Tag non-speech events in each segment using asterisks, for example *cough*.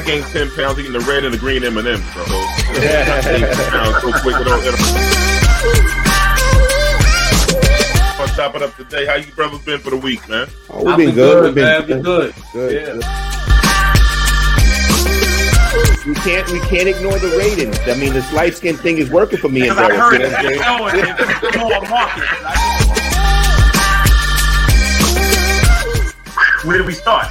I gained ten pounds eating the red and the green M and M's, bro. *laughs* So, I gained 10 pounds so quick. It don't, it don't. On top it up today, how you brothers been for the week, man? Oh, we've been good. We've been. Been good. Good. Yeah. We can't we can't ignore the ratings. I mean, this light skin thing is working for me and Because I heard it. know what I'm saying? No, it- it's more market. *laughs* Where do we start?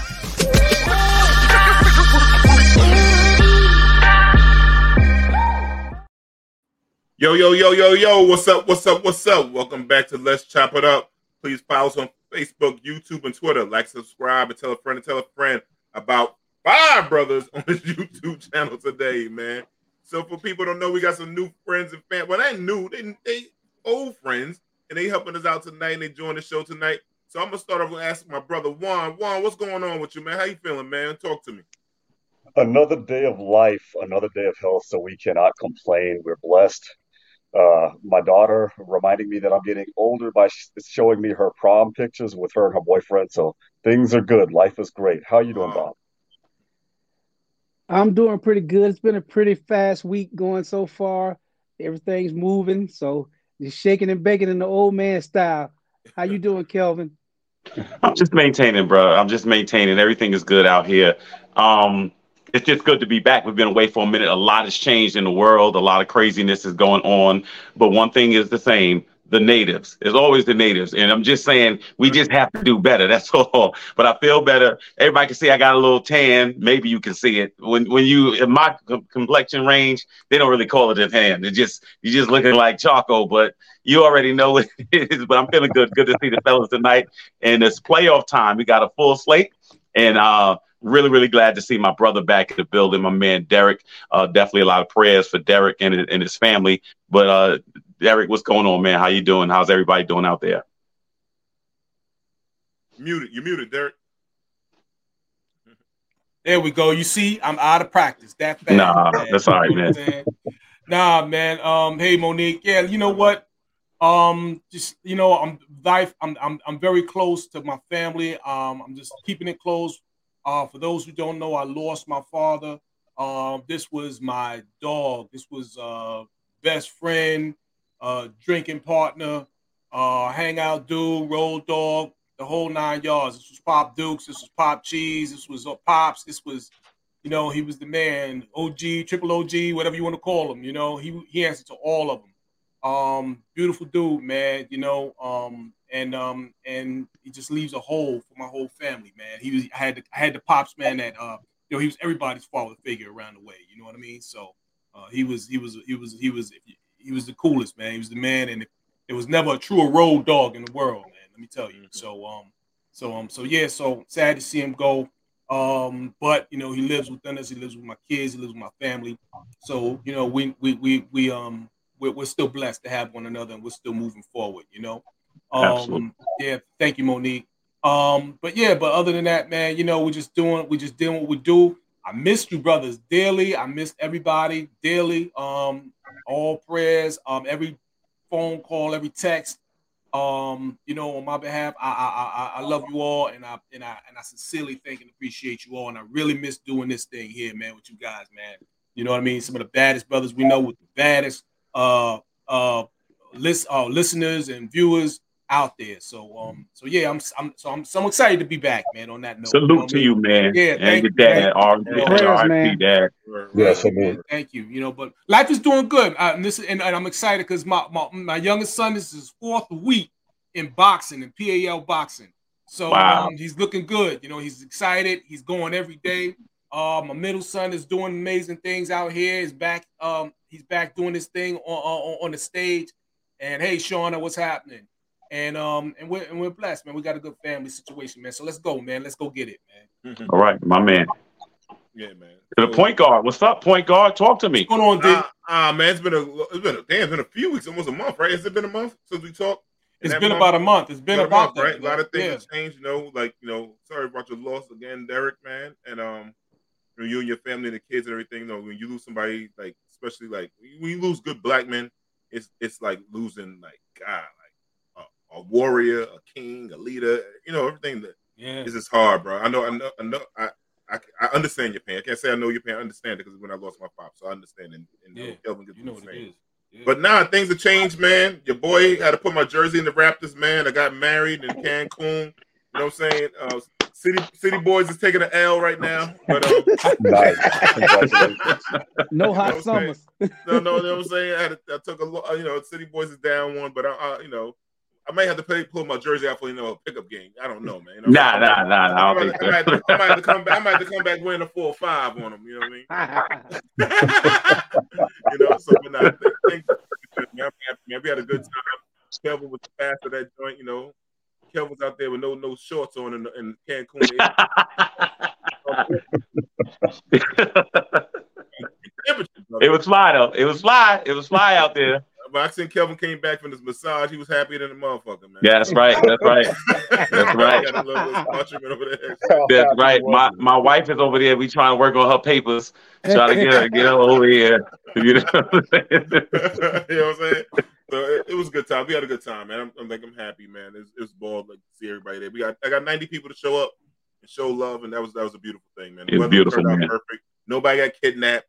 Yo, yo, yo, yo, yo, what's up, what's up, what's up? Welcome back to Let's Chop It Up. Please follow us on Facebook, YouTube, and Twitter. Like, subscribe, and tell a friend and tell a friend about five brothers on this *laughs* YouTube channel today, man. So for people don't know, we got some new friends and fans. Well, they new, they, they old friends, and they helping us out tonight, and they join the show tonight. So I'm gonna start off with asking my brother Juan. Juan, what's going on with you, man? How you feeling, man? Talk to me. another day of life, another day of health, so we cannot complain. We're blessed. Uh, my daughter reminding me that I'm getting older by sh- showing me her prom pictures with her and her boyfriend. So things are good. Life is great. How you doing, Bob? I'm doing pretty good. It's been a pretty fast week going so far. Everything's moving, so just shaking and baking in the old man style. How you doing, Kelvin? *laughs* I'm just maintaining, bro. I'm just maintaining. Everything is good out here. Um, it's just good to be back. We've been away for a minute. A lot has changed in the world. A lot of craziness is going on. But one thing is the same. The natives. It's always the natives. And I'm just saying we just have to do better. *laughs* That's all. But I feel better. Everybody can see I got a little tan. Maybe you can see it. When when you in my complexion range, they don't really call it a tan. It just you're just looking like Choco, but you already know *laughs* what it is. But I'm feeling good. Good to see the fellas tonight. And it's playoff time. We got a full slate. And uh really, really glad to see my brother back in the building, my man Derek. Uh definitely a lot of prayers for Derek and, and his family. But uh Derek, what's going on, man? How you doing? How's everybody doing out there? Muted, you muted, Derek. There we go. You see, I'm out of practice. That fast. Nah, man. that's all right, You know what I'm saying? Nah, man. Um, hey Monique. Yeah, you know what? Um, just you know, I'm life. I'm I'm I'm very close to my family. Um, I'm just keeping it close. Uh, for those who don't know, I lost my father. Um, this was my dog. This was uh best friend, uh, drinking partner, uh, hangout dude, road dog, the whole nine yards. This was Pop Dukes. This was Pop Cheese. This was uh, Pops. This was, you know, he was the man. OG, triple OG, whatever you want to call him. You know, he he answered to all of them. Um, beautiful dude, man. You know, um, and um, and he just leaves a hole for my whole family, man. He was I had the, I had the pops, man. That uh, you know, he was everybody's father figure around the way. You know what I mean? So uh, he was he was he was he was he was the coolest, man. He was the man, and it was never a truer road dog in the world, man. Let me tell you. So um, so um, so yeah, so sad to see him go. Um, but you know, he lives within us. He lives with my kids. He lives with my family. So you know, we we we we um we're, we're still blessed to have one another, and we're still moving forward. You know. Um, Absolutely. yeah. Thank you, Monique. Um, but yeah, but other than that, man, you know, we're just doing we just doing what we do. I missed you, brothers, daily. I missed everybody daily. Um, all prayers, um, every phone call, every text. Um, you know, on my behalf, I I, I I love you all, and I and I and I sincerely thank and appreciate you all, and I really miss doing this thing here, man, with you guys, man. You know what I mean? Some of the baddest brothers we know, with the baddest uh uh list uh listeners and viewers out there. So um, so yeah, I'm I'm so I'm so I'm excited to be back, man. On that note, Salute know to mean? you, man. Yeah, and thank your you, man. dad, R- Prayers, RIP man. dad. Yes, Yeah, amen. Thank you. You know, but life is doing good. Uh, and this and, and I'm excited because my, my my youngest son this is his fourth week in boxing in PAL boxing. So Wow. um, he's looking good. You know, he's excited. He's going every day. Uh, my middle son is doing amazing things out here. He's back. Um, he's back doing his thing on, on on the stage. And hey, Shauna, what's happening? And um, and we're and we're blessed, man. We got a good family situation, man. So let's go, man. Let's go get it, man. All right, my man. Yeah, man. To the point guard. What's up, point guard? Talk to me. What's going on, D? Ah, ah, man, it's been a it's been a damn, it's been a few weeks, almost a month, right? Has it been a month since we talked? It's been month? about a month. It's been About a about month, right? A lot of things Yeah. have changed, you know. Like you know, sorry about your loss again, Derek, man, and um, you, know, you and your family and the kids and everything. You know, when you lose somebody, like especially like when you lose good black men, it's it's like losing like God, like a, a warrior, a king, a leader. You know, everything that Yeah. this is hard, bro. I know, I know, I know. I, I, I understand your pain. I can't say I know your pain. I understand it because when I lost my pop, so I understand. And, and Yeah, Kelvin gets You know what it same. Yeah. But nah, things have changed, man. Your boy had to put my jersey in the Raptors, man. I got married in Cancun. You know what I'm saying? Uh, City City Boys is taking an L right now. But um, Nice. No hot Okay. summers. no, no, you know what I'm saying? I, had to, I took a lo- uh, you know, City Boys is down one, but I, I you know, I may have to play, pull my jersey out for you know a pickup game. I don't know, man. Nah, nah, nah, nah. I might, I, might have to, I might have to come back. I might have to come back winning a four or five on them. You know what I mean? *laughs* you know, so but nah, thank, thank man. Man. We had a good time. Kelvin was the fast of that joint, you know. Kelvin was out there with no no shorts on in, in Cancun. *laughs* it was fly though. It was fly. It was fly out there. But I seen Kelvin came back from his massage. He was happier than a motherfucker, man. Yeah, that's right. That's right. That's *laughs* right. Got a little- little spa treatment over there. *laughs* That's right. My my wife is over there. We trying to work on her papers, *laughs* trying to get her get her over here. You know what I'm saying? you know what I'm saying? So it, it was a good time. We had a good time, man. I'm, I'm like I'm happy, man. It's it's ball like to see everybody there. We got I got 90 people to show up and show love, and that was that was a beautiful thing, man. The It's beautiful, man. Perfect. Nobody got kidnapped.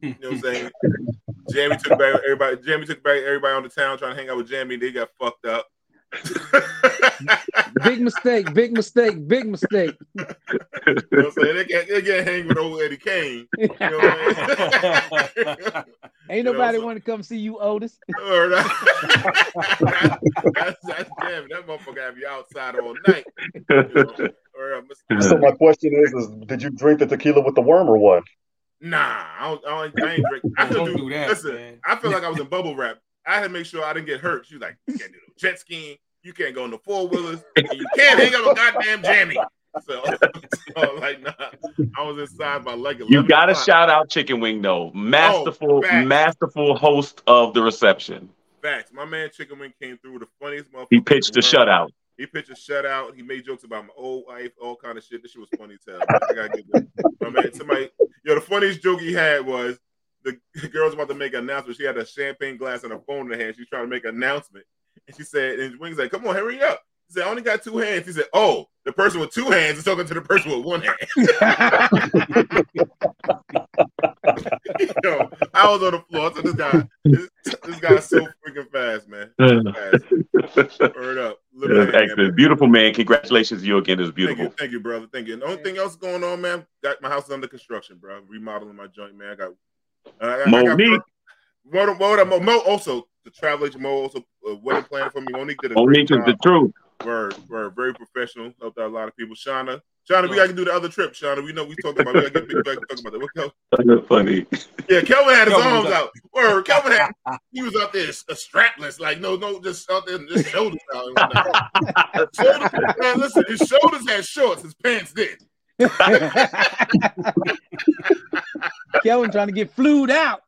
You know what I'm saying? *laughs* Jamie took back everybody. Jamie took back everybody on the town trying to hang out with Jamie. They got fucked up. *laughs* big mistake, big mistake, big mistake. You know what I'm saying? They can't, they can't hang with old Eddie Kane. You know what I mean? *laughs* Ain't You know, nobody so- want to come see you, Otis. Or not. that's, that's damn. That motherfucker have you outside all night. You know? Or, uh, So my question is, is did you drink the tequila with the worm or what? Nah, I, don't, I, don't, I ain't drink. I could Don't do, do that, Listen, man. I feel like I was in bubble wrap. I had to make sure I didn't get hurt. She was like, "You can't do no jet skiing. You can't go on the four wheelers. You can't hang out with goddamn Jamie." So, *laughs* so like, nah, I was inside my leg. You got to shout out Chicken Wing though, masterful, oh, facts. masterful host of the reception. Facts. My man Chicken Wing came through the funniest motherfucker. He pitched a the shutout. He pitched a shutout. He made jokes about my old wife, all kind of shit. This shit was funny as hell. I gotta get this. My man, somebody, yo, the funniest joke he had was the girl's about to make an announcement. She had a champagne glass and a phone in her hand. She's trying to make an announcement. And she said, and Wing's like, come on, hurry up. He said, I only got two hands. He said, Oh, the person with two hands is talking to the person with one hand. *laughs* yo, I was on the floor. I said, this guy, this, this guy's so freaking fast, man. *laughs* Fast. Word up. Little excellent. man. Beautiful man. Congratulations to you again. It's Thank beautiful. you, thank you, brother. Thank you. And the only thing else going on, man, got my house under construction, bro. Remodeling my joint, man. I got, I got, I got Monique. Mo, Mo, Mo, also the travel agent. Mo also uh, wedding planner for me. Monique did a Monique is the truth. We're, we're very professional. Helped out a lot of people. Shauna, Shauna, we got to do the other trip. Shauna, we know we talked about. We got to get big back talk about that. What Kel- *laughs* That's funny. Yeah, Kelvin had his Kelvin arms out- out. Word, Kelvin had *laughs* he was out there uh, strapless, like no, no, just out there, just shoulders out. And *laughs* shoulders, man, listen, his shoulders had shorts, his pants did. Kelvin trying to get flued out.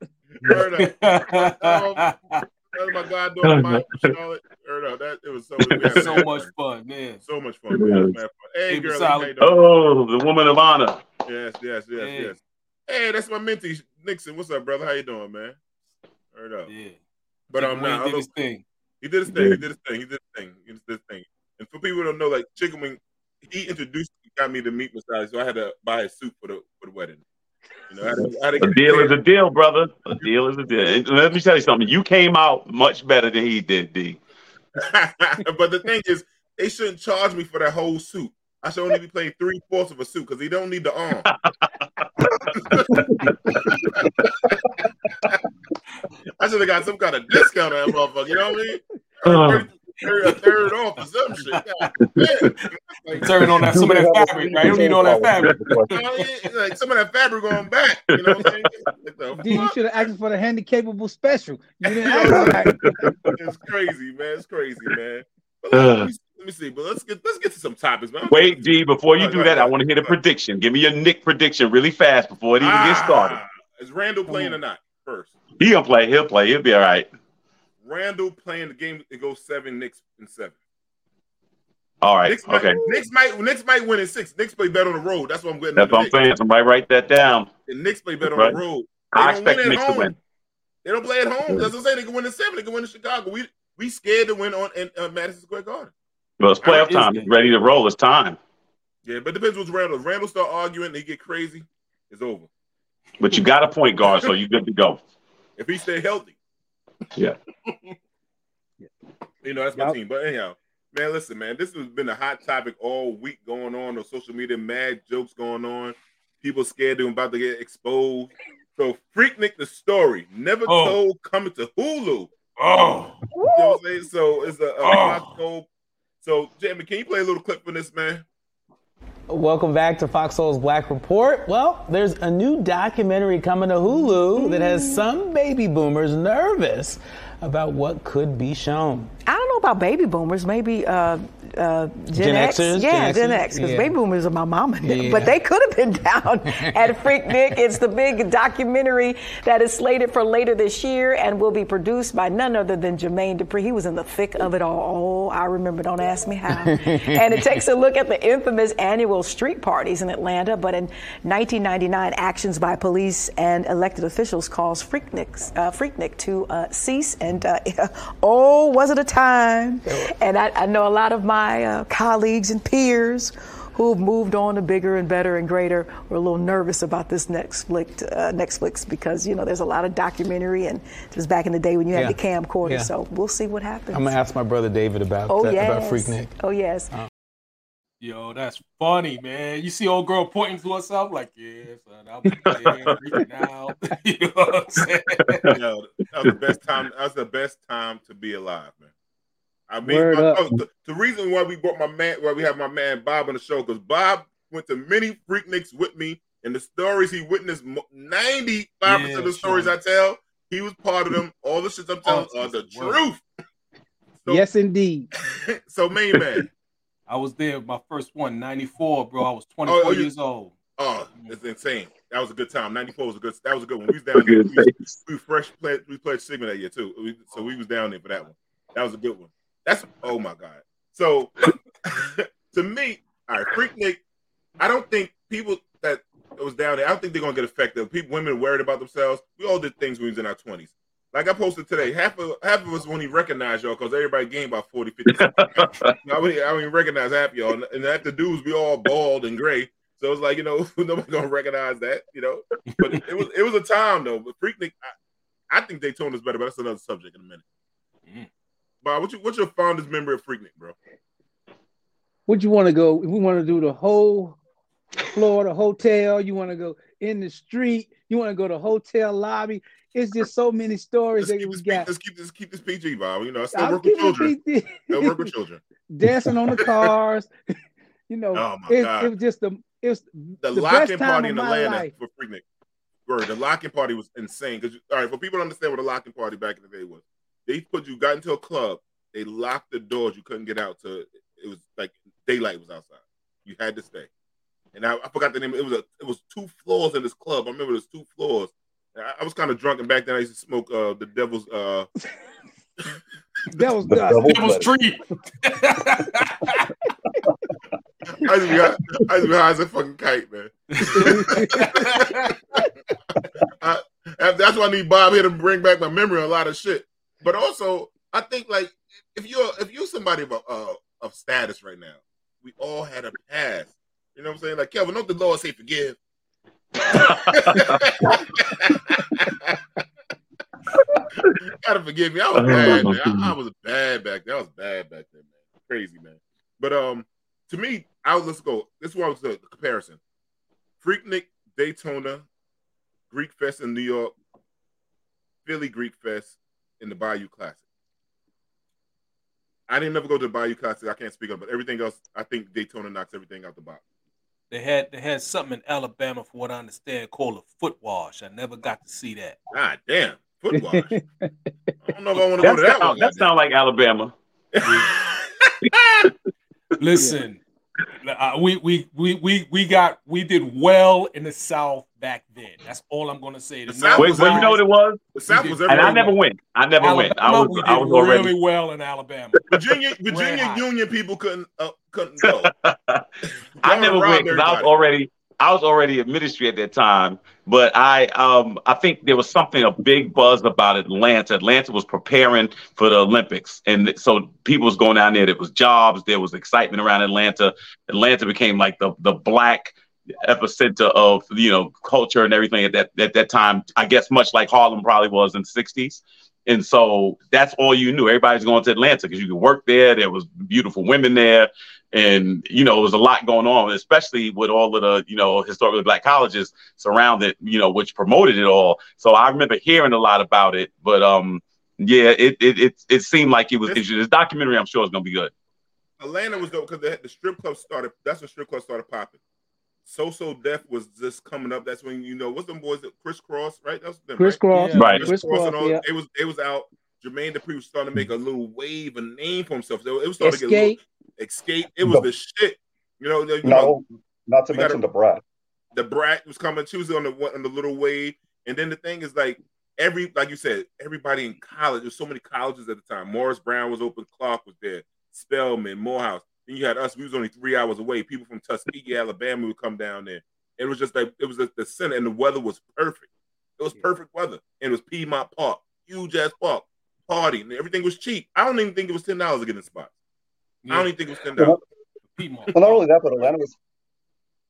Word up. That's my goddaughter, Mike, Charlotte. Heard up. That it was so, had so much fun. fun, man. so much fun. Man. It was mad fun. Hey, Hey, girl, solid. how? Oh, the woman of honor. Yes, yes, yes, Hey. yes. Hey, that's my mentee Nixon. What's up, brother? How you doing, man? Heard up. Yeah. But Chicken um, not. nah, did his thing. he did his thing. He did his thing. He did his thing. He did his thing. And for people who don't know, like Chicken Wing, he introduced, got me to meet Masai, so I had to buy a suit for the for the wedding. You know, I had to, I had to A deal is a deal, brother. A deal is a deal. Let me tell you something. You came out much better than he did, D. *laughs* but the thing is, they shouldn't charge me for that whole suit. I should only be paying three fourths of a suit because he don't need the arm. *laughs* I should have got some kind of discount on that motherfucker. You know what I mean? Uh. Third, a third off or some shit. God. Like, Turn on that some of that fabric, right? You don't need all that fabric. you know, it's like some of that fabric going back. You know what I'm saying? Like the D, you should have asked for the handicapable special. You didn't ask for that. *laughs* It's crazy, man. It's crazy, man. But let, me, let me see. But let's get let's get to some topics, man. Wait, D, before you do that, I want to hear the prediction. Give me your Knick prediction really fast before it even gets started. Ah, Is Randle playing or not? First, He gonna play. He'll play. He'll be all right. Randle playing the game. It goes seven. Knicks in seven. All right. Knicks might, Okay. Knicks might Knicks might win in six. Knicks play better on the road. That's what I'm getting. That's what I'm saying. Somebody write that down. The Knicks play better Right. on the road. They I don't expect Knicks to home. win. They don't play at home. That's what I'm saying. They can win in seven. They can win in Chicago. We we scared to win on in uh, Madison Square Garden. Well, it's playoff time. It's ready to roll. It's time. Yeah, but it depends what's Randle. If Randle start arguing they get crazy, it's over. But you got a point guard, so you're good to go. *laughs* If he stay healthy. Yeah. *laughs* You know, that's my Yep. team. But anyhow, man, listen, man, this has been a hot topic all week going on on social media. Mad jokes going on. People scared they're about to get exposed. So Freaknik the story never Oh. told coming to Hulu. Oh, You know what I'm saying? So it's a, a Oh. Fox Soul. So Jamie, can you play a little clip from this, man? Welcome back to Fox Soul's Black Report. Well, there's a new documentary coming to Hulu that has some baby boomers nervous about what could be shown. I don't know about baby boomers. Maybe uh, uh, Gen, Gen X. Xers, Yeah, Gen Gen X. Because yeah. baby boomers are my mama. Yeah. But they could have been down at Freaknik. It's the big documentary that is slated for later this year and will be produced by none other than Jermaine Dupri. He was in the thick of it all. Oh, I remember. Don't ask me how. *laughs* and it takes a look at the infamous annual street parties in Atlanta. But in 1999, actions by police and elected officials caused Freaknik, uh, Freaknik to uh, cease. And uh, *laughs* oh, was it a time? And I, I know a lot of my uh, colleagues and peers who have moved on to bigger and better and greater were a little nervous about this Netflix, uh, Netflix because you know there's a lot of documentary and it was back in the day when you had Yeah. the camcorder. Yeah. So we'll see what happens. I'm gonna ask my brother David about oh that, yes, about Freaknik. oh yes. yo, that's funny, man. You see old girl pointing to herself like, yeah, son, I'm there, freaking out. *laughs* you know what I'm saying? Yo, that was the best time. That was the best time to be alive, man. I mean, Word my- up. oh, the, the reason why we brought my man, why we have my man Bob on the show, because Bob went to many Freakniks with me, and the stories he witnessed, ninety five percent of the stories sure. I tell, he was part of them. All the shit I'm telling Oh, are the it's truth. So, yes, indeed. *laughs* so main man, I was there, my first one, 94, bro. I was 24 Oh, you- years old. oh, it's insane. That was a good time. Ninety four was a good. That was a good one. We was down there. We, we fresh played. We played Sigma that year too. We, so we was down there for that one. That was a good one. That's oh my god. So *laughs* to me, all right, Freaknik. I don't think people that was down there. I don't think they're gonna get affected. People, women worried about themselves. We all did things when we was in our twenties. Like I posted today, half of half of us won't even recognize y'all because everybody gained about 40, 50. *laughs* I wouldn't, I wouldn't even recognize half of y'all. And, and half the dudes, we all bald and gray. So it's like, you know, *laughs* nobody gonna recognize that, you know. But it was it was a time though. But Freaknik, I, I think Daytona's better, but that's another subject in a minute. Mm. What's your what's your fondest memory of Freaknik, bro? Would you want to go? We want to do the whole Florida hotel. You want to go in the street. You want to go to hotel lobby. It's just so many stories Let's that we got. let's keep this keep this PG, Bob. You know, I still work with children. I work with children. dancing on the cars. *laughs* you know, Oh, my it, God. it was just the it was The, the lock-in best time party in Atlanta life. for Freaknik. Bro, the lock-in party was insane. Because all right, for people to understand what a lock-in party back in the day was, they put you got into a club, they locked the doors, you couldn't get out to it was like daylight was outside. You had to stay. And I, I forgot the name. It was a it was two floors in this club. I remember there's two floors. I, I was kind of drunk, and back then I used to smoke uh, the devil's uh *laughs* That was The dust. Devil's. Tree. *laughs* I used to high, I used to be high as a fucking kite, man. *laughs* I, that's why I need Bob here to bring back my memory on a lot of shit. But also, I think like if you're if you're somebody of uh, of status right now, we all had a past. You know what I'm saying? Like Kevin, don't the Lord say forgive? *laughs* Gotta forgive me. I was bad, man. I, I was bad back then. I was bad back then, man. Crazy, man. But um, to me, I was, let's go. This was the, the comparison: Freaknik, Daytona, Greek Fest in New York, Philly Greek Fest, in the Bayou Classic. I didn't never go to the Bayou Classic. I can't speak up, but everything else, I think Daytona knocks everything out the box. They had they had something in Alabama, for what I understand, called a foot wash. I never got to see that. God damn, foot wash. *laughs* I don't know if I want to go to that sound, one. that sounds like Alabama. *laughs* *laughs* Listen, uh, we, we we we we got we did well in the South back then. That's all I'm gonna say. The The South was well, you know what it was? the South was And I never went. I never went. I was we I was already. really well in Alabama. *laughs* Virginia, Virginia. Union people couldn't uh, couldn't *laughs* go. I never robbed went because I was already I was already in ministry at that time, but I um I think there was something a big buzz about Atlanta. Atlanta was preparing for the Olympics, and so people was going down there. There was jobs, there was excitement around Atlanta. Atlanta became like the the black epicenter of you know culture and everything at that at that time. I guess much like Harlem probably was in the '60s. And so that's all you knew. Everybody's going to Atlanta because you could work there. There was beautiful women there and you know, there was a lot going on, especially with all of the you know historically black colleges surrounded, you know, which promoted it all. So I remember hearing a lot about it, but um, yeah, it it it, it seemed like it was this, this documentary. I'm sure is gonna be good. Atlanta was dope because the strip club started. That's when strip club started popping. So So Def was just coming up. That's when you know what's them boys? Kris Kross, right? That's them. Kris right? Kross, yeah. right? Kris Kross and all. Yeah. It was it was out. Jermaine Dupri was starting to make a little wave, a name for himself. So it was starting Escape. to get a little, Escape. It was the shit. You know, you no, know, not to mention gotta, Da Brat. Da Brat was coming. She was on the on the little wave, and then the thing is like every like you said, everybody in college. There's so many colleges at the time. Morris Brown was open. Clark was there. Spelman, Morehouse. Then you had us. We was only three hours away. People from Tuskegee, Alabama, would come down there. It was just like it was the, the center, and the weather was perfect. It was perfect weather, and it was Piedmont Park, huge ass park, party, and everything was cheap. I don't even think it was ten dollars to get in spots. Yeah. I don't even think it was ten dollars. Well, not only that, but Atlanta was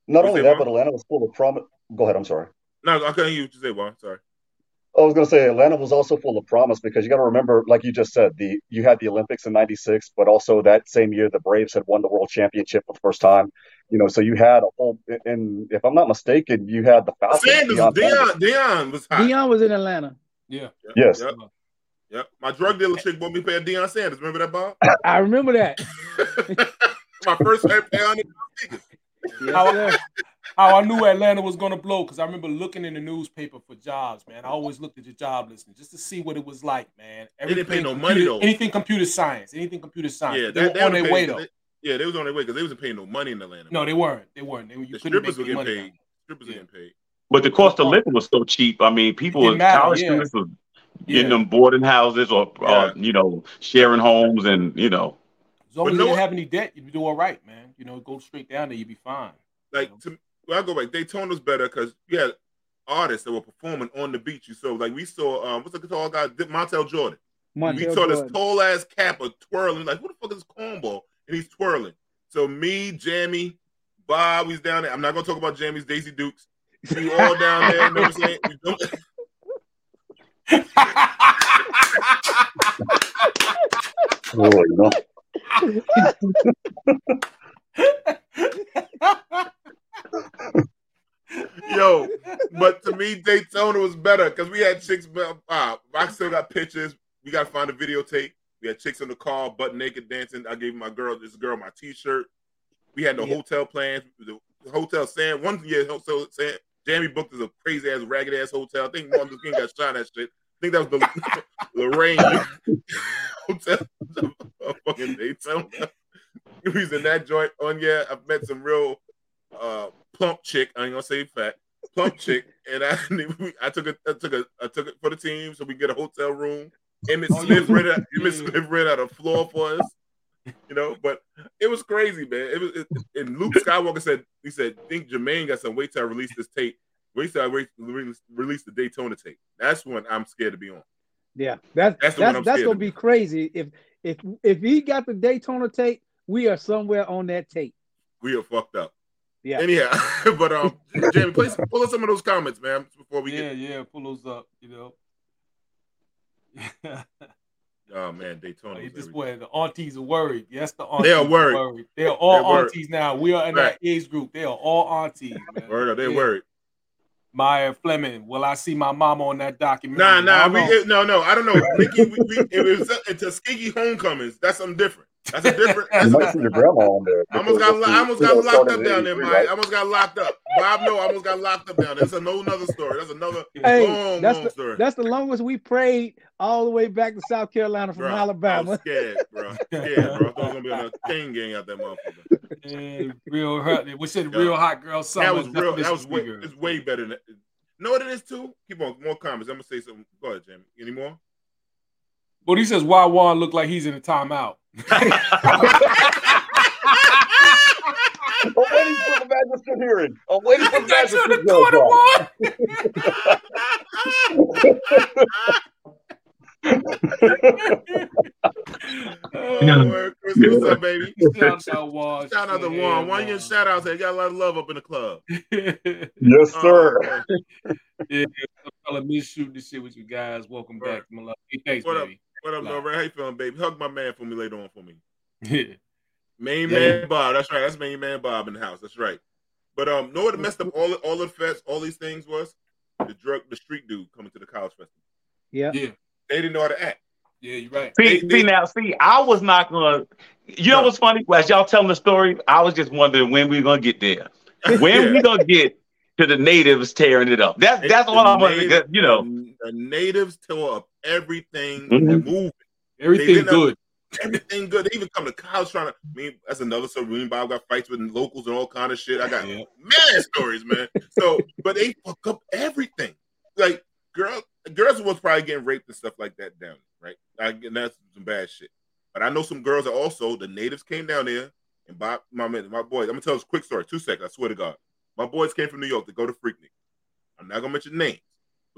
not only that, but Atlanta was full of promise. Go ahead. I'm sorry. No, I couldn't hear what you say. Well, sorry. I was going to say Atlanta was also full of promise because you got to remember, like you just said, the you had the Olympics in '96, but also that same year the Braves had won the World Championship for the first time. You know, so you had a whole. And if I'm not mistaken, you had the Falcons. Sanders, Deion, Deion, Deion was hot. Deion was in Atlanta. Yeah. Yes. Yep. Yep. My drug dealer chick bought me pay Deion Sanders. Remember that, Bob? *laughs* I remember that. *laughs* My first pay on it. How, how I knew Atlanta was going to blow because I remember looking in the newspaper for jobs, man. I always looked at your job listing just to see what it was like, man. Everything they didn't pay no computer, money though. Anything computer science, anything computer science. Yeah, they, they, were they on their paid, way though. They, yeah, they was on their way because they wasn't paying no money in Atlanta. No, they weren't. They weren't. They, you the couldn't strippers were getting money. paid. Strippers yeah. getting paid. But the cost of living was so cheap. I mean, people, matter, college yeah. students, were getting them boarding houses or, Yeah. uh, you know, sharing homes, and you know, As long But as no- you didn't have any debt, you'd do all right, man. You know, go straight down there, you'd be fine. Like to, well, I go back. Daytona's better because you had artists that were performing on the beach. You saw like we saw um what's the tall guy Montel Jordan. Montel we saw this tall ass capper twirling. Like who the fuck is cornball? And he's twirling. So me, Jamie, Bob, he's down there. I'm not gonna talk about Jamie's Daisy Dukes. We all down there. You know what I'm saying? We don't- Oh, you know. *laughs* Yo, but to me, Daytona was better because we had chicks. Uh, I still got pictures. We got to find a videotape. We had chicks in the car, butt naked, dancing. I gave my girl, this girl, my T-shirt. We had no Yeah. hotel plans. The hotel San one year hotel San Jamie booked us a crazy ass ragged ass hotel. I think Martin Luther King got shot at that shit. I think that was the *laughs* Lorraine *laughs* hotel, fucking Daytona. *laughs* We was in that joint. On yeah, I've met some real uh, plump chick. I ain't gonna say fat. Plump *laughs* chick, and I *laughs* I took it I took a I took it for the team so we get a hotel room. Emmitt Oh, Smith you- rented out- *laughs* Emmitt. Smith out a floor for us. You know, but it was crazy, man. It was it, and Luke Skywalker said he said think Jermaine got some wait till I release this tape. Wait till I wait, release, release the Daytona tape. That's when I'm scared to be on. Yeah, that's That's that's that's, gonna be crazy. If if if he got the Daytona tape, we are somewhere on that tape. We are fucked up. Yeah. Anyhow, *laughs* but um, Jamie, please pull up some of those comments, man, before we yeah, get. yeah, pull those up, you know. *laughs* Oh man, Daytona. Like, was this boy, the aunties are worried. Yes, the aunties They are worried. They are all They're worried. aunties now. We are in Right. that age group. They are all aunties, man. Word up, they Yeah. worried. Maya Fleming, will I see my mama on that documentary? Nah, I nah, we it, no, no. I don't know. Nikki, we, we, it was at Tuskegee homecomings, that's something different. That's a different. You That's might see your grandma on there. I almost got, I almost got locked up down there, Mike. right? I almost got locked up. Bob, no, I almost got locked up down there. That's a no another story. That's another *laughs* Hey, long, that's long the story. that's the longest we prayed all the way back to South Carolina from Bro, I was Alabama. scared, bro. *laughs* Scared, bro. I thought I was gonna be on a chain gang out that motherfucker. Yeah, real hot. We said Yeah. real hot girl summer. That was real. That was way. It's way better than. Know what it is too? Keep on more comments. I'm gonna say something. Go ahead, Jamie. Any more? But he says why Juan look like he's in a timeout. Oh, and he's put the magic hearing. I'm waiting for the That's magic to the to go corner, *laughs* oh, word. Chris, what's up, baby? *laughs* Shout out, Wash. Shout out to Yeah, Juan. Why you shout outs? They got a lot of love up in the club. *laughs* Yes, oh, sir. Oh, Yeah, I miss shooting this shit with you guys. Welcome Right. back, my love. Hey, thanks, What up? Baby. what up, Nah. Norman? How you feeling, baby? Hug my man for me later on for me. Yeah. *laughs* Main Yeah. man Bob. That's right. That's main man Bob in the house. That's right. But um, know what messed up all all the fest, all these things was the drug, the street dude coming to the college festival. Yeah. Yeah. They didn't know how to act. Yeah, you're right. See, They- see now, see, I was not gonna. You know what's funny? As y'all telling the story, I was just wondering when we gonna get there. *laughs* When Yeah. we gonna get to the natives tearing it up? That's that's The all I'm wondering. native- You know, the, the natives tore up everything Mhm. that moved. Everything good. Everything good. They even come to college trying to. I mean, that's another story. Me and Bob got fights with locals and all kind of shit. I got Yeah. mad stories, man. So, but they fuck up everything. Like girl, girls was probably getting raped and stuff like that down, right? I, and that's some bad shit. But I know some girls that also the natives came down there and Bob, my man, my boys. I'm gonna tell this quick story. Two seconds. I swear to God, my boys came from New York to go to Freaknik. I'm not gonna mention names,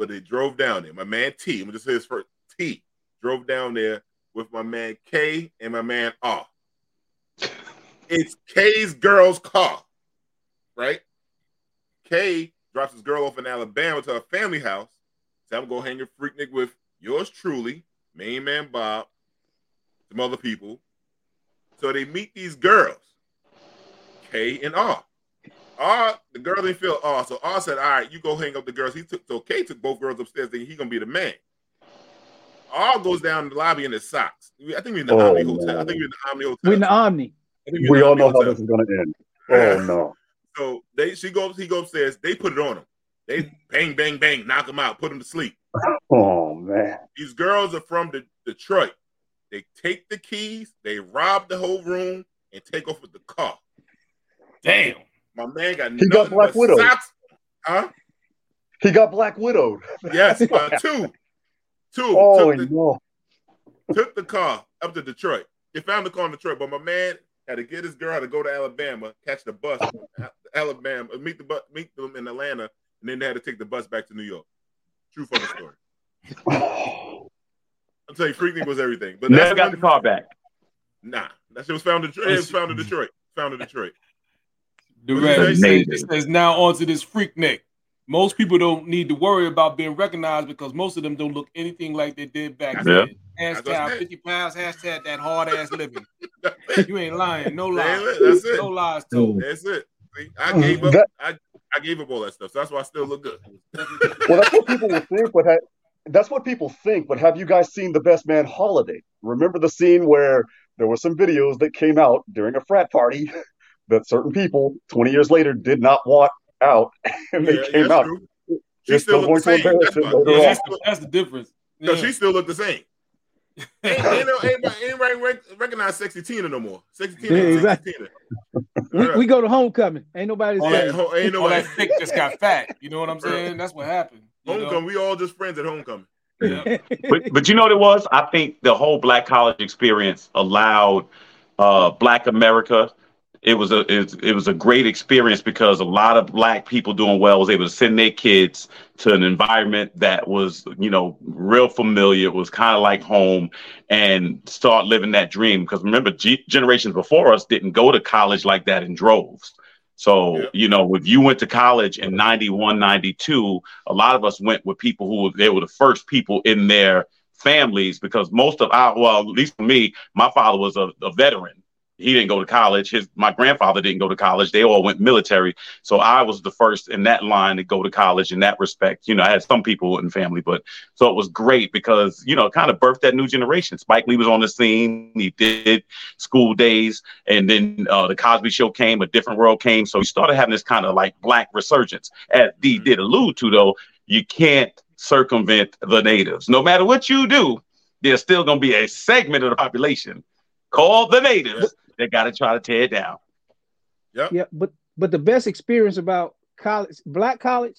but they drove down there. My man T, I'm gonna just say his first T, drove down there with my man K and my man R. It's K's girl's car, right? K drops his girl off in Alabama to her family house. So I'm gonna hang a freaknik with yours truly, main man Bob, some other people. So they meet these girls, K and R. R, the girl didn't feel R, so R said, "All right, you go hang up the girls." He took so K took both girls upstairs, thinking he gonna be the man. R goes down the lobby in his socks. I think we're in the Oh, Omni Hotel. I think we're in the Omni Hotel. We're in the Omni. I think we're in We the all Omni know how this is going to end. *laughs* Oh no. So they she goes, he goes upstairs. They put it on him. They bang, bang, bang, knock him out, put him to sleep. *laughs* Oh man. These girls are from the, Detroit. They take the keys, they rob the whole room, and take off with the car. Damn. My man got He got Black but Widow. socks. Huh? He got Black Widowed. *laughs* Yes, uh, two. Two. Oh took, the, no. took the car up to Detroit. They found the car in Detroit, but my man had to get his girl to go to Alabama, catch the bus from Alabama, meet the bu- meet them in Atlanta, and then they had to take the bus back to New York. True funny story. *sighs* I'm telling you, Freaknik was everything. But never that's got the car back. Nah, that shit was found in Detroit. It was found in Detroit. Found in Detroit. The rest it says, it says now onto this Freaknik. Most people don't need to worry about being recognized because most of them don't look anything like they did back Yeah. then. That's Hashtag 50 pounds, hashtag that hard ass living. You ain't lying. No lies. it. That's it. No lies told. That's it. See, I gave up. That- I, I gave up all that stuff. So that's why I still look good. Well, that's what people would think, but ha- that's what people think. But have you guys seen the Best Man Holiday? Remember the scene where there were some videos that came out during a frat party *laughs* that certain people 20 years later did not want out, *laughs* and they Yeah, came out. true. She still still look the to same. That's him why. later Yeah, on. still, that's the difference. no, Yeah. she still looked the same. *laughs* Ain't, ain't no, anybody, anybody recognize Sexy Tina no more. Sexy Tina, Yeah, ain't exactly. Sexy Tina. We, we go to homecoming. Ain't nobody All saying. that, Ho- ain't all that thick just got fat. You know what I'm *laughs* saying? That's what happened. You know? Homecoming. We all just friends at homecoming. Yeah. But but you know what it was? I think the whole black college experience allowed uh, Black America. It was a it, it was a great experience because a lot of black people doing well was able to send their kids to an environment that was you know real familiar. It was kind of like home, and start living that dream. Because remember, G- generations before us didn't go to college like that in droves. So, Yeah. you know, if you went to college in 91, 92, a lot of us went with people who were, they were the first people in their families because most of our, well, at least for me, my father was a, a veteran. He didn't go to college. His my grandfather didn't go to college. They all went military. So I was the first in that line to go to college in that respect. You know, I had some people in family, but so it was great because, you know, it kind of birthed that new generation. Spike Lee was on the scene. He did School Daze and then uh, the Cosby Show came, a different world came. So we started having this kind of like black resurgence. As D Mhm. did allude to, though, you can't circumvent the natives. No matter what you do, there's still going to be a segment of the population called the natives that got to try to tear it down. Yeah, Yeah, but but the best experience about college, black college,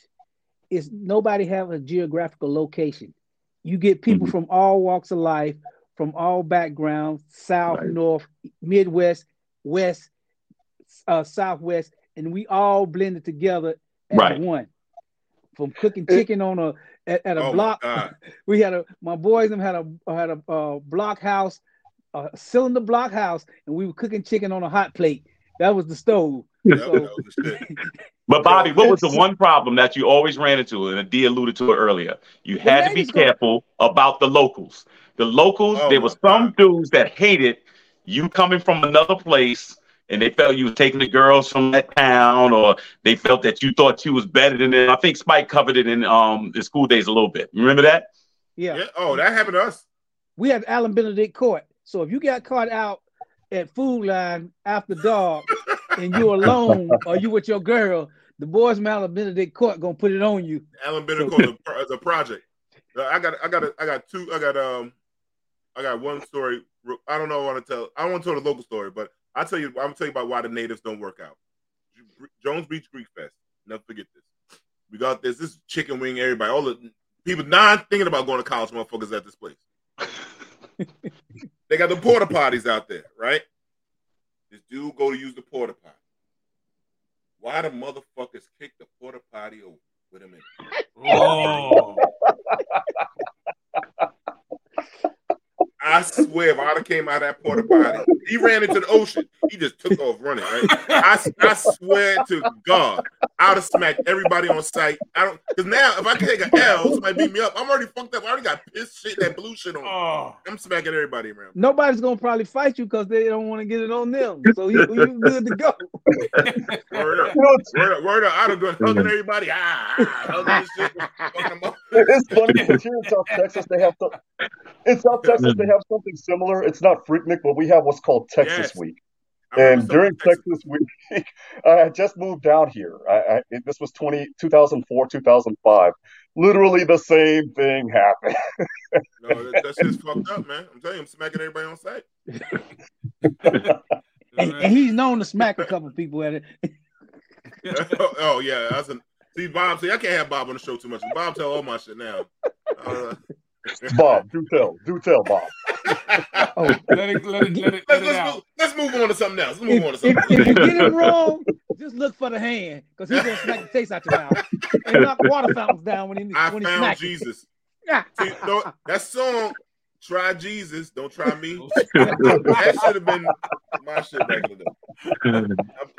is nobody have a geographical location. You get people Mhm. from all walks of life, from all backgrounds, south, Right. north, midwest, west, uh, southwest. and we all blended together as Right. one. From cooking chicken on a at, at a Oh block, *laughs* we had a my boys them had a had a uh, block house, a cylinder block house, and we were cooking chicken on a hot plate. That was the stove. Yep, So- that was the shit. *laughs* But Bobby, what was the one problem that you always ran into? And D alluded to it earlier. You had to be ladies go- careful about the locals. The locals, Oh, there were some God. dudes that hated you coming from another place, and they felt you was taking the girls from that town, or they felt that you thought you was better than them. I think Spike covered it in um the School Daze a little bit. You remember that? Yeah. Yeah. Oh, that happened to us. we had Allen Benedict Court. So if you got caught out at food line after dark and you alone *laughs* or you with your girl, the boys from Allen Benedict Court gonna put it on you. Allen Benedict Court it a- project. Uh, I got, I got, a, I got two. I got, um, I got one story. I don't know. I want to tell. I don't want to tell the local story, but I'll tell you. I'm gonna tell you about why the natives don't work out. Jones Beach Greek Fest. Never forget this. We got this. This chicken wing. Everybody, all the people not thinking about going to college. Motherfuckers at this place. *laughs* they got the porta potties out there, right? This dude go to use the porta potty. Why the motherfuckers kick the porta potty over with him in? Oh, *laughs* I swear, if I'd have came out of that porta potty, he ran into the ocean. He just took off running. Right? I, I swear to God, I'd have smacked everybody on site. I don't because now if I can take an L, somebody beat me up. I'm already fucked up. I already got piss shit, that blue shit on. oh. I'm smacking everybody around. Nobody's gonna probably fight you because they don't want to get it on them. So you you good to go. Word up, You know, it's, word up, word up. I'd have gone hugging everybody. Ah, ah hugging shit. fucking them up. it's funny because here in South Texas they have to, in South Texas they have something similar. It's not Freaknik, but we have what's called Texas Yes. Week. And during Texas. Texas Week, *laughs* I had just moved down here. I, I, this was 20, 2004, 2005. Literally the same thing happened. *laughs* No, that, that shit's fucked up, man. I'm telling you, I'm smacking everybody on site. *laughs* And, and he's known to smack a couple people at it. oh, oh, yeah, that's a see Bob. See, I can't have Bob on the show too much. Bob tell all my shit now. Uh, *laughs* Bob, do tell, do tell, Bob. *laughs* Oh, Let it, let it, let it, let let's, let's, move, let's move on to something else. Let's move if, on to if, something. if you get him wrong, just look for the hand because he's gonna smack the taste out your mouth and knock water fountains down when he I when he found smack Jesus. it. *laughs* See, no, that song, "Try Jesus, Don't Try Me." that should have been my shit back in the day.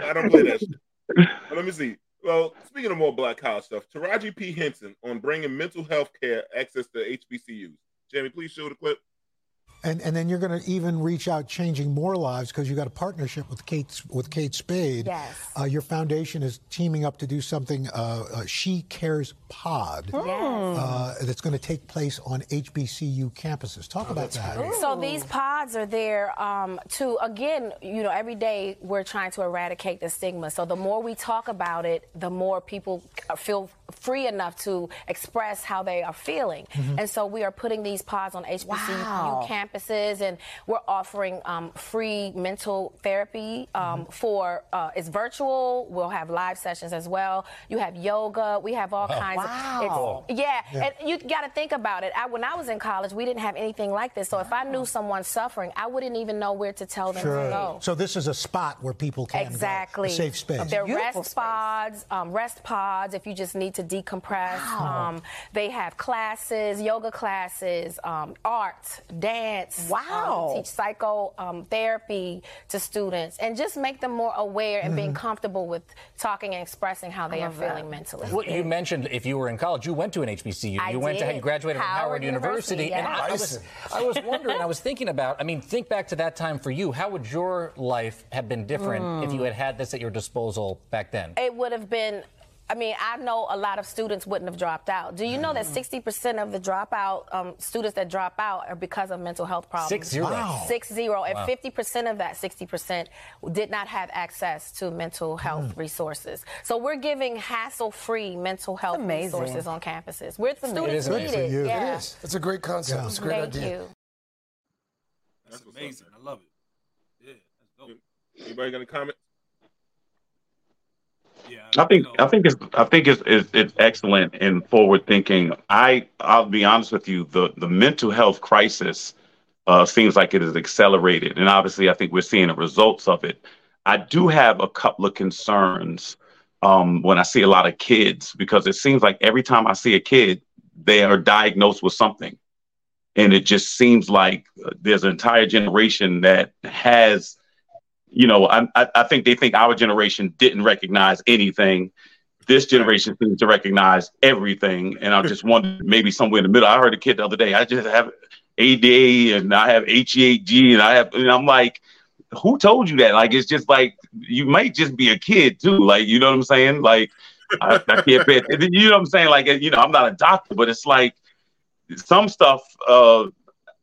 I, I don't play that shit. But let me see. Well, speaking of more black college stuff, Taraji P. Henson on bringing mental health care access to HBCUs. Jamie, please show the clip. And and then you're going to even reach out, changing more lives because you got a partnership with Kate with Kate Spade. Yes. Uh, your foundation is teaming up to do something. Uh, uh, she Cares Pod. Uh, that's going to take place on HBCU campuses. Talk about that. So these pods are there um, to, again, you know, every day we're trying to eradicate the stigma. So the more we talk about it, the more people feel free enough to express how they are feeling. And so we are putting these pods on HBCU Wow. campuses, and we're offering um, free mental therapy um, for. Uh, it's virtual. We'll have live sessions as well. You have yoga. We have all kinds Wow. of. It's, yeah, and you got to think about it. I, when I was in college, we didn't have anything like this. So if I knew someone suffering, I wouldn't even know where to tell them to go. So this is a spot where people can Exactly. go, safe space. They're rest space. pods, um, rest pods. If you just need to decompress, um, they have classes, yoga classes, um, art, dance. Wow. um, teach psycho um, to students, and just make them more aware and being comfortable with talking and expressing how they are that. feeling mentally. Well, you mentioned if you were in college, you went to an HBCU. I you went to did. you graduated from Howard Howard University, University, and I, I was. I was *laughs* wondering, I was thinking about. I mean, think back to that time for you. How would your life have been different if you had had this at your disposal back then? it would have been I mean, I know a lot of students wouldn't have dropped out. Do you know that 60% of the dropout um, students that drop out are because of mental health problems? Six zero. Wow. Six zero, and 50% of that 60% did not have access to mental health resources. So we're giving hassle-free mental health amazing. resources on campuses. We're students is need amazing. it. You. Yeah. It is. It's a great concept. It's a great Thank idea. you. That's That's what's up, amazing. I love it. Yeah, that's dope. Anybody got any comment? I think I think it's I think it's, it's it's excellent and forward thinking. I I'll be honest with you, the the mental health crisis uh, seems like it is accelerated, and obviously I think we're seeing the results of it. I do have a couple of concerns um, when I see a lot of kids because it seems like every time I see a kid, they are diagnosed with something. And it just seems like uh, there's an entire generation that has, you know, I, I think they think our generation didn't recognize anything. This generation seems to recognize everything. And I just wonder *laughs* maybe somewhere in the middle. I heard a kid the other day, I just have ADA and I have HEAG and I have, and I'm like, who told you that? Like, it's just like you might just be a kid too. Like, you know what I'm saying? Like, I, I can't bet. You know what I'm saying? Like, you know, I'm not a doctor, but it's like some stuff. Uh,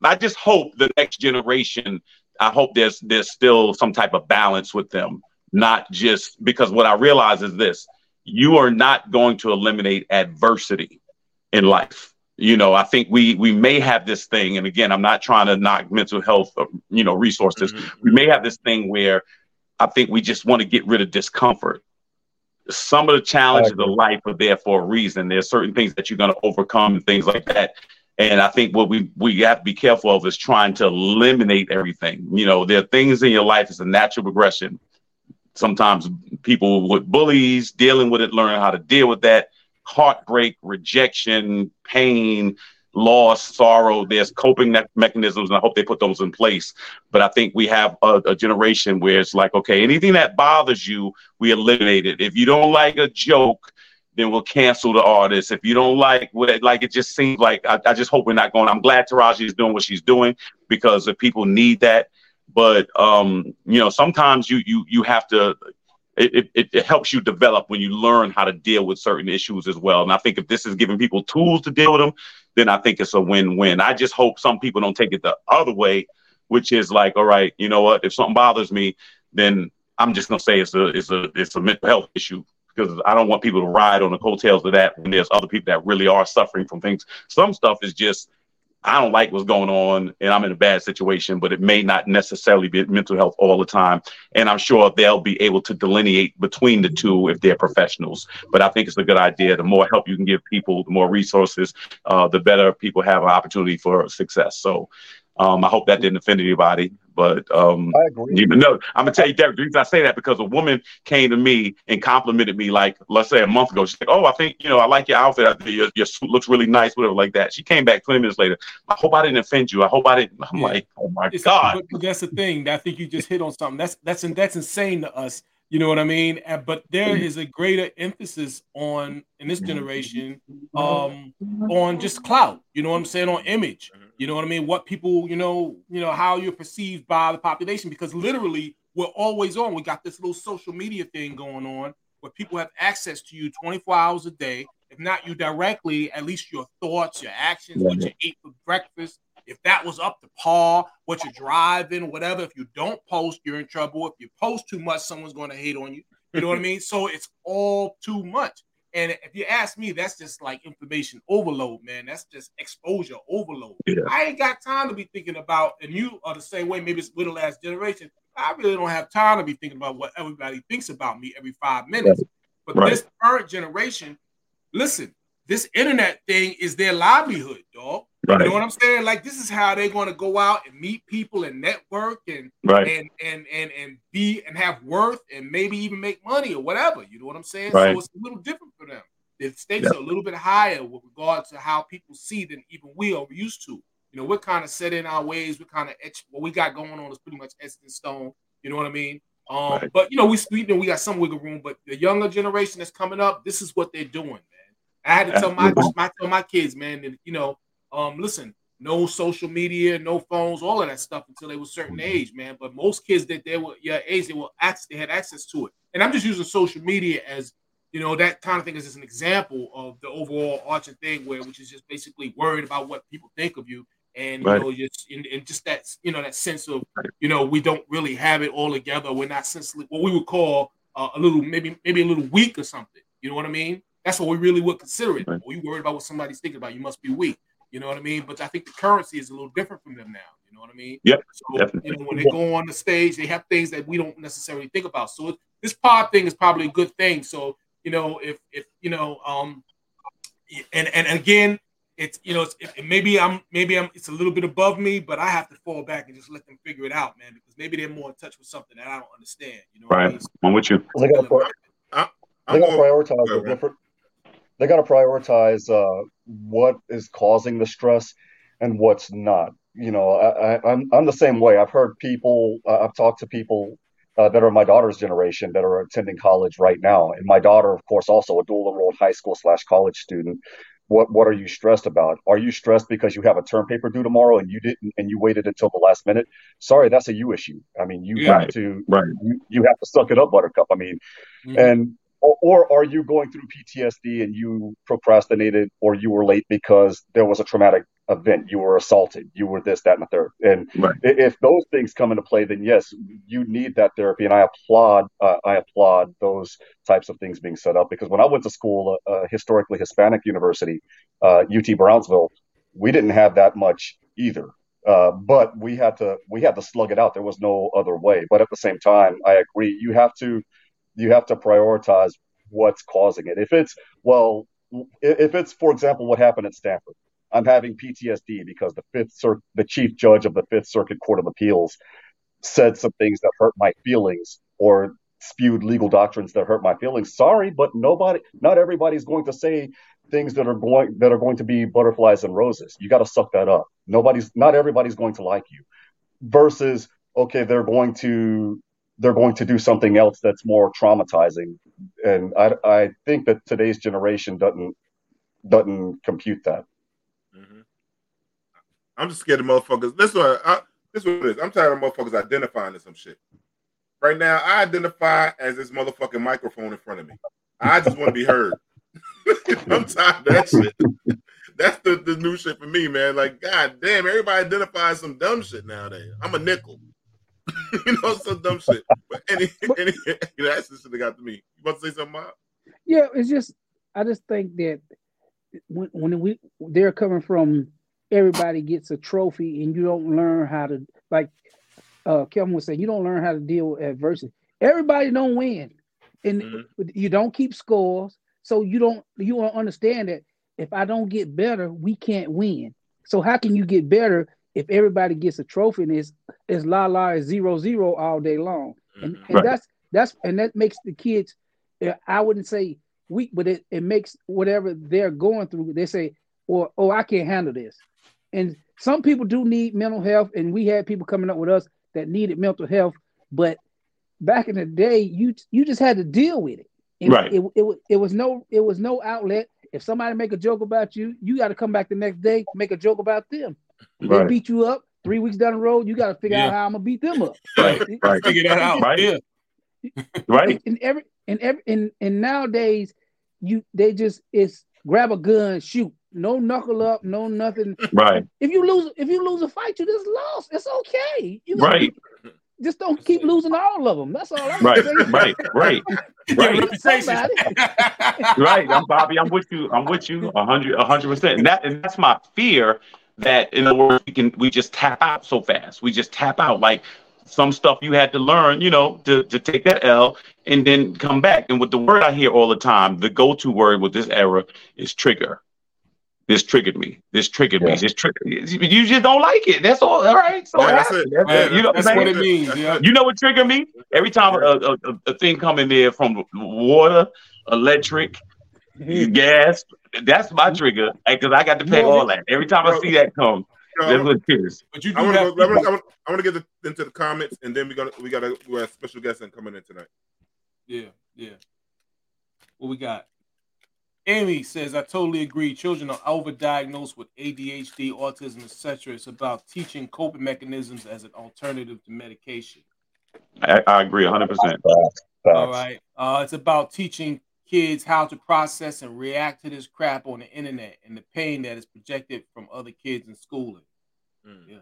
I just hope the next generation. I hope there's there's still some type of balance with them, not just because what I realize is this: you are not going to eliminate adversity in life. You know i think we we may have this thing and again i'm not trying to knock mental health uh, you know resources. Mm-hmm. we may have this thing where i think we just want to get rid of discomfort. Some of the challenges of life are there for a reason. There's certain things that you're going to overcome and things like that and i think what we we have to be careful of is trying to eliminate everything you know there are things in your life it's a natural progression sometimes people with bullies dealing with it learning how to deal with that heartbreak, rejection, pain, loss, sorrow. There's coping mechanisms, and I hope they put those in place. But I think we have a, a, generation where it's like, okay, anything that bothers you, we eliminate it. If you don't like a joke, then we'll cancel the artist. If you don't like what, like it just seems like I, I just hope we're not going. I'm glad Taraji is doing what she's doing because if people need that. But um, you know, sometimes you you you have to it, it, it, helps you develop when you learn how to deal with certain issues as well. And I think if this is giving people tools to deal with them, then I think it's a win-win. I just hope some people don't take it the other way, which is like, all right, you know what? If something bothers me, then I'm just gonna say it's a it's a it's a mental health issue because I don't want people to ride on the coattails of that when there's other people that really are suffering from things. Some stuff is just I don't like what's going on and I'm in a bad situation, but it may not necessarily be mental health all the time. And I'm sure they'll be able to delineate between the two if they're professionals. But I think it's a good idea. The more help you can give people, the more resources, uh, the better people have an opportunity for success. So um, I hope that didn't offend anybody. But um, I agree. You know, I'm gonna tell you, Derek. The reason I say that because a woman came to me and complimented me, like let's say a month ago. She's like, "Oh, I think you know, I like your outfit. I Your, your suit looks really nice, whatever, like that." She came back 20 minutes later. I hope I didn't offend you. I hope I didn't. I'm yeah. like, oh my it's, god. But, but that's the thing. I think you just hit on something. That's that's that's insane to us. You know what I mean? But there is a greater emphasis on in this generation um, on just clout. You know what I'm saying? On image. You know what I mean? What people, you know, you know how you're perceived by the population because literally we're always on. We got this little social media thing going on where people have access to you 24 hours a day. If not you directly, at least your thoughts, your actions, what you ate for breakfast, if that was up to par, what you're driving, whatever. If you don't post, you're in trouble. If you post too much, someone's going to hate on you. You know what I mean? So it's all too much. And if you ask me, that's just like information overload, man. That's just exposure overload. Yeah. I ain't got time to be thinking about, and you are the same way, maybe it's with the last generation. I really don't have time to be thinking about what everybody thinks about me every five minutes. Right. But right. this current generation, listen, this internet thing is their livelihood, dog. Right. You know what I'm saying? Like this is how they're going to go out and meet people and network and right. and and and and be and have worth and maybe even make money or whatever. You know what I'm saying? Right. So it's a little different for them. The stakes yeah. are a little bit higher with regard to how people see than even we are used to. You know, we're kind of set in our ways. We're kind of what we got going on is pretty much etched in stone. You know what I mean? Um, right. But you know, we you know, we got some wiggle room. But the younger generation that's coming up, this is what they're doing, man. I had to tell my, my tell my kids, man, that you know, um, listen, no social media, no phones, all of that stuff until they were a certain mm-hmm. age, man. But most kids that they were your age, they were access, they had access to it. And I'm just using social media as you know that kind of thing is just an example of the overall arching thing, where which is just basically worried about what people think of you, and you know just and, and, just that you know that sense of you know we don't really have it all together. We're not sensitive. What we would call uh, a little maybe maybe a little weak or something. You know what I mean? That's what we really would consider it. Right. you worried about what somebody's thinking about, you must be weak. You know what I mean? But I think the currency is a little different from them now. You know what I mean? Yep. So definitely. you know when they go on the stage, they have things that we don't necessarily think about. So this pod thing is probably a good thing. So you know if if you know um and and again it's you know it's, it, maybe I'm maybe I'm it's a little bit above me, but I have to fall back and just let them figure it out, man, because maybe they're more in touch with something that I don't understand. You know, what I Right. mean? I'm with you. They gotta, I, they gotta prioritize Go the ahead. different. They gotta prioritize uh, what is causing the stress and what's not. You know, I, I, I'm I'm the same way. I've heard people. Uh, I've talked to people uh, that are my daughter's generation that are attending college right now, and my daughter, of course, also a dual enrolled high school slash college student. What what are you stressed about? Are you stressed because you have a term paper due tomorrow and you didn't and you waited until the last minute? Sorry, that's a you issue. I mean, you have to Right. you, you have to suck it up, Buttercup. I mean, and or, or are you going through PTSD and you procrastinated or you were late because there was a traumatic event, you were assaulted, you were this, that, and the third. And Right. if those things come into play, then yes, you need that therapy. And I applaud, uh, I applaud those types of things being set up because when I went to school, a uh, historically Hispanic university, uh, UT Brownsville, we didn't have that much either. Uh, but we had to we had to slug it out. There was no other way. But at the same time, I agree. You have to you have to prioritize what's causing it. If it's well, if it's for example what happened at Stanford, I'm having PTSD because the fifth cir- the chief judge of the Fifth Circuit Court of Appeals said some things that hurt my feelings or spewed legal doctrines that hurt my feelings. Sorry, but nobody, not everybody's going to say things that are going that are going to be butterflies and roses. You got to suck that up. Nobody's, not everybody's going to like you. Versus, okay, they're going to they're going to do something else that's more traumatizing, and I I think that today's generation doesn't doesn't compute that. Mm-hmm. I'm just scared of motherfuckers. This one, I, this what it is. I'm tired of motherfuckers identifying as some shit. Right now, I identify as this motherfucking microphone in front of me. I just want to be heard. *laughs* I'm tired of that shit. That's the, the new shit for me, man. Like, god damn, everybody identifies some dumb shit nowadays. I'm a nickel. *laughs* you know, some dumb shit. But any, *laughs* any you know, that's the shit that got to me. You about to say something, Mark? Yeah, it's just I just think that when when we they're coming from everybody gets a trophy and you don't learn how to like uh Kevin was saying, you don't learn how to deal with adversity. Everybody don't win. And you don't keep scores. So you don't you don't understand that if I don't get better, we can't win. So how can you get better if everybody gets a trophy and it's it's la la is zero zero all day long? And, and Right. that's that's and that makes the kids uh, I wouldn't say weak, but it, it makes whatever they're going through, they say, or oh, I can't handle this. And some people do need mental health, and we had people coming up with us that needed mental health, but back in the day, you you just had to deal with it. And Right. It, it, it was no it was no outlet. If somebody make a joke about you, you got to come back the next day, make a joke about them. They Right. beat you up three weeks down the road. You got to figure out how I'm gonna beat them up. *laughs* Right, right. Figure that out. Right. Yeah. *laughs* Right. And every and every and, and nowadays, you they just it's grab a gun, shoot. No knuckle up, no nothing. Right. If you lose, if you lose a fight, you just lost. It's okay. You know, Right. Just don't keep losing all of them. That's all I'm Right, saying. right, right, *laughs* right. Somebody. right. I'm Bobby. I'm with you. I'm with you. A hundred, a hundred percent. And that, and that's my fear. That in other words, we can we just tap out so fast. We just tap out. Like some stuff you had to learn, you know, to to take that L and then come back. And with the word I hear all the time, the go-to word with this era is trigger. This triggered me. This triggered me. This triggered. You just don't like it. That's all. All right. So Yeah, that's it. That's Yeah. You know that's what what it means, yeah. You know what trigger me? Every time a, a, a, a thing come in there from water, electric, gas, that's my trigger because I got to pay all that. Every time I see that come, that's what it is. But you I want to go. I want to. I want to get the, into the comments, and then we're gonna we got a we have a special guest in coming in tonight. Yeah, yeah. What we got? Amy says, I totally agree. Children are overdiagnosed with ADHD, autism, etc. It's about teaching coping mechanisms as an alternative to medication. I, I agree 100%. All right. Uh, it's about teaching kids how to process and react to this crap on the internet and the pain that is projected from other kids in schooling. Mm. Yeah.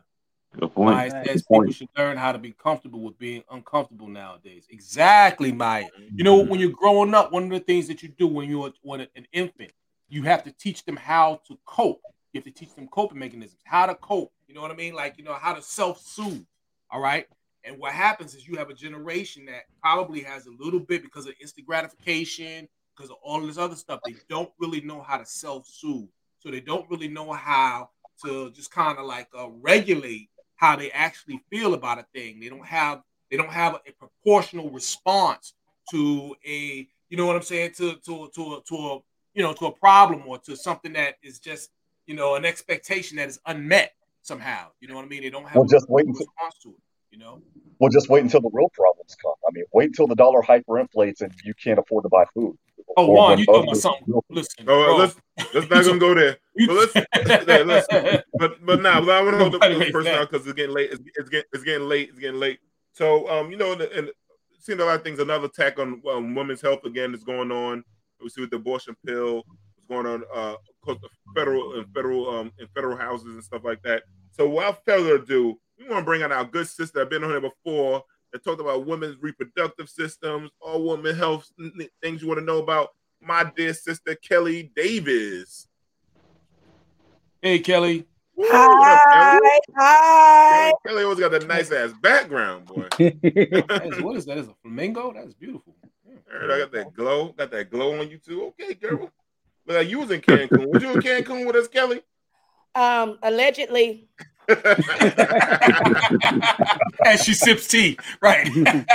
Good point. Maya Good says people point. should learn how to be comfortable with being uncomfortable nowadays. Exactly, Maya. You know, when you're growing up, one of the things that you do when you're when an infant, you have to teach them how to cope. You have to teach them coping mechanisms, how to cope. You know what I mean? Like, you know, how to self-soothe. All right. And what happens is you have a generation that probably has a little bit because of instant gratification, because of all this other stuff. They don't really know how to self-soothe. so they don't really know how to just kind of like uh, regulate how they actually feel about a thing. They don't have they don't have a proportional response to a you know what I'm saying to to to a, to a you know to a problem or to something that is just you know an expectation that is unmet somehow. You know what I mean? They don't have Well, a just wait until response to it. You know. We'll just wait until the real problems come. I mean, wait until the dollar hyperinflates and you can't afford to buy food. Oh, Or Juan, when you talking about something? Listen, Oh, bro. let's let's not gonna go there. *laughs* But let's, yeah, *laughs* let's but but now nah, I want to hold the, Nobody the makes person out because it's getting late. It's, it's getting it's getting late. It's getting late. So um, you know, and, and seeing a lot of things. Another attack on um, women's health again is going on. We see with the abortion pill. What's going on? Uh, of course, the federal and federal um in federal houses and stuff like that. So without further ado, we want to bring on our good sister. I've been on here before. That talked about women's reproductive systems, all women health n- n- things you want to know about. My dear sister Kelly Davis. Hey, Kelly. Woo, what up, Kelly? Hi, hi. Kelly, Kelly always got a nice ass background, boy. *laughs* That is, what is that? Is a flamingo? That is beautiful. Heard I got that glow, got that glow on you too. Okay, girl. But like you was in Cancun. Was you in Cancun with us, Kelly? Um, allegedly, *laughs* As she sips tea, right? *laughs*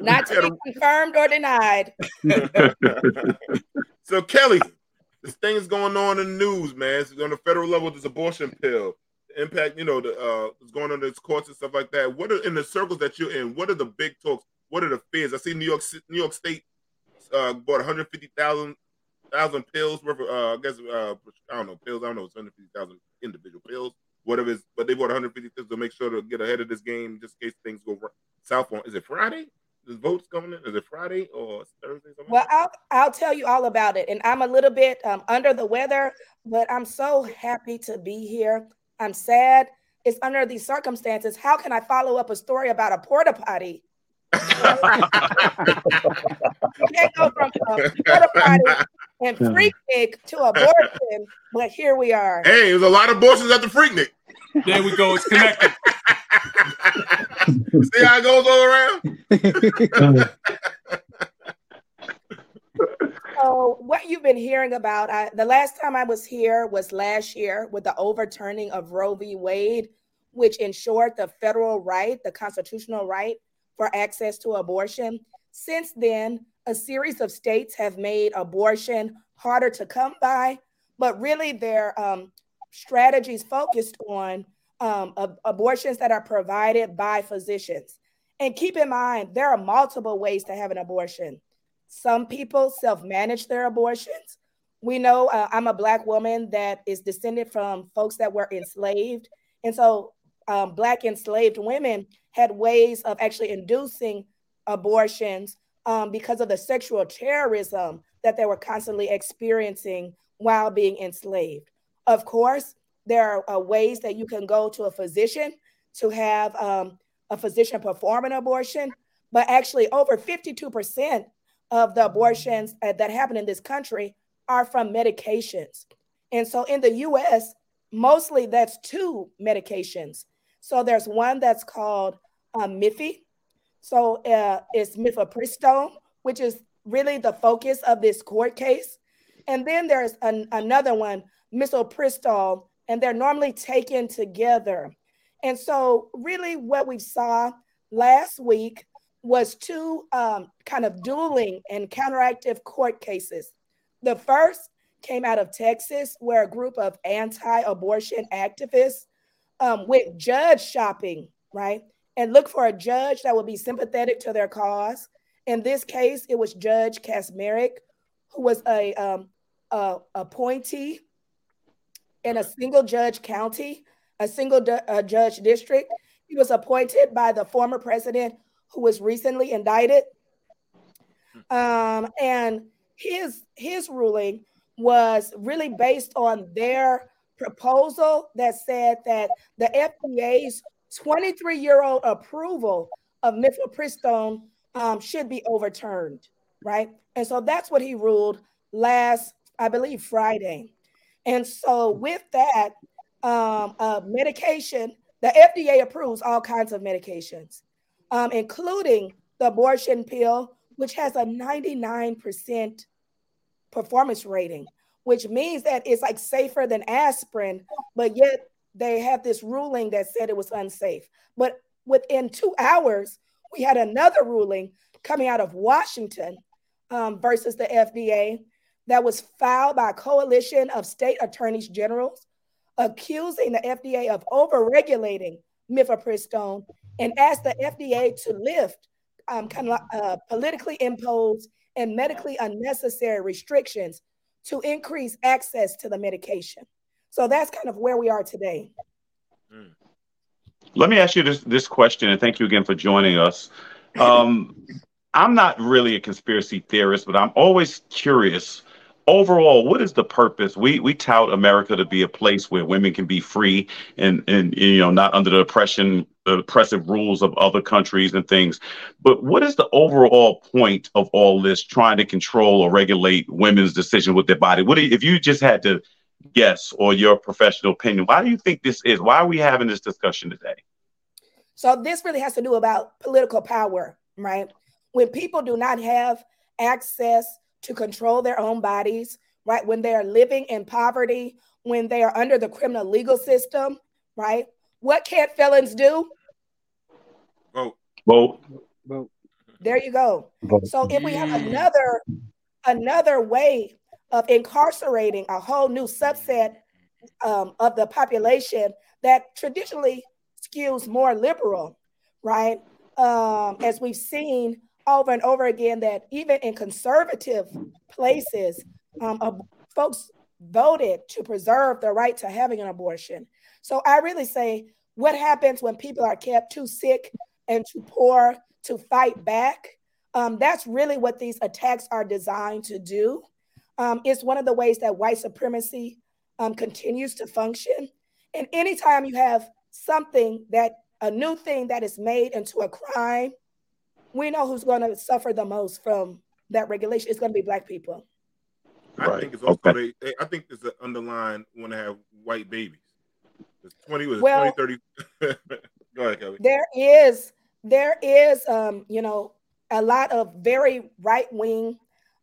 not to be confirmed or denied. *laughs* so Kelly, this thing is going on in the news, man. It's on the federal level. This abortion pill The impact. You know, the uh, what's going on in its courts and stuff like that. What are in the circles that you're in? What are the big talks? What are the fears? I see New York, New York State uh, bought 150,000 thousand pills worth of, uh, I guess, uh, I don't know, pills. I don't know, it's 150,000 individual pills, whatever it is. But they bought 150 pills to make sure to get ahead of this game just in case things go south on. Is it Friday? The votes coming in? Is it Friday or Thursday? Something Well, I'll I'll tell you all about it. And I'm a little bit um, under the weather, but I'm so happy to be here. I'm sad. It's under these circumstances. How can I follow up a story about a porta potty? You can't go from a porta and freak Nick to abortion, but here we are. Hey, there's a lot of abortions at the Freaknik. There we go. It's connected. *laughs* See how it goes all around? So, what you've been hearing about, I, the last time I was here was last year with the overturning of Roe v. Wade, which ensured the federal right, the constitutional right for access to abortion. Since then, a series of states have made abortion harder to come by, but really their um, strategies focused on um, ab- abortions that are provided by physicians. And keep in mind, there are multiple ways to have an abortion. Some people self manage their abortions. We know uh, I'm a Black woman that is descended from folks that were enslaved. And so, um, Black enslaved women had ways of actually inducing abortions um, because of the sexual terrorism that they were constantly experiencing while being enslaved. Of course, there are uh, ways that you can go to a physician to have um, a physician perform an abortion, but actually, over 52% of the abortions uh, that happen in this country are from medications. And so in the US, mostly that's two medications. So there's one that's called um, Miffy. So uh, it's mifepristone, which is really the focus of this court case. And then there's an, another one, misoprostol, and they're normally taken together. And so, really, what we saw last week was two um, kind of dueling and counteractive court cases. The first came out of Texas, where a group of anti abortion activists um, went judge shopping, right? And look for a judge that would be sympathetic to their cause. In this case, it was Judge Kacsmaryk, who was a, um, a appointee in a single judge county, a single du- uh, judge district. He was appointed by the former president who was recently indicted. Um, and his his ruling was really based on their proposal that said that the FDA's 23 year old approval of mifepristone um, should be overturned, right? And so that's what he ruled last, I believe, Friday. And so with that um, uh, medication, the FDA approves all kinds of medications, um, including the abortion pill, which has a 99% performance rating, which means that it's like safer than aspirin, but yet they have this ruling that said it was unsafe. But within two hours, we had another ruling coming out of Washington um, versus the FDA that was filed by a coalition of state attorneys generals accusing the FDA of overregulating mifepristone and asked the FDA to lift um, kind of uh, politically imposed and medically unnecessary restrictions to increase access to the medication. So that's kind of where we are today. Let me ask you this this question, and thank you again for joining us. Um, I'm not really a conspiracy theorist, but I'm always curious. Overall, what is the purpose? We we tout America to be a place where women can be free and and you know not under the oppression, the oppressive rules of other countries and things. But what is the overall point of all this trying to control or regulate women's decision with their body? What you, if you just had to guess or your professional opinion? Why do you think this is? Why are we having this discussion today? So this really has to do about political power, right? When people do not have access to control their own bodies, right? When they are living in poverty, when they are under the criminal legal system, right? What can't felons do? Vote. Vote. Vote. There you go. Vote. So if we have another another way of incarcerating a whole new subset um, of the population that traditionally skews more liberal, right? Um, as we've seen over and over again, that even in conservative places, um, folks voted to preserve the right to having an abortion. So I really say, what happens when people are kept too sick and too poor to fight back? Um, that's really what these attacks are designed to do. Um, it's one of the ways that white supremacy um, continues to function. And anytime you have something that a new thing that is made into a crime, we know who's going to suffer the most from that regulation. It's going to be black people. I Right. think it's also Okay. they, they- I think it's an underlying want to have white babies. It's 20 was Well- 20, 30. *laughs* Go ahead, Kelly. There is there is um, you know a lot of very right wing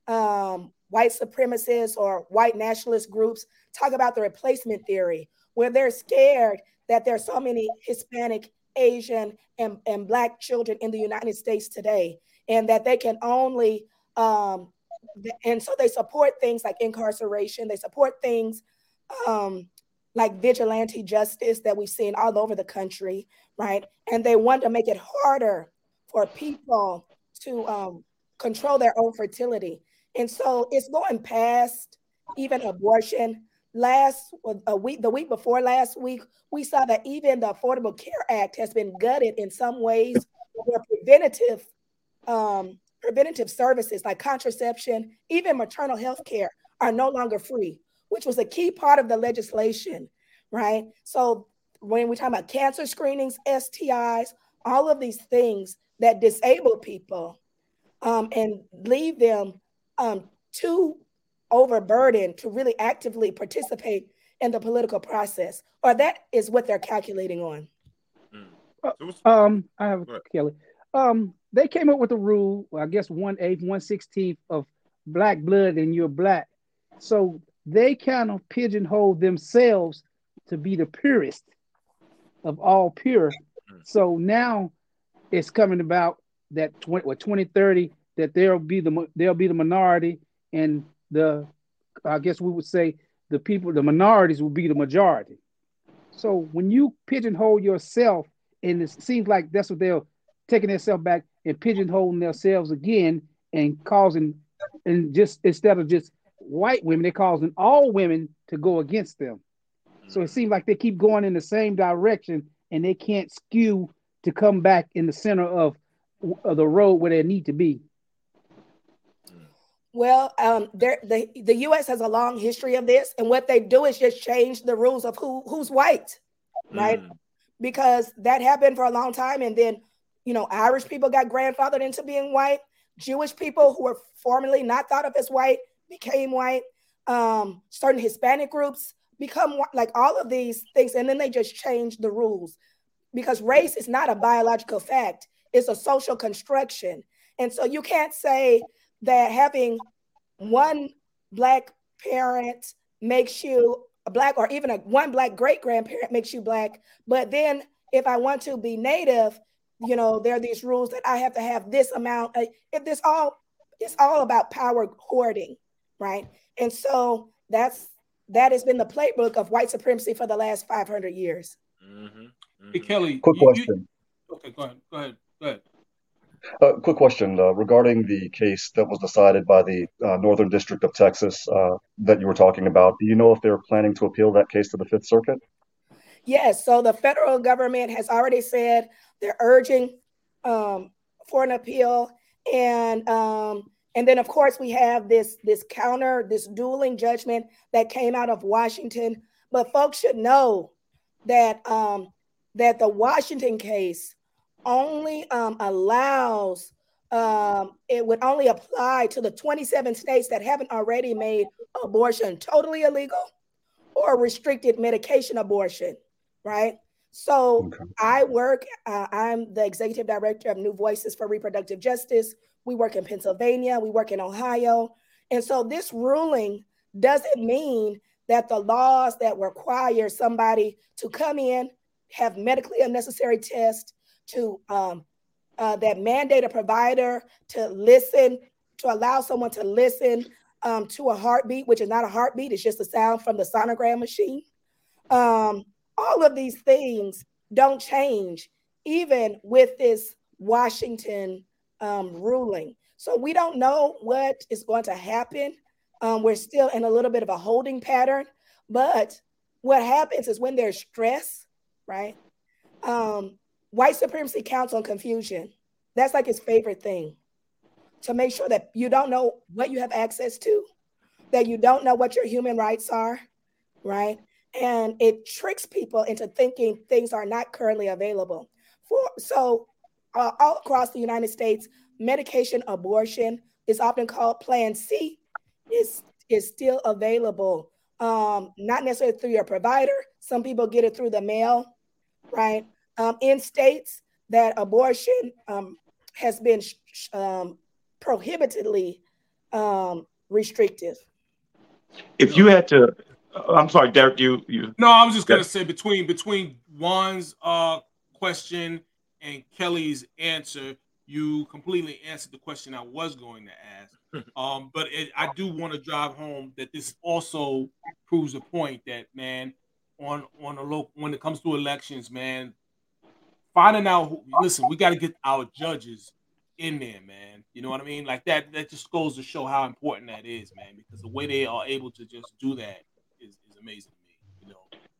um, white supremacists or white nationalist groups talk about the replacement theory, where they're scared that there's so many Hispanic, Asian, and, and Black children in the United States today, and that they can only, um, and so they support things like incarceration, they support things um, like vigilante justice that we've seen all over the country, right? And they want to make it harder for people to um, control their own fertility. And so it's going past even abortion. Last a week, the week before last week, we saw that even the Affordable Care Act has been gutted in some ways, where preventative um, preventative services like contraception, even maternal health care, are no longer free, which was a key part of the legislation, right? So when we talk about cancer screenings, STIs, all of these things that disable people um, and leave them um, too overburdened to really actively participate in the political process, or that is what they're calculating on. Um, I have Kelly. Um, they came up with a rule. I guess one eighth, one sixteenth of black blood, and you're black. So they kind of pigeonhole themselves to be the purest of all pure. So now it's coming about that 20, what 2030 that there'll be the there'll be the minority and the I guess we would say the people the minorities will be the majority. So when you pigeonhole yourself, and it seems like that's what they're taking themselves back and pigeonholing themselves again and causing and just instead of just white women, they're causing all women to go against them. So it seems like they keep going in the same direction and they can't skew to come back in the center of, of the road where they need to be. Well, um, the the U.S. has a long history of this, and what they do is just change the rules of who who's white, right? Because that happened for a long time, and then you know Irish people got grandfathered into being white. Jewish people who were formerly not thought of as white became white. Um, certain Hispanic groups become like all of these things, and then they just change the rules because race is not a biological fact; it's a social construction, and so you can't say that having one black parent makes you a black, or even a one black great grandparent makes you black. But then if I want to be native, you know, there are these rules that I have to have this amount. Uh, if this all, it's all about power hoarding, right? And so that's that has been the playbook of white supremacy for the last 500 years. Mm-hmm. Hey, Kelly. Quick you- you- question. okay, go ahead. Go ahead. Go ahead. Uh, quick question uh, regarding the case that was decided by the uh, Northern District of Texas uh, that you were talking about. Do you know if they're planning to appeal that case to the Fifth Circuit? Yes, so the federal government has already said they're urging um, for an appeal, and um, and then of course we have this this counter this dueling judgment that came out of Washington. But folks should know that um, that the Washington case only um, allows um, it would only apply to the 27 states that haven't already made abortion totally illegal or restricted medication abortion, right? So I work, uh, I'm the executive director of New Voices for Reproductive Justice. We work in Pennsylvania, we work in Ohio. And so this ruling doesn't mean that the laws that require somebody to come in, have medically unnecessary tests, to um, uh, that mandate a provider to listen, to allow someone to listen um, to a heartbeat, which is not a heartbeat, it's just a sound from the sonogram machine. Um, all of these things don't change, even with this Washington um, ruling. So we don't know what is going to happen. Um, we're still in a little bit of a holding pattern. But what happens is when there's stress, right? Um, white supremacy counts on confusion. That's like his favorite thing to make sure that you don't know what you have access to, that you don't know what your human rights are, right? And it tricks people into thinking things are not currently available. For so, uh, all across the United States, medication abortion is often called Plan C. is is still available, um, not necessarily through your provider. Some people get it through the mail, right? Um, in states that abortion um, has been sh- sh- um, prohibitively um, restrictive. If you had to, uh, I'm sorry, Derek, you you. No, I was just gonna say between between Juan's uh question and Kelly's answer, you completely answered the question I was going to ask. *laughs* Um, but it, I do want to drive home that this also proves a point that man, on on a local when it comes to elections, man, finding out. Who, listen, we got to get our judges in there, man. You know what I mean? Like that. That just goes to show how important that is, man. Because the way they are able to just do that is, is amazing to me.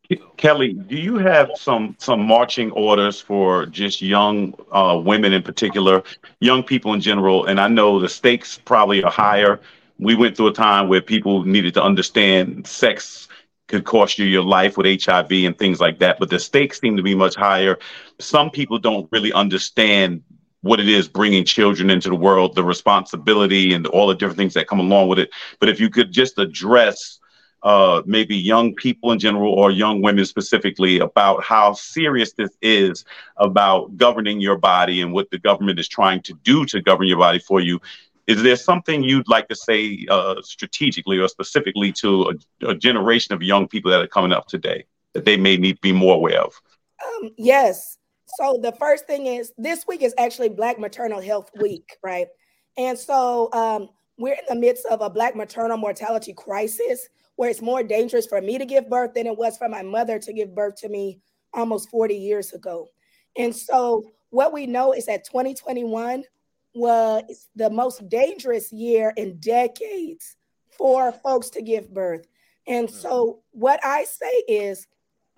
You know. Kelly, do you have some some marching orders for just young uh, women in particular, young people in general? And I know the stakes probably are higher. We went through a time where people needed to understand sex could cost you your life with HIV and things like that, but the stakes seem to be much higher. Some people don't really understand what it is bringing children into the world, the responsibility, and all the different things that come along with it. But if you could just address uh, maybe young people in general or young women specifically about how serious this is about governing your body and what the government is trying to do to govern your body for you. Is there something you'd like to say uh, strategically or specifically to a, a generation of young people that are coming up today that they may need to be more aware of? Um, yes. So the first thing is this week is actually Black Maternal Health Week, right? And so um, we're in the midst of a Black maternal mortality crisis where it's more dangerous for me to give birth than it was for my mother to give birth to me almost 40 years ago. And so what we know is that 2021 was the most dangerous year in decades for folks to give birth. And so what I say is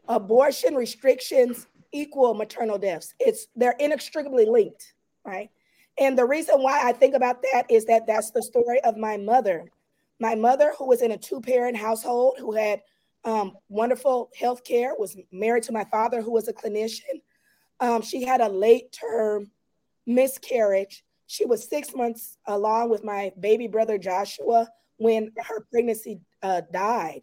abortion restrictions equal maternal deaths. It's they're inextricably linked, right? And the reason why I think about that is that that's the story of my mother. My mother, who was in a two-parent household, who had um, wonderful health care, was married to my father, who was a clinician. Um, she had a late-term miscarriage. She was six months along with my baby brother Joshua when her pregnancy uh, died.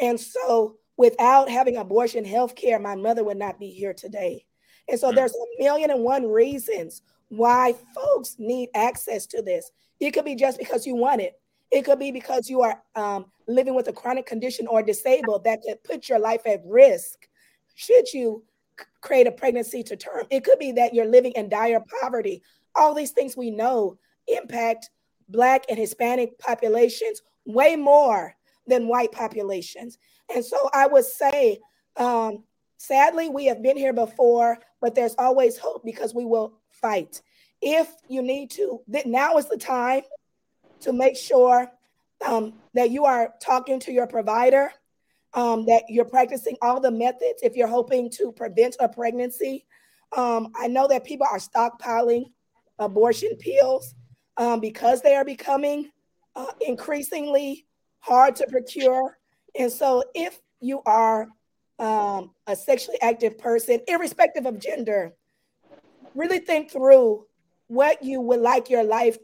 And so, without having abortion health care, my mother would not be here today. And so, there's a million and one reasons why folks need access to this. It could be just because you want it. It could be because you are um, living with a chronic condition or disabled that could put your life at risk should you create a pregnancy to term. It could be that you're living in dire poverty. All these things we know impact Black and Hispanic populations way more than white populations. And so I would say, um, sadly, we have been here before, but there's always hope because we will fight. If you need to, th- now is the time to make sure um, that you are talking to your provider, um, that you're practicing all the methods if you're hoping to prevent a pregnancy. Um, I know that people are stockpiling abortion pills um, because they are becoming uh, increasingly hard to procure. And so, if you are um, a sexually active person, irrespective of gender, really think through what you would like your life,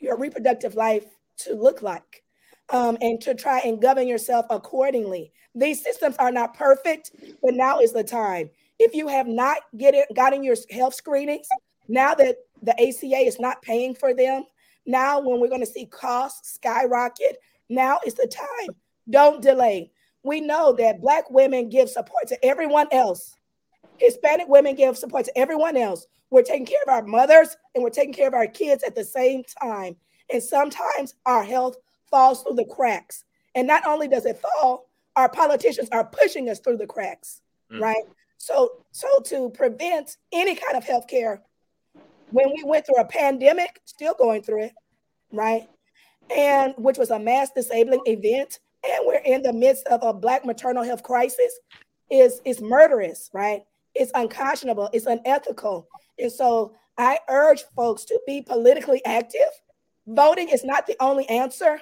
your reproductive life to look like, um, and to try and govern yourself accordingly. These systems are not perfect, but now is the time. If you have not get it, gotten your health screenings, now that the ACA is not paying for them, now when we're going to see costs skyrocket, now is the time. Don't delay. We know that Black women give support to everyone else. Hispanic women give support to everyone else. We're taking care of our mothers and we're taking care of our kids at the same time. And sometimes our health falls through the cracks. And not only does it fall, our politicians are pushing us through the cracks, Mm. right? So, so to prevent any kind of health care, when we went through a pandemic, still going through it, right? And which was a mass disabling event, and we're in the midst of a black maternal health crisis, is is murderous, right? It's unconscionable, it's unethical. And so I urge folks to be politically active. Voting is not the only answer,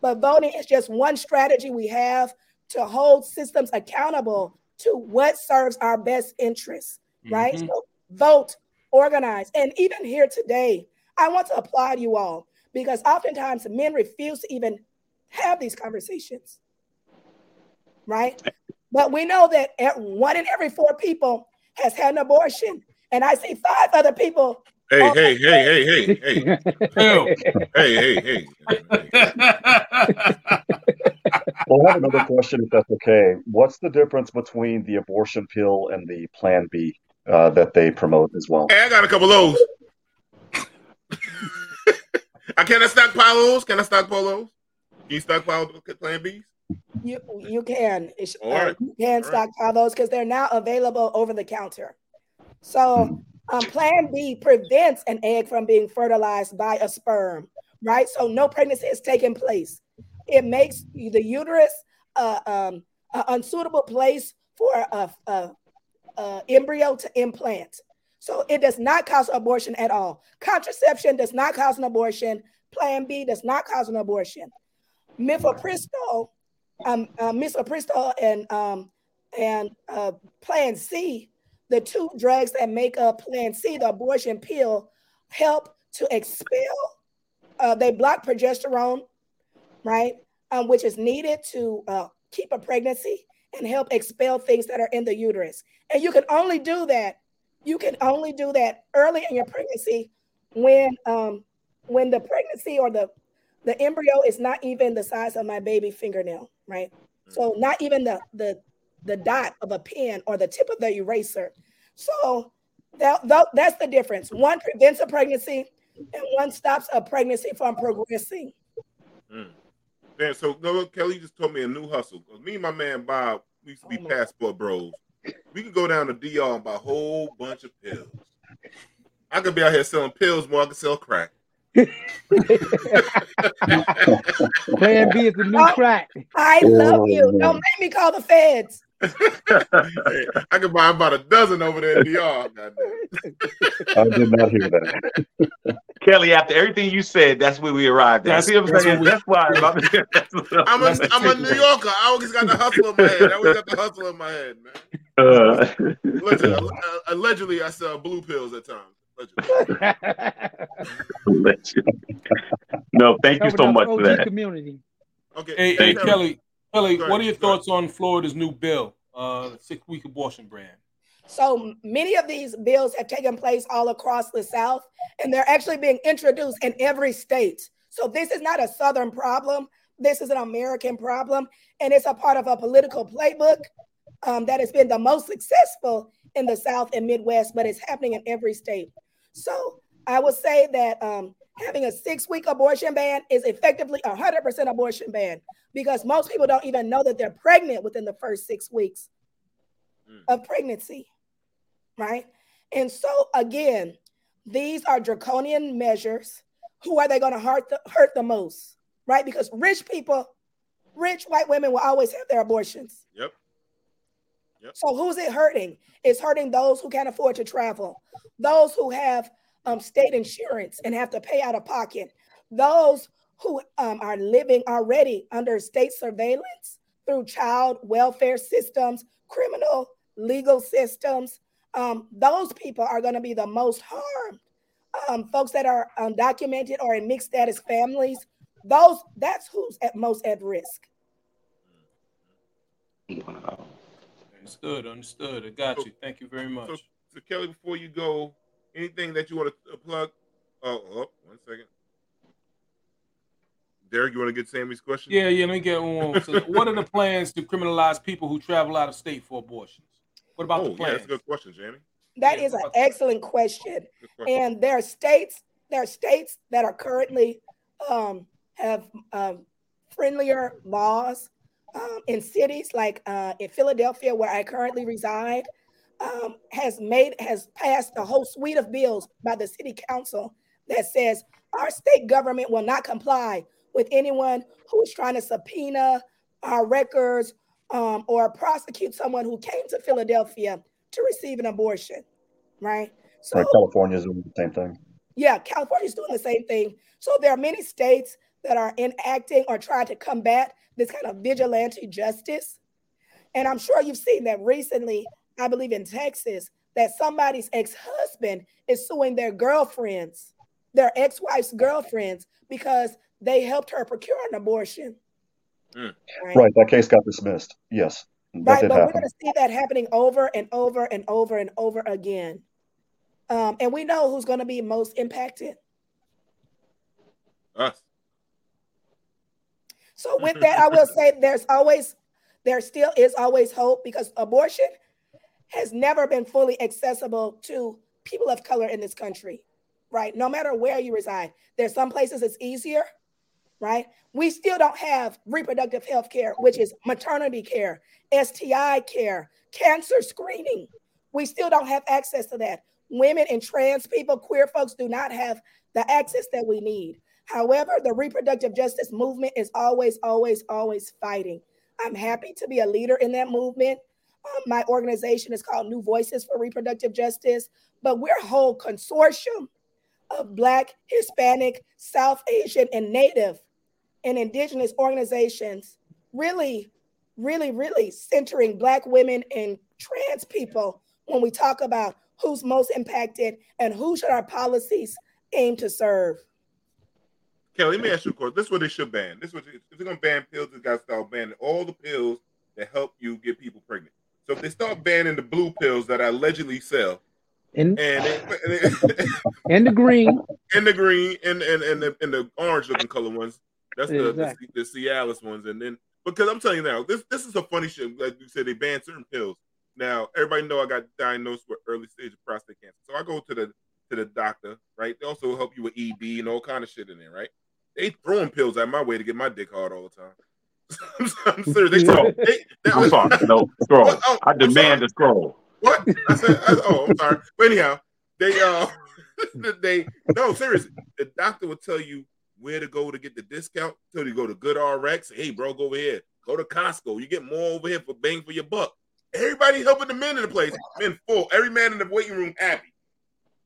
but voting is just one strategy we have to hold systems accountable to what serves our best interests, right? Mhm. So vote, organize. And even here today, I want to applaud you all because oftentimes men refuse to even have these conversations, right? But we know that one in every four people has had an abortion. And I see five other people. Hey, hey, hey, hey, hey, hey. hey, hey, hey. Well, I have another question, if that's okay. What's the difference between the abortion pill and the Plan B uh, that they promote as well? Hey, I got a couple of those. I can I stockpile those? Can I stockpile those? Can you stockpile Plan Bs? You you can It's- All uh, right. you can stockpile those because they're now available over the counter. So um, Plan B prevents an egg from being fertilized by a sperm, right? So no pregnancy is taking place. It makes the uterus uh, um, an unsuitable place for a, a, a embryo to implant. So it does not cause abortion at all. Contraception does not cause an abortion. Plan B does not cause an abortion. Mifepristol, um, uh, mifepristol and um, and uh, Plan C, the two drugs that make up Plan C, the abortion pill, help to expel. Uh, they block progesterone, right, um, which is needed to uh, keep a pregnancy and help expel things that are in the uterus. And you can only do that. You can only do that early in your pregnancy when um, when the pregnancy or the the embryo is not even the size of my baby fingernail, right? So not even the the the dot of a pen or the tip of the eraser. So that, that that's the difference. One prevents a pregnancy, and one stops a pregnancy from progressing. Mm. Man, so no, Kelly just told me a new hustle. 'Cause Me and my man Bob, we used to be oh passport bros. We can go down to DR and buy a whole bunch of pills. I could be out here selling pills more. I could sell crack. *laughs* Plan B is the new oh, crack. I love you. Don't make me call the feds. Hey, I could buy about a dozen over there in DR. goddamn. I did not hear that. Kelly, after everything you said, that's where we arrived at. That's- See what I'm that's saying? we- That's why I'm, *laughs* I'm a, that's I'm a New Yorker. I always got the hustle in my head. I always got the hustle in my head, man. Uh, Allegedly, uh, allegedly, I sell blue pills at times. Allegedly. *laughs* no, thank you so much for that. community. Okay. Hey, hey, hey, Kelly. Kelly, Kelly, what are your go thoughts on Florida's new bill, uh, six week abortion ban? So many of these bills have taken place all across the South, and they're actually being introduced in every state. So this is not a Southern problem. This is an American problem, and it's a part of a political playbook um, that has been the most successful in the South and Midwest, but it's happening in every state. So I would say that um, having a six-week abortion ban is effectively a hundred percent abortion ban because most people don't even know that they're pregnant within the first six weeks mm. of pregnancy, right? And so again, these are draconian measures. Who are they going to hurt the, hurt the most, right? Because rich people, rich white women will always have their abortions. Yep. Yep. So who's it hurting? It's hurting those who can't afford to travel, those who have um, state insurance and have to pay out of pocket, those who um, are living already under state surveillance through child welfare systems, criminal legal systems. Um, those people are going to be the most harmed. Um, folks that are undocumented or in mixed status families, those that's who's at most at risk. Understood. Understood. I got you. Thank you very much. So, so Kelly, before you go, anything that you want to plug? Oh, oh, one second. Derek, you want to get Sammy's question? Yeah, yeah. Let me get one. So what are the plans to criminalize people who travel out of state for abortions? What about oh, the yeah, plans? that's a good question, Jamie. That is an excellent question. question. And there are states, there are states that are currently um, have um, friendlier laws um, in cities like uh, in Philadelphia, where I currently reside, um, has made has passed a whole suite of bills by the city council that says our state government will not comply with anyone who is trying to subpoena our records um, or prosecute someone who came to Philadelphia to receive an abortion, right? So Right, California's doing the same thing. yeah, California's doing the same thing. So there are many states that are enacting or trying to combat this kind of vigilante justice. And I'm sure you've seen that recently, I believe in Texas, that somebody's ex-husband is suing their girlfriends, their ex-wife's girlfriends, because they helped her procure an abortion. Right. Right, that case got dismissed. Yes, Right, did but we're going to see that happening over and over and over and over again. Um, and we know who's going to be most impacted. Us. So with that, I will *laughs* say there's always, there still is always hope because abortion has never been fully accessible to people of color in this country, right? No matter where you reside, there's some places it's easier, right? We still don't have reproductive health care, which is maternity care, STI care, cancer screening. We still don't have access to that. Women and trans people, queer folks do not have the access that we need. However, the reproductive justice movement is always, always, always fighting. I'm happy to be a leader in that movement. Um, my organization is called New Voices for Reproductive Justice, but we're a whole consortium of Black, Hispanic, South Asian, and Native and Indigenous organizations, really, really, really centering Black women and trans people when we talk about who's most impacted and who should our policies aim to serve. Kelly, let me ask you a question. This is what they should ban. This is what if they're gonna ban pills, they gotta start banning all the pills that help you get people pregnant. So if they start banning the blue pills that I allegedly sell, And and they, and, they, *laughs* and the green. and the green and and and the, and the orange looking color ones, that's the Exactly. the, the Cialis ones, and then because I'm telling you now, this this is a funny shit. Like you said, they banned certain pills. Now everybody know I got diagnosed with early stage of prostate cancer, so I go to the to the doctor, right? They also help you with ED and all kind of shit in there, right? They throwing pills at my way to get my dick hard all the time. I'm serious. They, No. they, they, I'm sorry. No, scroll. Oh, I demand a scroll. What? I said, I, oh, I'm sorry. But anyhow, they uh, *laughs* they no seriously. The doctor will tell you where to go to get the discount. Tell you go to GoodRx. Hey, bro, go over here. Go to Costco. You get more over here for bang for your buck. Everybody helping the men in the place. Men full. Every man in the waiting room happy.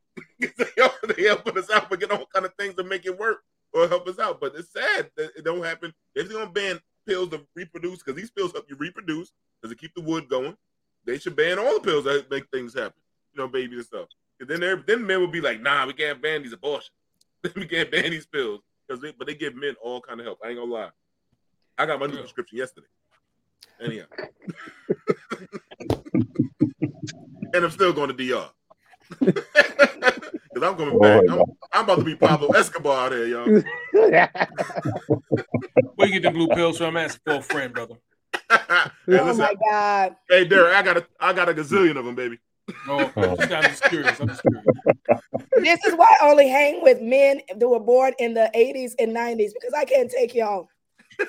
*laughs* they helping us out, but get all kind of things to make it work or help us out. But it's sad that it don't happen. If they're gonna ban pills to reproduce, because these pills help you reproduce, because they keep the wood going. They should ban all the pills that make things happen. You know, babies and stuff. 'Cause then then men will be like, nah, we can't ban these abortions. *laughs* we can't ban these pills because they, but they give men all kind of help. I ain't gonna lie. I got my new prescription yesterday. Anyhow, *laughs* and I'm still going to DR. *laughs* Because I'm coming Oh, back. I'm, I'm about to be Pablo Escobar out here, y'all. *laughs* Where you get the blue pills from? I'm asking for a friend, brother. Hey, Oh my God. hey, Derek, I got a, I got a gazillion of them, baby. Oh, I'm just, I'm just curious. I'm just curious. This is why I only hang with men that were born in the 80s and 90s because I can't take y'all. *laughs*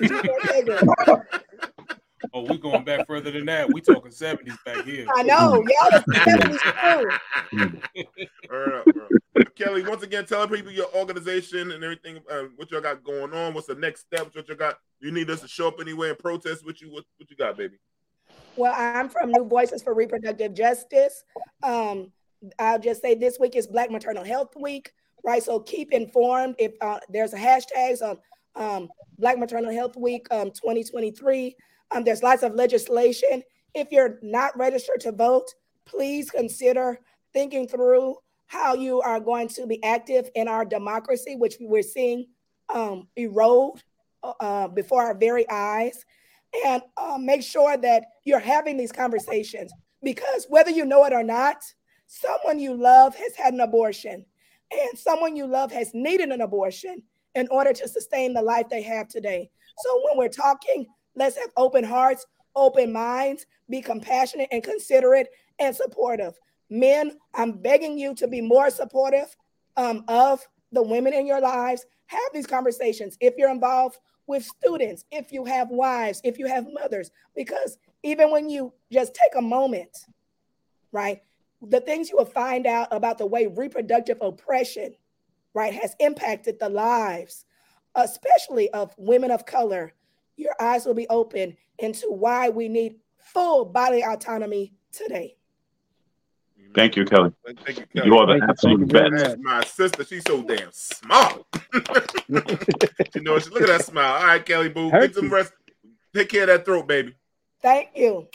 I can't take it. Oh, we going back further than that. We talking 70s back here. I know. Y'all is 70s too. *laughs* Word. Kelly, once again, tell people your organization and everything, uh, what y'all got going on. What's the next steps? What you got? You need us to show up anywhere and protest with you? What, what you got, baby? Well, I'm from New Voices for Reproductive Justice. Um, I'll just say this week is Black Maternal Health Week, right? So keep informed. If uh, there's a hashtags on um, Black Maternal Health Week um, 2023, um, there's lots of legislation. If you're not registered to vote, please consider thinking through how you are going to be active in our democracy, which we're seeing um, erode uh, before our very eyes and uh, make sure that you're having these conversations because whether you know it or not, someone you love has had an abortion and someone you love has needed an abortion in order to sustain the life they have today. So when we're talking, let's have open hearts, open minds, be compassionate and considerate and supportive. Men, I'm begging you to be more supportive um, of the women in your lives. Have these conversations if you're involved with students, if you have wives, if you have mothers, because even when you just take a moment, right, the things you will find out about the way reproductive oppression, right, has impacted the lives, especially of women of color, your eyes will be open into why we need full body autonomy today. Thank you, Kelly. Thank you, Kelly. You are the Thank absolute very best. My sister, she's so damn smart. *laughs* you know, she, look at that smile. All right, Kelly Boo, get some rest. Take care of that throat, baby. Thank you.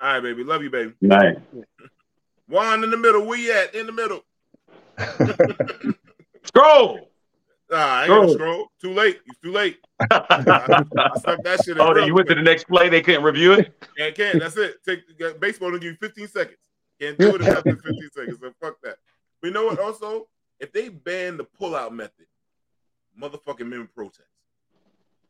All right, baby. Love you, baby. Night. Juan in the middle. Where you at? In the middle. *laughs* *laughs* Scroll. I ain't gonna Scroll. scroll. Too late. It's too late. I, I stuck that shit. Oh, then you went to the next play. They couldn't review it. Can't, can't. That's it. Take baseball to give you 15 seconds. Can't do it in 15 seconds. So fuck that. But you know what? Also, if they ban the pullout method, motherfucking men protest.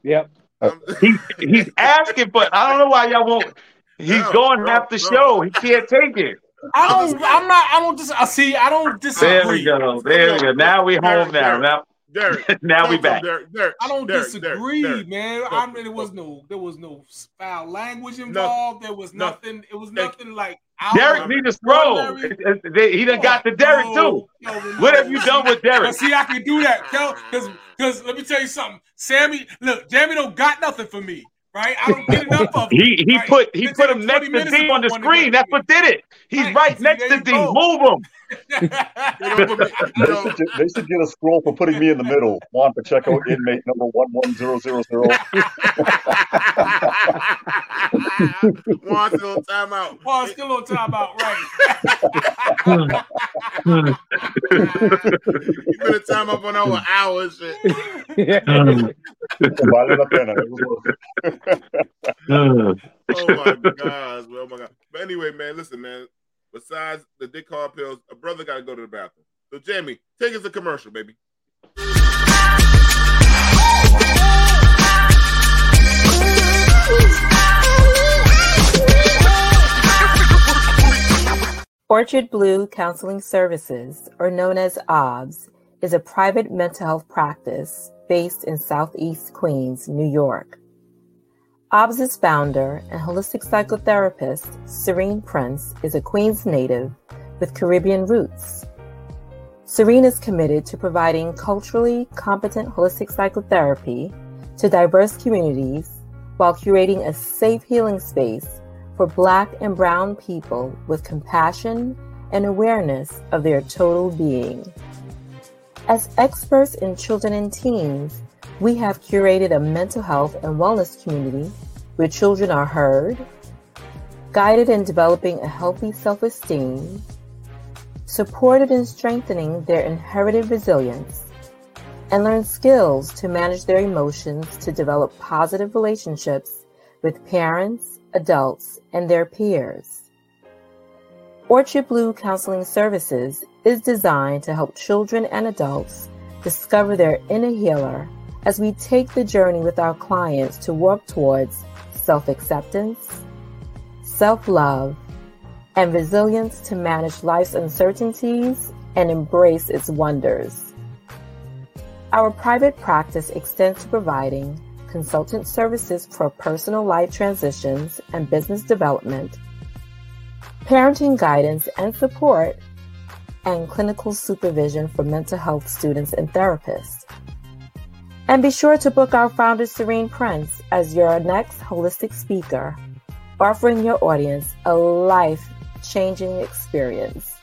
Yep. Um, *laughs* he, he's asking for. I don't know why y'all won't. He's No, going no, half the no. show. He can't take it. I don't. I'm not. I don't. Dis- I see. I don't disagree. There we go. There we go. Now we home now. Now, Derek, *laughs* now we talk to him, back. Derek, Derek, I don't Derek, disagree, Derek, Derek. man. Talk I mean, him, there was no, there was no foul language involved. There was No. nothing. It was nothing like. Derek of need to scroll. ordinary. It- it- He done got to Derek too. No, no, What have you done with But Derek? *laughs* see, I can do that, because because let me tell you something. Sammy, look, Jamie don't got nothing for me, right? I don't get enough of. *laughs* him, He he right? put he put him next to minutes D to on the screen. together. That's what did it. He's Right. right next there to you D. go. Move him. *laughs* You know, put me- you They should, get, they should get a scroll for putting me in the middle. Juan Pacheco, inmate number one one zero zero zero. *laughs* Juan still on timeout. Paul still on timeout, right? You been in timeout for over an hour and shit. Um, Vale la pena. It was worth it. Oh my gosh, oh my god. But anyway, man, listen, man. Besides the dick hard pills, a brother got to go to the bathroom. So, Jamie, take us a commercial, baby. Orchard Blue Counseling Services, or known as OBS, is a private mental health practice based in Southeast Queens, New York. OBS's founder and holistic psychotherapist, Serene Prince, is a Queens native with Caribbean roots. Serene is committed to providing culturally competent holistic psychotherapy to diverse communities while curating a safe healing space for Black and Brown people with compassion and awareness of their total being. As experts in children and teens, we have curated a mental health and wellness community where children are heard, guided in developing a healthy self esteem, supported in strengthening their inherited resilience, and learn skills to manage their emotions to develop positive relationships with parents, adults, and their peers. Orchard Blue Counseling Services is designed to help children and adults discover their inner healer as we take the journey with our clients to work towards self acceptance, self love, and resilience to manage life's uncertainties and embrace its wonders. Our private practice extends to providing consultant services for personal life transitions and business development, parenting guidance and support, and clinical supervision for mental health students and therapists. And be sure to book our founder, Serene Prince, as your next holistic speaker, offering your audience a life changing experience.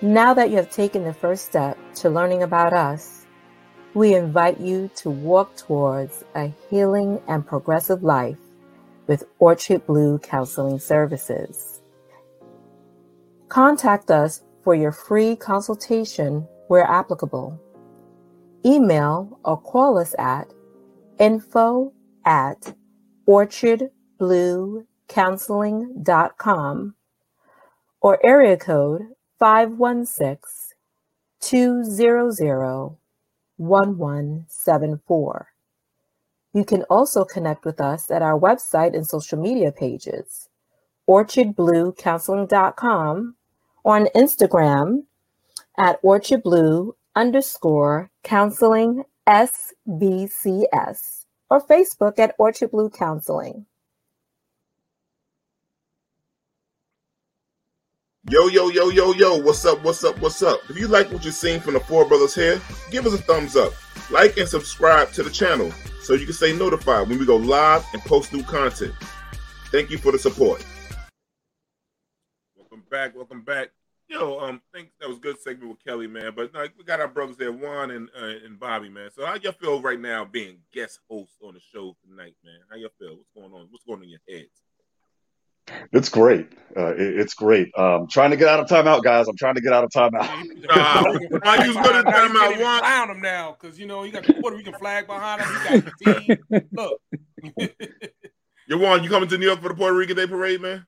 Now that you have taken the first step to learning about us, we invite you to walk towards a healing and progressive life with Orchard Blue Counseling Services. Contact us for your free consultation where applicable. Email or call us at info at orchardbluecounseling.com or area code 516 200 1174. You can also connect with us at our website and social media pages, orchardbluecounseling.com or on Instagram at orchardblue underscore counseling SBCS or Facebook at Orchard Blue Counseling. Yo, yo, yo, yo, yo, what's up, what's up, what's up? If you like what you're seeing from the Four Brothers here, give us a thumbs up, like, and subscribe to the channel so you can stay notified when we go live and post new content. Thank you for the support. Welcome back, welcome back. Yo, um, think that was a good segment with Kelly, man. But like, we got our brothers there, Juan and uh, and Bobby, man. So how y'all feel right now being guest hosts on the show tonight, man? How y'all feel? What's going on? What's going on in your heads? It's great. Uh, it, it's great. Um, trying to get out of timeout, guys. I'm trying to get out of timeout. *laughs* Nah, why you go to Now timeout? can't even Juan? clown him now because you know he got the Puerto Rican flag behind him. He got the team. *laughs* Look, Yo, Juan, you coming to New York for the Puerto Rican Day Parade, man?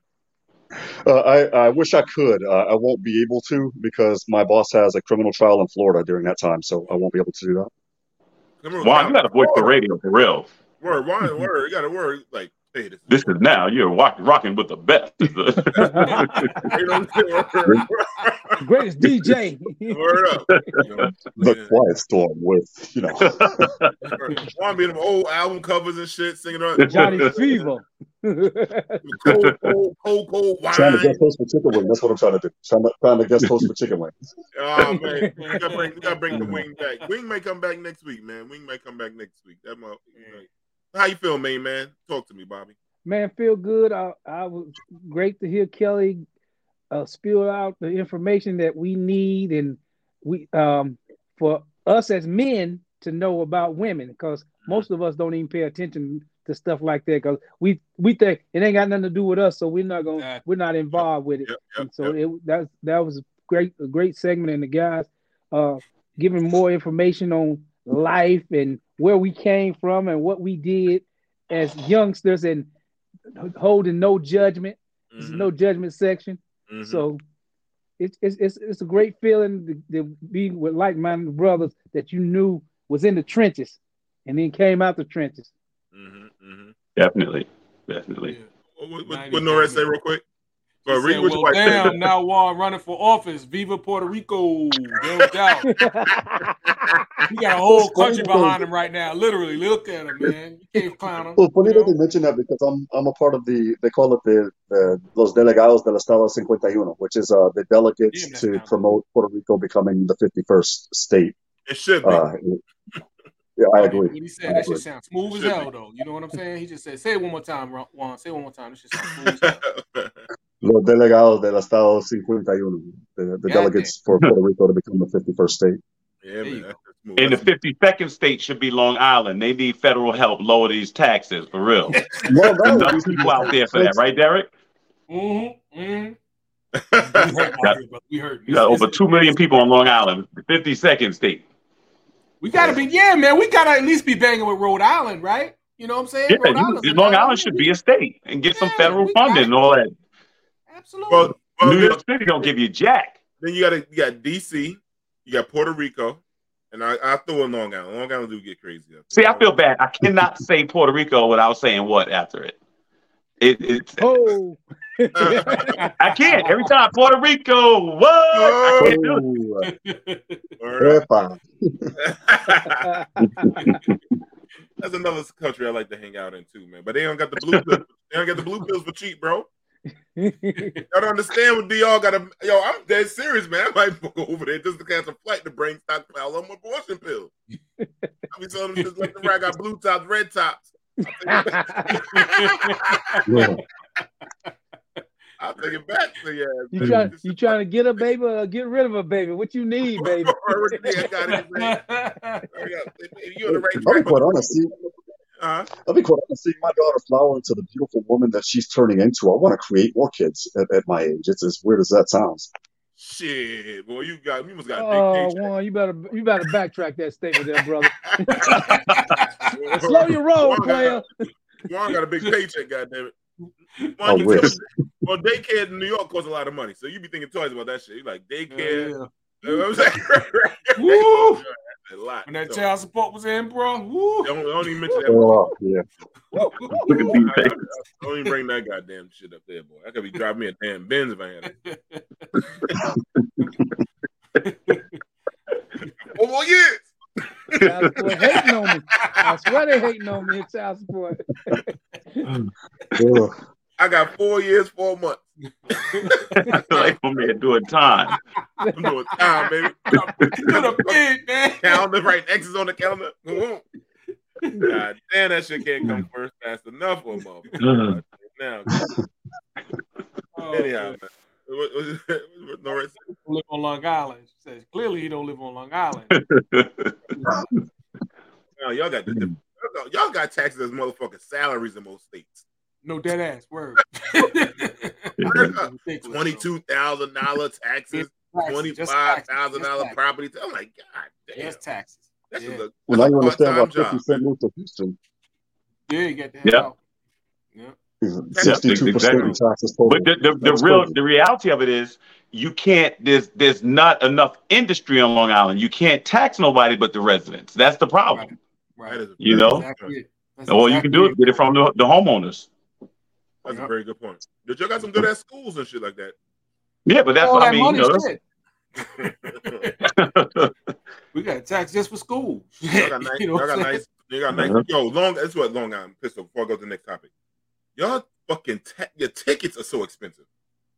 Uh, I, I wish I could. Uh, I won't be able to because my boss has a criminal trial in Florida during that time, so I won't be able to do that. Juan, you got to voice the radio for real. Word, Juan, word. You got to word. Like, hey, this. This is now you're rock, rocking with the best. *laughs* Greatest DJ. Word up. *laughs* The Quiet Storm with, you know, Juan being them old album covers and shit, singing on Johnny Fever. *laughs* cold, cold, cold, cold trying to wine. guest host for chicken wing. That's what I'm trying to do. Trying to, trying to guest host for chicken wing. Oh man, we gotta bring, we gotta bring the wing back. Wing may come back next week, man. Wing may come back next week. That mo- How you feel, main man? Talk to me, Bobby. Man, feel good. I, I was great to hear Kelly uh, spill out the information that we need, and we um for us as men to know about women, because most of us don't even pay attention to stuff like that, because we we think it ain't got nothing to do with us, so we're not going to we're not involved with it. and so it that that was a great a great segment, and the guys uh giving more information on life and where we came from and what we did as *sighs* youngsters and holding no judgment. There's no mm-hmm. judgment section. Mm-hmm. So it's, it's it's it's a great feeling to, to be with like-minded brothers that you knew was in the trenches and then came out the trenches. Mm-hmm. definitely, definitely. What, what, what Norris say real quick? He Well, read said, what well, wife damn, now Juan running for office. Viva Puerto Rico. No doubt. *laughs* he got a whole country behind him right now. Literally, look at him, man. You can't clown him. Well, funny that they mention that because I'm I'm a part of the they call it the, the Los Delegados del Estado 51, which is uh, the delegates to promote Puerto Rico becoming the 51st state. It should be. Uh, yeah, I agree. What he I said, that agree. shit sounds smooth as hell, though. You know what I'm saying? He just said, say it one more time, Juan. Say it one more time. This shit sounds smooth as hell. *laughs* Los Delegados del Estado 51, the, the God delegates for Puerto *laughs* Rico to become the 51st state. Yeah, man. And the 52nd state should be Long Island. They need federal help lower these taxes for real. *laughs* Well, no, Enough people out there for that, right, Derek? Mm-hmm. Mm-hmm. *laughs* We hurt out here, brother. We hurt. You got over two million people on Long Island, the 52nd state. We gotta be, yeah, man. We gotta at least be banging with Rhode Island, right? You know what I'm saying? Yeah, Rhode you- Island's Long Island should be a state and get some federal funding and all that. Absolutely. Well, well, New York City don't give you jack. then you got you got DC, you got Puerto Rico, And I, I throw in Long Island. Long Island do get crazy. Up See, I feel bad. I cannot *laughs* say Puerto Rico without saying what after it. It, it's Oh, *laughs* I can't every time Puerto Rico. What? I can't do it. *laughs* Epa. That's another country I like to hang out in too, man. But they don't got the blue pills. They don't got the blue pills for cheap, bro. Y'all don't understand what DR got to. Yo, I'm dead serious, man. I might go over there just to catch a flight to bring stockpile on my abortion pills. I be telling them just like the right, I got blue tops, red tops. I'll take it back to you. you trying you trying to get a baby or get rid of a baby? What you need, baby? *laughs* I got it, man. *laughs* I got- You on the right I'll be track. quite honest. See, Uh, I'll be quite honest. see my daughter flower into the beautiful woman that she's turning into, I want to create more kids at, at my age. It's as weird as that sounds. shit, boy, you got you must got a big Oh, paycheck. Juan, you better you better backtrack that statement there, brother. *laughs* *laughs* Slow your roll, Juan got- player. Juan got a big paycheck, goddamn it. Juan, you tell- well, daycare in New York costs a lot of money, so you be thinking twice about that shit. You like daycare. You know *laughs* what I'm saying? A lot. When that So, child support was in, bro. Woo! don't, don't even mention that. Oh, yeah. *laughs* Look at these I- I- things. Don't even bring that goddamn shit up there, boy. I could be driving me a damn Benz if I had it. *laughs* Four more years. Child support hating on me. I swear they hating on me. in Child support. *laughs* Ugh. I got four years, four months. *laughs* I feel like my man doing time. I'm doing time, baby. the *laughs* big man. calendar, right? X's on the calendar. Boom. Mm-hmm. *laughs* God damn, that shit can't come first fast enough for a motherfucker. now, Oh, anyhow, man. man. What- what- what- no, right. live on Long Island. She says clearly he don't live on Long Island. No, y'all got the, y'all got taxes as motherfucking salaries in most states. No dead ass word. *laughs* Twenty-two thousand dollar taxes, twenty-five thousand dollar just taxes, thousand just dollar taxes. property. I'm like, God damn, Just taxes. that's Yeah. just a, Well, now you that's a understand why 50 job. Cent moved to Houston. Yeah, you got the hell Yeah. Yeah. Sixty-two percent in exactly. taxes total. But the, the, the real crazy. the reality of it is you can't there's there's not enough industry on Long Island. You can't tax nobody but the residents. That's the problem. Right. That is a You know? good Exactly point. it. That's All you can do is it. get it from the, the homeowners. That's a very good point. Did y'all got some good ass schools and shit like that? Yeah, but that's All what I that mean. money You know. We got tax just for school. *laughs* Y'all got *laughs* nice. You know y'all got nice. You got nice. Uh-huh. Yo, long. That's what Long Island pistol. Before I go to the next topic, y'all fucking ta- your tickets are so expensive.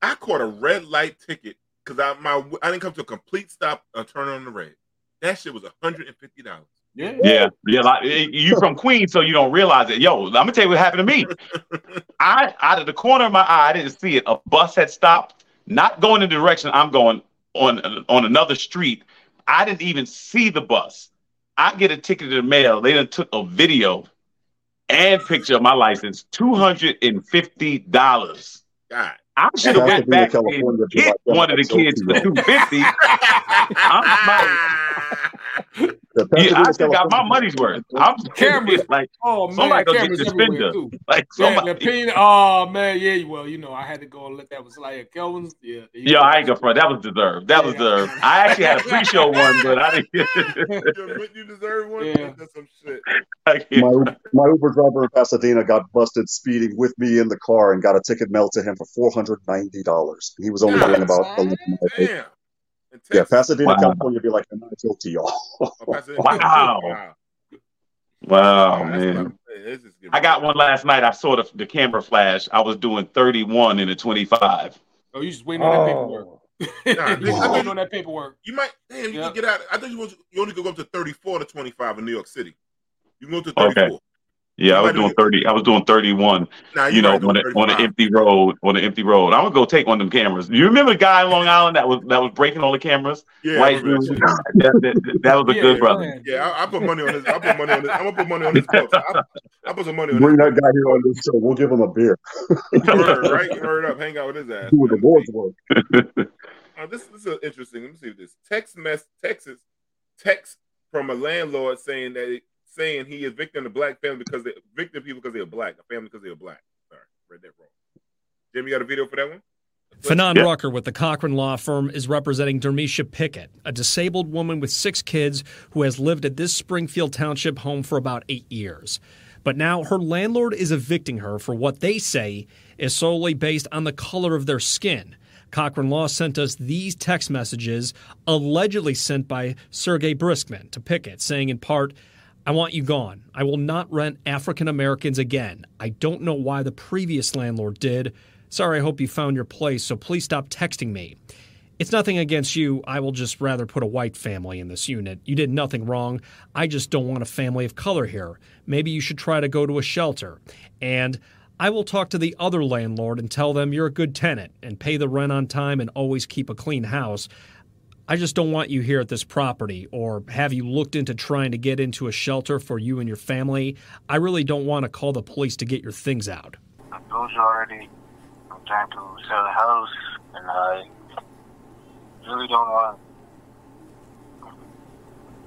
I caught a red light ticket because I my I didn't come to a complete stop and turn on the red. That shit was hundred and fifty dollars. Yeah. yeah, yeah. Like eh, you from Queens, so you don't realize it. Yo, I'm gonna tell you what happened to me. *laughs* I out of the corner of my eye, I didn't see it. A bus had stopped, not going in the direction I'm going on on another street. I didn't even see the bus. I get a ticket in the mail. They done took a video and picture of my license. Two hundred and fifty dollars. God. I should have went Pasadena, back and California, be hit like one of the kids for two. two fifty. *laughs* Yeah, Yeah, I still got my money's worth. *laughs* I'm Cameras. like Oh man, somebody go get cameras the everywhere spender. too. Like Yeah, somebody. the opinion. Oh man, yeah. Well, you know, I had to go and let that was like Kelvin's. Yeah. there Yeah, go. I ain't gonna front. That was deserved. That was deserved. I actually had a pre-show one, but I didn't. get. *laughs* you you deserve one. Yeah. That's some shit. My, my Uber driver in Pasadena got busted speeding with me in the car and got a ticket mailed to him for four hundred ninety dollars. He was only doing about eleven miles. Damn. In Yeah, Texas, Pasadena, Wow. California, be like, I'm not guilty, y'all. oh, Wow. Wow. Wow, man. not- this is good. I got one last night. I saw the, the camera flash. I was doing 31 in a 25. Oh, you just waiting on that paperwork. Oh, *laughs* Nah, you nigga, just I waiting on that paperwork. You might, damn, you Yeah. can get out. I think you, was, you only could go up to 34 to 25 in New York City. You can go to Okay. 34. Yeah, I was doing 30. I was doing 31. Nah, You know, on, a, on an empty road. On an empty road. I'm gonna go take one of them cameras. You remember the guy in Long Island that was that was breaking all the cameras? Yeah, White dude. that. That, that- that was a *laughs* Yeah, good yeah, brother. man. Yeah, I, I put money on this. I put money on this. I'm gonna put money on this bill. I, I put some money on Bring this. that guy here on this show. We'll give him a beer. Word, *laughs* right? Hurry up, hang out with his ass. Do the man. Lord's work. Uh, this, this is interesting. Let me see this text mess. Texas text from a landlord saying that saying he is victim of black family because they victim people because they are black, a family because they are black. Sorry, read that wrong. Jim, you got a video for that one? Fanon Yeah. Rucker with the Cochran Law Firm is representing Dermisha Pickett, a disabled woman with six kids who has lived at this Springfield Township home for about eight years. But now her landlord is evicting her for what they say is solely based on the color of their skin. Cochran Law sent us these text messages, allegedly sent by Sergey Briskman to Pickett, saying in part, I want you gone. I will not rent African Americans again. I don't know why the previous landlord did. Sorry, I hope you found your place, so please stop texting me. It's nothing against you. I will just rather put a white family in this unit. You did nothing wrong. I just don't want a family of color here. Maybe you should try to go to a shelter. And I will talk to the other landlord and tell them you're a good tenant and pay the rent on time and always keep a clean house. I just don't want you here at this property or have you looked into trying to get into a shelter for you and your family. I really don't want to call the police to get your things out. I told you already. I'm trying to sell the house, and I really don't want.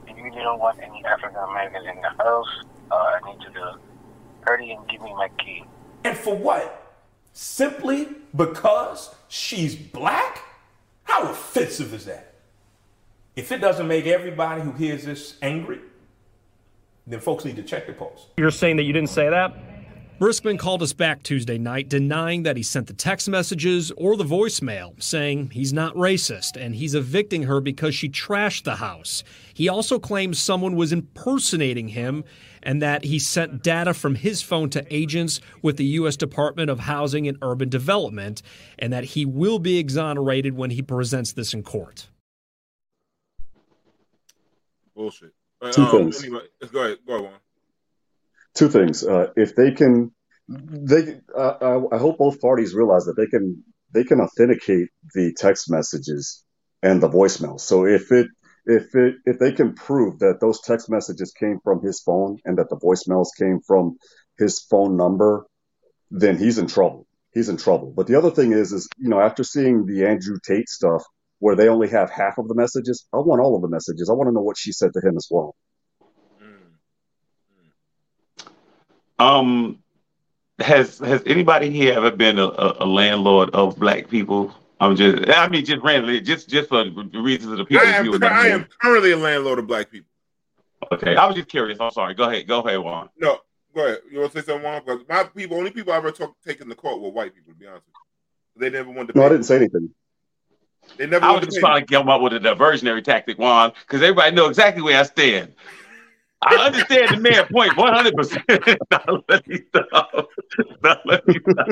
I really don't want any African Americans in the house. Uh, I need you to hurry and give me my key. And for what? Simply because she's black? How offensive is that? If it doesn't make everybody who hears this angry, then folks need to check their pulse. You're saying that you didn't say that? Briskman called us back Tuesday night denying that he sent the text messages or the voicemail, saying he's not racist and he's evicting her because she trashed the house. He also claims someone was impersonating him and that he sent data from his phone to agents with the U.S. Department of Housing and Urban Development and that he will be exonerated when he presents this in court. Bullshit. Uh, Two um, things. Anyway, go ahead. Go on. two things. Uh, if they can, they uh, I, I hope both parties realize that they can they can authenticate the text messages and the voicemail. So if it if it if they can prove that those text messages came from his phone and that the voicemails came from his phone number, then he's in trouble. He's in trouble. But the other thing is, is you know, after seeing the Andrew Tate stuff, where they only have half of the messages, I want all of the messages. I want to know what she said to him as well. Um, has has anybody here ever been a, a, a landlord of black people? I'm just, I mean, just randomly, just just for the reasons of the people. I am, I that. am currently a landlord of black people. Okay, I was just curious. I'm sorry. Go ahead. Go ahead, Juan. No, go ahead. You want to say something, Juan? Because my people, only people I ever talk, taken the court were white people. To be honest with you, they never wanted to. No, I didn't say anything. They never I was just trying to come up with a diversionary tactic, Juan, because everybody know exactly where I stand. I understand the man point 100. percent *laughs* Now let me stop. Let me stop.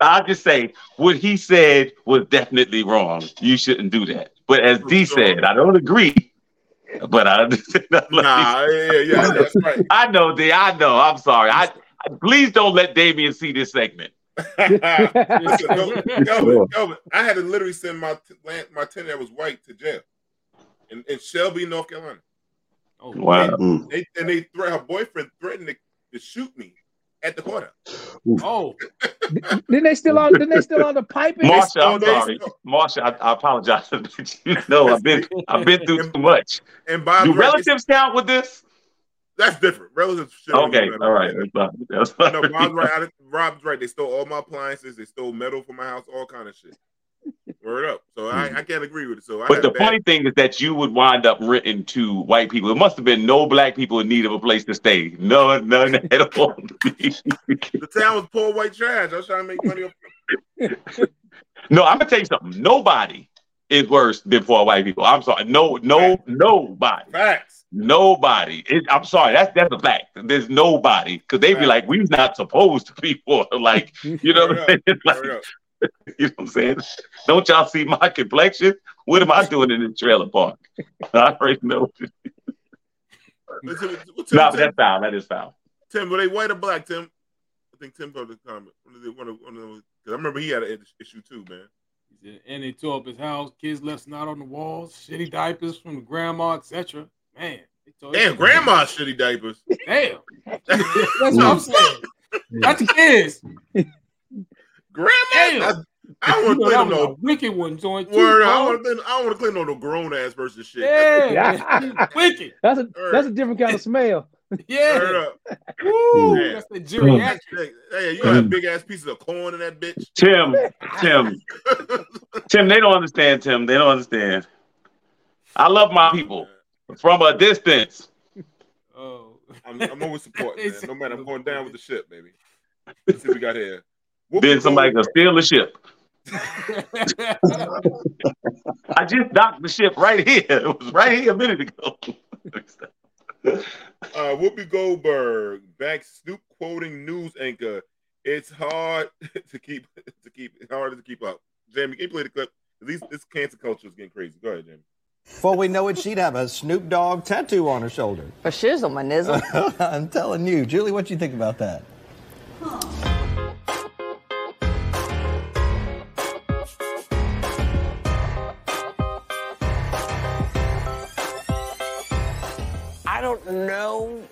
I'll just say what he said was definitely wrong. You shouldn't do that. But as D said, I don't agree. But I understand. *laughs* Nah, yeah, yeah, that's right. I know, D. I know. I'm sorry. I, I please don't let Damien see this segment. Listen, *laughs* no, Kelvin, Kelvin, I had to literally send my t- land, my tenant that was white to jail in, in Shelby, North Carolina. Oh, Wow. Mm. They and they threat her boyfriend threatened to, to shoot me at the courthouse. Oh, *laughs* Then they still on. Then they still on the piping. Marsha, I'm they- sorry. Marsha, I, I apologize. *laughs* But you know, I've been I've been through too much. And Bob's Do relatives count with this? That's different. Relatives. Okay, all right. That's fine. That's fine. No, Rob's right. I, Rob's right. They stole all my appliances. They stole metal from my house. All kind of shit. Word up. So I, hmm. I can't agree with it. So I But the funny thing is that you would wind up renting to white people. It must have been no black people in need of a place to stay. No, none at *laughs* all. the town was poor white trash. I was trying to make money off. *laughs* no, I'm gonna tell you something. Nobody is worse than poor white people. I'm sorry. No, no, nobody. Facts. Nobody. It, I'm sorry. That's that's a fact. There's nobody because they be like, we're not supposed to be poor. *laughs* Like, you know what I'm saying? *laughs* Like, *laughs* you know what I'm saying? Don't y'all see my complexion? What am I doing in the trailer park? I already know. No, but that's foul. That is foul. Tim, were they white or black, Tim? I think Tim the comment. One of the, one of, one of I remember he had an issue too, man. And they tore up his house. Kids left snot on the walls. Shitty diapers from the grandma, etc. Man, they Damn, grandma's shitty diapers. Damn, that's what I'm saying. That's the kids. Grandma, Damn. I don't want to clean that no was a wicked one joint too. word. I bro. want to. I want to clean on no grown ass person shit. Yeah, *laughs* wicked. That's a that's a different kind of smell. Yeah. Woo, Man. that's the geriatric. Hey, hey, you got big ass pieces of corn in that bitch. Tim, Tim, *laughs* Tim, they don't understand, Tim. They don't understand. I love my people from a distance. Oh. I'm, I'm always supporting, man. No matter, I'm going down with the ship, baby. Let's see what we got here. Whoopi Then somebody can steal the ship. *laughs* I just docked the ship right here. It was right here a minute ago. *laughs* *laughs* Uh, Whoopi Goldberg back Snoop quoting news anchor. It's hard *laughs* to keep to keep it's hard to keep up. Jamie, can you play the clip? At least this cancel culture is getting crazy. Go ahead, Jamie. Before we know it, she'd have a Snoop Dogg tattoo on her shoulder. A shizzle, my nizzle. *laughs* I'm telling you. Julie, what do you think about that? I don't know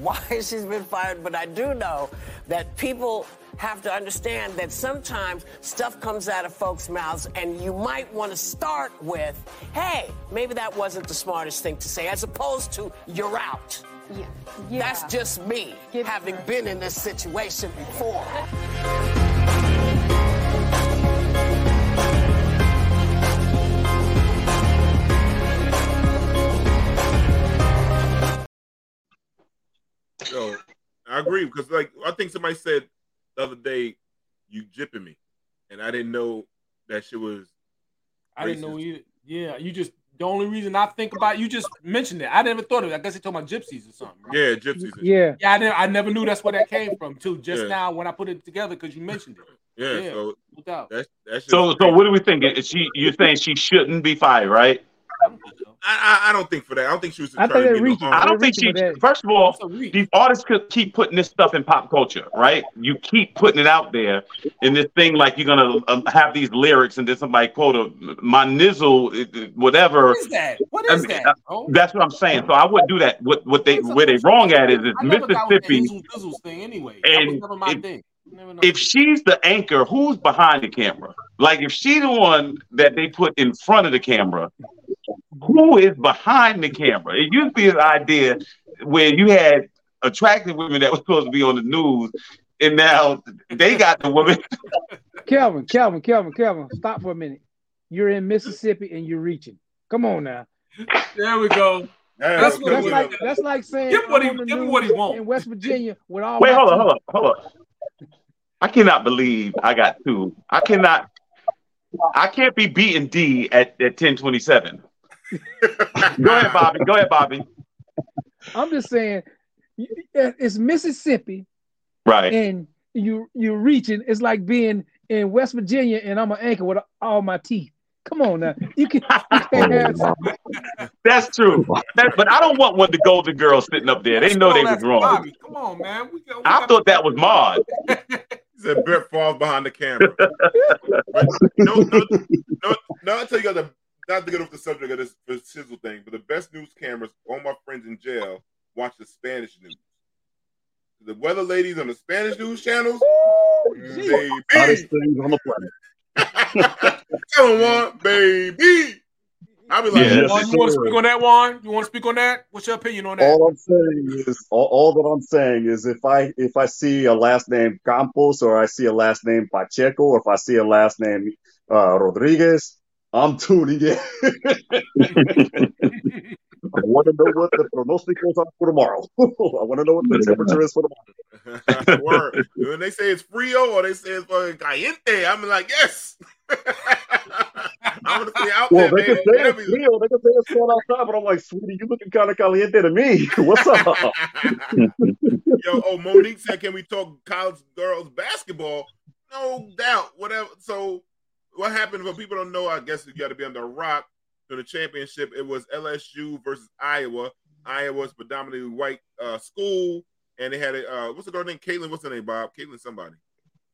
why *laughs* she's been fired, but I do know that people have to understand that sometimes stuff comes out of folks' mouths, and you might want to start with, hey, maybe that wasn't the smartest thing to say, as opposed to, you're out. Yeah. That's just me, having been in this situation before. So I agree because like I think somebody said the other day, you jipping me, and I didn't know that shit was. I didn't know racist. either. Yeah, you just the only reason I think about you just mentioned it. I never thought of it. I guess they talking about gypsies or something. Right? Yeah, gypsies. Yeah. Yeah, I, never, I never knew that's where that came from too. Just Yeah. now when I put it together because you mentioned it. *laughs* Yeah, Yeah, so no that's that's So, so what do we think? Is she? You're saying she shouldn't be fired, right? I, I I don't think for that. I don't think she was. I think to they get no I don't think she. First of all, these artists could keep putting this stuff in pop culture, right? You keep putting it out there in this thing, like you're gonna um, have these lyrics, and then somebody quote a my nizzle, it- it- whatever. What is that? What I mean, that? uh, bro? That's what I'm saying. So I wouldn't do that. What what they where they wrong at is, is I never got with the Mississippi. Izzles Dizzles thing anyway. That was And never my it- thing. If she's the anchor, who's behind the camera? Like if she's the one that they put in front of the camera, who is behind the camera? It used to be an idea where you had attractive women that were supposed to be on the news, and now they got the women. *laughs* Kelvin, Kelvin, Kelvin, Kelvin, stop for a minute. You're in Mississippi and you're reaching. Come on now. There we go. That's, that's like that's like saying Give what he- I'm on the give him what he want. in West Virginia with all Wait, hold on, hold on, hold on. I cannot believe I got two. I cannot. I can't be beating D at at ten twenty seven. Go ahead, Bobby. Go ahead, Bobby. I'm just saying it's Mississippi Right. and you you're reaching. It's like being in West Virginia and I'm an anchor with all my teeth. Come on now. You can you *laughs* can't have That's true. That, but I don't want one of the Golden Girls sitting up there. They know they was wrong. Bobby, come on, man. We got, we I thought that was Maud. *laughs* He said Brett falls behind the camera. *laughs* But no, no, no, no, I'll tell you guys, the, not to get off the subject of this, this sizzle thing, but the best news cameras, all my friends in jail watch the Spanish news. The weather ladies on the Spanish news channels, baby. Hottest things on the planet. *laughs* Tell them one, baby. I'll be like, Yeah. Juan, you want to speak on that, Juan? You want to speak on that? What's your opinion on that? All I'm saying is, all, all that I'm saying is, if I if I see a last name Campos or I see a last name Pacheco or if I see a last name uh, Rodriguez, I'm tuning in. *laughs* I want to know what the pronosticos are for tomorrow. *laughs* I want to know what the temperature is for tomorrow. *laughs* Word. When they say it's frio or they say it's fucking caliente, I'm like, yes. I want to see out Well, there, they can say it's real. They can say it's cold outside, but I'm like, sweetie, you looking kind of caliente to me. What's up? Yo, oh, Monique said, can we talk college girls basketball? No doubt. Whatever. So, what happened? For people don't know, I guess you got to be on the rock. In the championship, it was LSU versus Iowa. Iowa's predominantly white uh, school, and they had a uh, what's the girl name? Caitlin. What's her name? Bob. Caitlin. Somebody.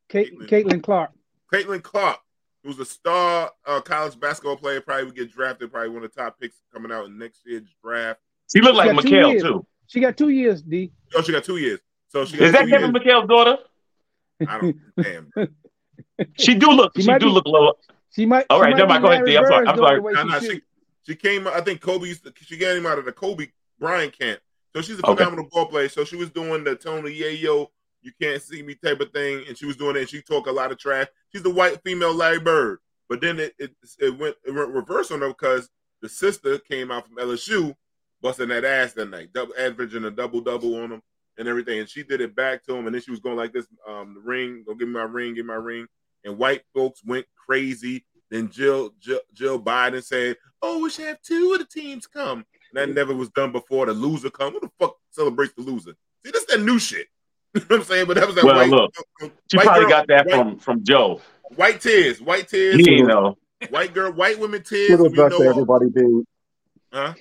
Kate, Caitlin Clark. Caitlin Clark, who's a star uh, college basketball player, probably would get drafted. Probably one of the top picks coming out in next year's draft. She looked like got two McHale years. too. She got two years, D. Oh, she got two years. So she got Is that Kevin years. McHale's daughter? I don't. Damn. *laughs* She do look. She She, do be- look low. She might. All right, she might never mind. Go ahead, Larry D. I'm sorry. I'm sorry. the way No, she no, shoot. she, she came. I think Kobe. used to- She got him out of the Kobe Bryant camp. So she's a Okay. phenomenal ball player. So she was doing the Tony Yayo, you can't see me type of thing, and she was doing it. And she talk a lot of trash. She's the white female Larry Bird. But then it it, it went it went reverse on her because the sister came out from LSU, busting that ass that night, double averaging a double double on him and everything. And she did it back to him, and then she was going like this, um, the ring, go give me my ring, give me my ring. And white folks went crazy. Then Jill Jill, Jill Biden said, "Oh, we should have two of the teams come." And that never was done before. The loser come. Who the fuck celebrates the loser? See, that's that new shit. *laughs* you know what I'm saying? But that was that Well, white. look, She white probably girl- got that white, from from Joe. white tears, white tears. You know. White girl, white women It tears. goes We to know, everybody being. huh?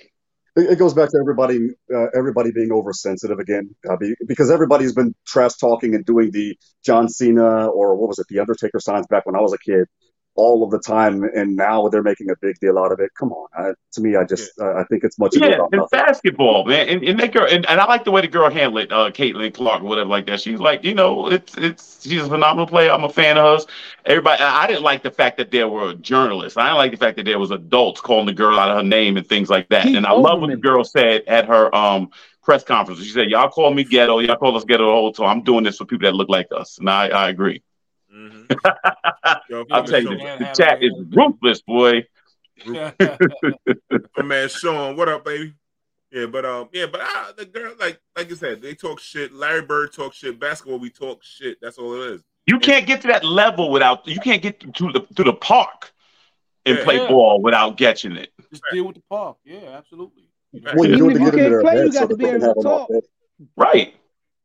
It it goes back to everybody, uh, everybody being oversensitive again, uh, be, because everybody's been trash talking and doing the John Cena or what was it, the Undertaker signs back when I was a kid, all of the time, and now they're making a big deal out of it. Come on, I, to me, I just, uh, I think it's much ado Yeah, about it's basketball, man, and, and that girl, and, and I like the way the girl handled it, uh, Caitlin Clark or whatever like that. She's like, you know, it's it's she's a phenomenal player. I'm a fan of hers. Everybody, I I didn't like the fact that there were journalists. I didn't like the fact that there was adults calling the girl out of her name and things like that. Keith and I love what the girl said at her um press conference. She said, "Y'all call me ghetto. Y'all call us ghetto the whole time. I'm doing this for people that look like us." And I, I agree. Yo, I'll tell you, the, the chat is ruthless, boy. *laughs* My man Sean, what up, baby? Yeah, but um, yeah, but uh, the girl, like, like you said, they talk shit. Larry Bird talk shit. Basketball, we talk shit. That's all it is. You can't get to that level without you can't get to the to the park and Yeah. play Yeah. ball without catching it. Just deal with the park. Yeah, absolutely. Well, you do Even if you can't play, you head so got to be they can able to talk. Right.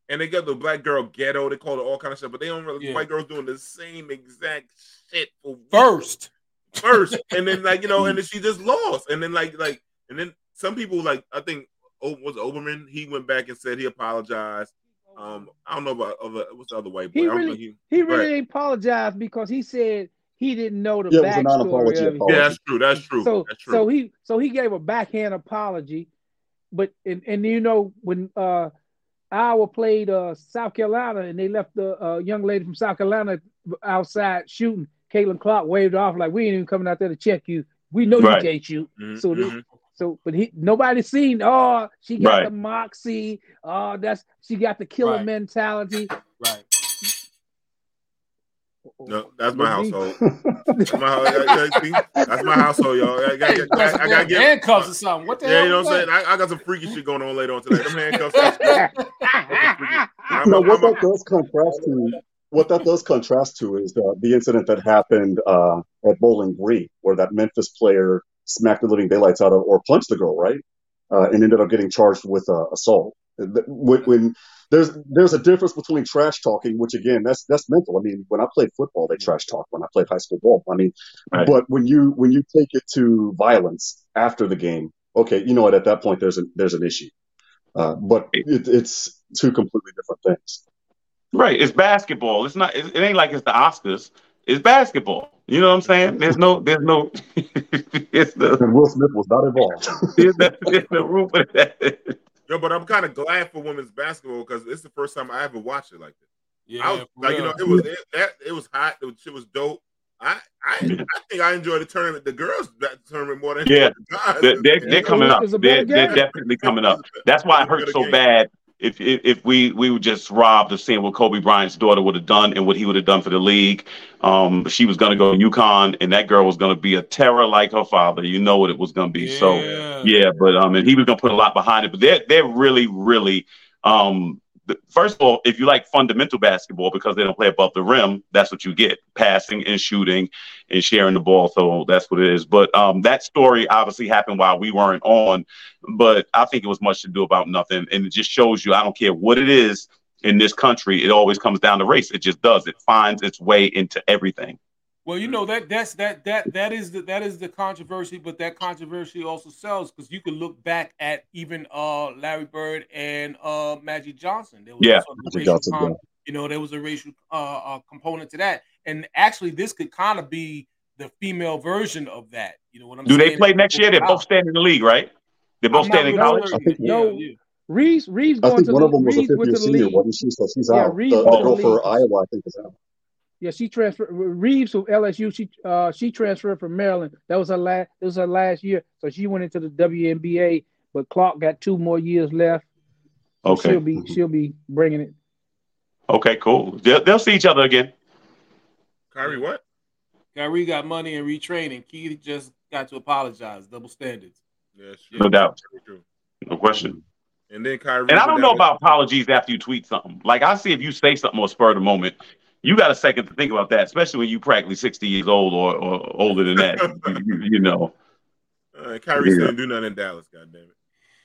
And they got the black girl ghetto. They call it all kind of stuff, but they don't really. Yeah. White girls doing the same exact shit for. First. *laughs* first, and then like you know, and then *laughs* she just lost, and then like like, and then some people like I think oh, was it Olbermann. He went back and said he apologized. Um, I don't know about other what's the other white boy. He I don't really, think he really right. apologized because he said he didn't know the Yeah, it was backstory of it. Yeah, that's true. That's true. So, that's true. so he, so he gave a backhand apology, but and, and you know when uh Iowa played uh South Carolina and they left the uh, young lady from South Carolina outside shooting, Caitlin Clark waved off like we ain't even coming out there to check you. We know Right. you can't shoot. Mhm, So, this, mhm. so, but he nobody seen. Oh, she got Right. the moxie. Oh, that's she got the killer Right. mentality. Right. No, that's my household. *laughs* That's my, house- I- I- see? that's my household, y'all. I, got I, I gotta get handcuffs or something. What the Yeah, hell? you know what I'm that? saying. I, I got some freaky shit going on later on tonight. Them handcuffs. *laughs* I'm Now, what that does contrast to, what that does contrast to is uh, the incident that happened uh, at Bowling Green, where that Memphis player smacked the living daylights out of, or punched the girl, right, uh, and ended up getting charged with uh, assault. When, when there's there's a difference between trash talking, which again that's that's mental. I mean, when I played football, they trash talk. When I played high school ball, I mean, Right. but when you when you take it to violence after the game, okay, you know what? At that point, there's a there's an issue. Uh, but it, it's two completely different things. Right. It's basketball. It's not. It, it ain't like it's the Oscars. It's basketball. You know what I'm saying? There's no. There's no. *laughs* it's the. And Will Smith was not involved. *laughs* There's no, there's no room for that. Yo, but I'm kind of glad for women's basketball because it's the first time I ever watched it like this. Yeah, I was for like, you know, it was it, that it was hot. It was, shit was dope. I I, I *laughs* think I enjoyed the tournament, the girls that tournament more than Yeah, the guys. they're, they're, they're coming up. They're, they're definitely coming up. That's why it hurt so game. bad. If, if if we we were just robbed of seeing what Kobe Bryant's daughter would have done and what he would have done for the league, um, she was going to go to UConn and that girl was going to be a terror like her father. You know what it was going to be. So Yeah. yeah, but um, and he was going to put a lot behind it. But they're they're really really um. First of all, if you like fundamental basketball because they don't play above the rim, that's what you get: passing and shooting and sharing the ball. So that's what it is. But um, that story obviously happened while we weren't on, but I think it was much to do about nothing. And it just shows you I don't care what it is in this country, it always comes down to race. It just does. It finds its way into everything. Well, you know that that's that that that is the that is the controversy, but that controversy also sells because you can look back at even uh Larry Bird and uh Magic Johnson. There was Yeah. Magic Johnson, con- yeah. you know there was a racial uh, uh component to that, and actually this could kind of be the female version of that. You know what I'm Do saying? Do they play next year? They're both staying in the league, right? They're both I'm not staying in college. certain. I think- Yeah, No. yeah. Reese, Reese I going think to one the of them was a fifth-year senior, league. wasn't she? So she's Yeah, out. Reese The, the girl for. Iowa, I think, is out. Yeah, she transferred. Reese from LSU. She uh she transferred from Maryland. That was her last. It was her last year, so she went into the WNBA. But Clark got two more years left. So Okay. she'll be she'll be bringing it. Okay, cool. They'll, they'll see each other again. Kyrie, what? Kyrie got money and retraining. Keith just got to apologize. Double standards. Yeah, No doubt. No question. And then Kyrie. And I don't know about apologies after you tweet something. Like I see if you say something or spur of the moment, you got a second to think about that, especially when you practically 60 years old or, or older than that. you, you know. Uh, Kyrie Yeah. didn't do nothing in Dallas. God damn it.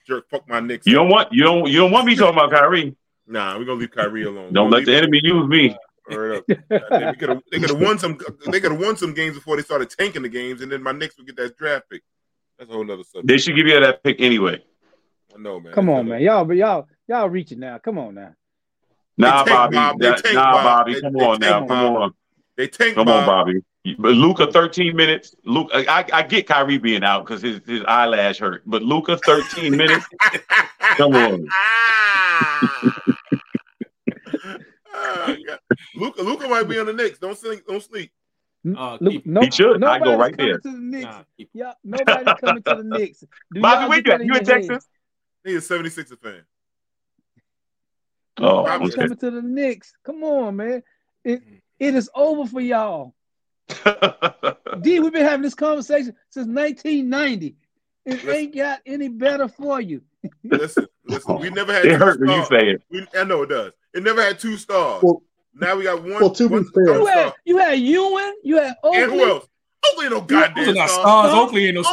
Jerk, fuck my Knicks. You don't want you don't you don't want me talking about Kyrie. Nah, we're gonna leave Kyrie alone. Don't let the gonna enemy use me. Word They could have they could have won some they could have won some games before they started tanking the games, and then my Knicks would get that draft pick. That's a whole nother subject. They should give you that pick anyway. I know, man. Come on, man. Y'all, but y'all, y'all reaching now. Come on now. Nah, tank, Bobby. Bob. They Nah, tank, nah, Bob. Bobby. They- Come they on now. tank, Come Bob. on. They tank. Come Bob. on, Bobby. But Luka, 13 minutes. Luke, I, I get Kyrie being out because his, his eyelash hurt. But Luka, 13 minutes. Come on. *laughs* *laughs* Ah, God. Luka, Luka might be on the Knicks. Don't sleep. Don't sleep. Uh, Look, no, He should. I go right there. To the Knicks. yeah, nobody's coming to the Knicks. Do Bobby, y'all where you at? You in? Texas? He is 76 a fan. Oh, Nobody's okay. coming to the Knicks. Come on, man. It it is over for y'all. *laughs* D, we've been having this conversation since 1990. It ain't got any better for you. Listen, listen. We never had. It two hurt when you stars. say it. We, I know it does. It never had two stars. Well- now we got one. well, to be fair- You had you had Ewing, you had Oakley. and who else? Oakley ain't no goddamn Those are not stars. Oakley ain't no Oakley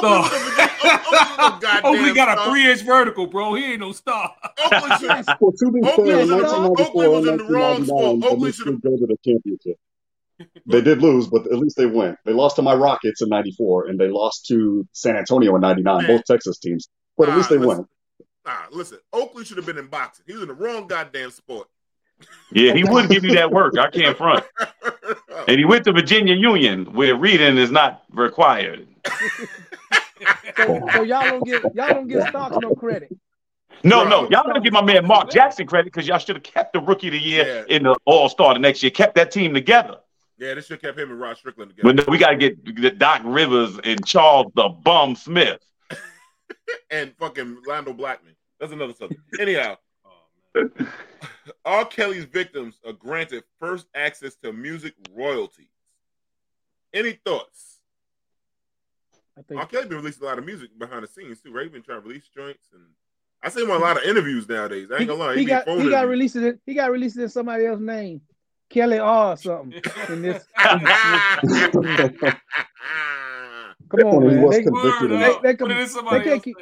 star. was Oakley no goddamn Oakley got a three inch vertical, bro. He ain't no star. *laughs* Oakley should, *laughs* Well, to be Oakley fair, was in the wrong- 1994 Oakley was in the wrong spot. the Oakley should did go to the championship. *laughs* They did lose, but at least they went. They lost to my Rockets in '94, and they lost to San Antonio in '99, both Texas teams. But at least they listen. went. Nah, listen. Oakley should have been in boxing. He was in the wrong goddamn sport. Yeah, he wouldn't give you that work. I can't front. And he went to Virginia Union, where reading is not required. So, so y'all don't get y'all don't get Starks no credit. No, no, y'all gotta give my man Mark Jackson credit because y'all should have kept the rookie of the year in the All Star the next year, kept that team together. Yeah, they should have kept him and Rod Strickland together. But no, we gotta get get Doc Rivers and Charles the Bum Smith. *laughs* and fucking Lando Blackman. That's another subject. Anyhow, um, all Kelly's victims are granted first access to music royalties. Any thoughts? I think R. Kelly been releasing a lot of music behind the scenes too, right? He been trying to release joints, and I see him on a lot of interviews nowadays. I ain't he, gonna lie, he be got phone he got interviews. released in he got released in somebody else's name. Kelly R or something. *laughs* In this, *laughs* come on, he man. was They, convicted they, of- they, Put they it in somebody can't else's keep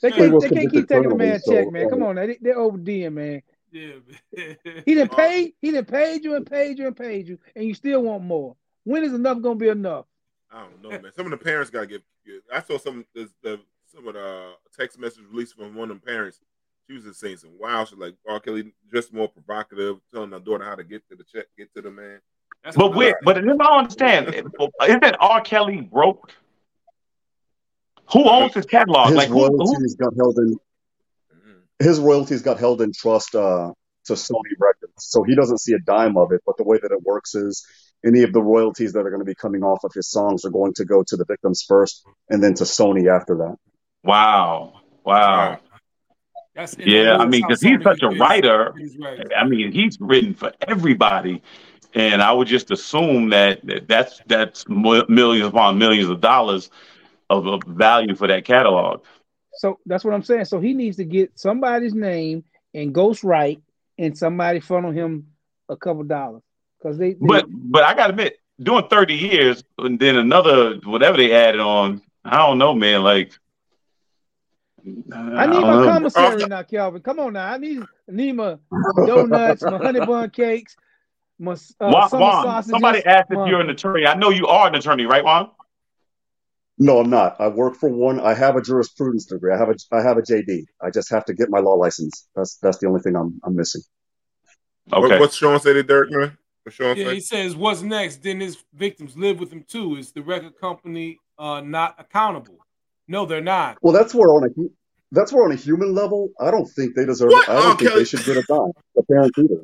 they can't, they can't keep taking the man so, check, man. uh, Come on, now. they, they're ODing, man. Yeah, man. He didn't *laughs* pay. He didn't paid you and paid you and paid you, and you still want more. When is enough gonna be enough? I don't know, man. Some of the parents gotta get. I saw some the, the some of the text messages released from one of the parents. She was just saying some wild shit like R. Kelly just more provocative, telling her daughter how to get to the check, get to the man. That's But wait, but if I don't understand, *laughs* isn't R. Kelly broke? Who owns his catalog? His Like who, who royalties got held in. His royalties got held in trust uh, to Sony Records, so he doesn't see a dime of it. But the way that it works is, any of the royalties that are going to be coming off of his songs are going to go to the victims first, and then to Sony after that. Wow. Wow. That's Yeah, I mean, because he's such a writer. Right. I mean, he's written for everybody, and I would just assume that that- that's that's millions upon millions of dollars of, of value for that catalog. So that's what I'm saying. So he needs to get somebody's name and ghostwrite, and somebody funnel him a couple dollars because they, they But but I gotta admit, doing thirty years and then another whatever they added on, I don't know, man. Like, I need my know. commissary now, Calvin. Come on now. I need I need my donuts, my honey bun cakes, my uh, Juan, summer Juan, sausages. somebody asked if my- you're an attorney. I know you are an attorney, right, Juan? No, I'm not. I work for one. I have a jurisprudence degree. I have a I have a JD. I just have to get my law license. That's that's the only thing I'm I'm missing. What, what's Sean say to Derek, man? What Sean Yeah, he says, "What's next?" Then his victims live with him too. Is the record company uh, not accountable? No, they're not. Well, that's where on a that's where on a human level, I don't think they deserve. What? I don't R. think Kelly- they should get a dime. The parents either.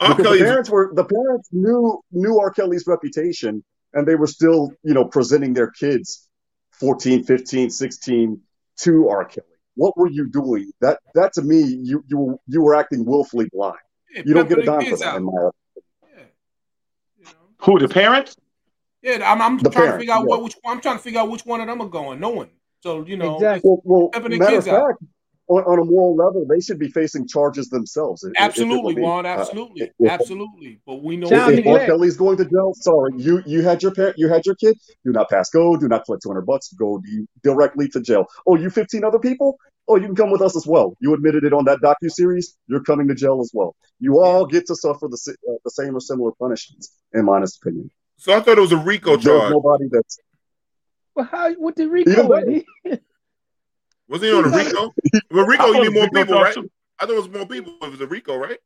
R. Because the parents were the parents knew knew R. Kelly's reputation, and they were still you know presenting their kids 14, 15, 16 to R. Kelly. what were you doing? That that to me, you you were- you were acting willfully blind. Yeah, You don't get a dime for that, out. in my Who the parents? Yeah, I'm, I'm The trying to figure out yeah. what which I'm trying to figure out which one of them are going. No one. So you know, Exactly. Well, well matter of kids out. fact, on, on a moral level, they should be facing charges themselves. if- if it Absolutely, me. Juan. Uh, Absolutely, if- absolutely. But we know If, if R. Kelly's going to jail, sorry, you you had your parent, you had your kid. Do not pass go. Do not collect two hundred bucks. Go directly to jail. Oh, you fifteen other people. Oh, you can come with us as well. You admitted it on that docu series. You're coming to jail as well. You all get to suffer the uh, the same or similar punishments, in my honest opinion. So I thought it was a RICO There's charge. nobody that's Well, how what did Rico? better. He, *laughs* Was he on a RICO? Well, RICO, you it need more RICO people, right? too. I thought it was more people. If it was a RICO, right?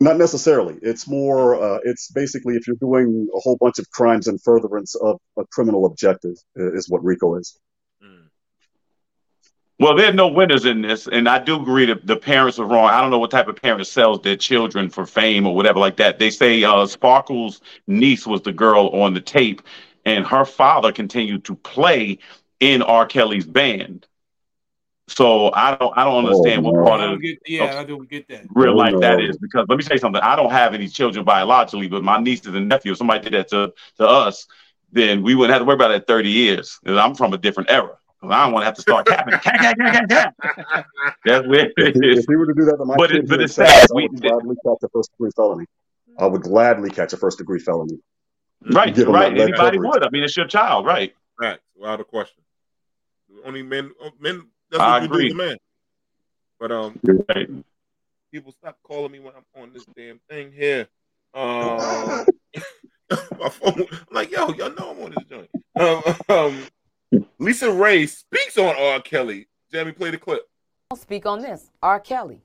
Not necessarily. It's more. Uh, it's basically if you're doing a whole bunch of crimes in furtherance of a criminal objective, i- is what RICO is. Well, there are no winners in this, and I do agree that the parents are wrong. I don't know what type of parent sells their children for fame or whatever like that. They say uh, Sparkle's niece was the girl on the tape, and her father continued to play in R. Kelly's band. So I don't, I don't understand what part I of don't get, yeah, I don't get that. real Oh, life that no. because let me say something. I don't have any children biologically, but my nieces and nephews, if somebody did that to, to us, then we wouldn't have to worry about that 30 years. 'Cause I'm from a different era. I don't want to have to start capping. Cap, cap, cap, cap, cap. *laughs* That's weird. If he, if he were to do that to my But kid it- but it's sad. I We- would gladly catch a first degree felony. I would gladly catch a first degree felony. Right, right. that Anybody coverage. would. I mean, it's your child, right? Right. Without a question. Only men. oh, Men. That's I you agree. do to men. But um, You're right. people stop calling me when I'm on this damn thing here. Um, *laughs* *laughs* my phone. I'm like, yo, y'all know I'm on this joint. Um, um, LisaRaye speaks on R. Kelly. Jamie, play the clip. I'll speak on this. R. Kelly.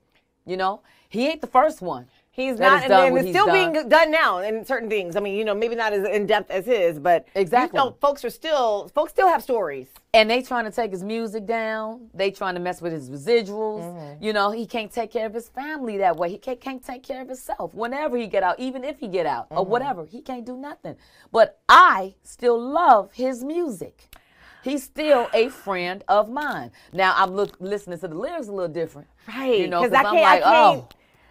You know, he ain't the first one. He's that not, has done and, what it's still done. being done now in certain things. I mean, you know, maybe not as in depth as his, but Exactly. You know, folks are still, folks still have stories. And they trying to take his music down. They trying to mess with his residuals. Mm-hmm. You know, he can't take care of his family that way. He can't, can't take care of himself. Whenever he get out, even if he get out or Mhm. whatever, he can't do nothing. But I still love his music. He's still a friend of mine. Now I'm look listening to the lyrics a little different. Right. You know, 'cause because I I'm can't, like, I can't, oh,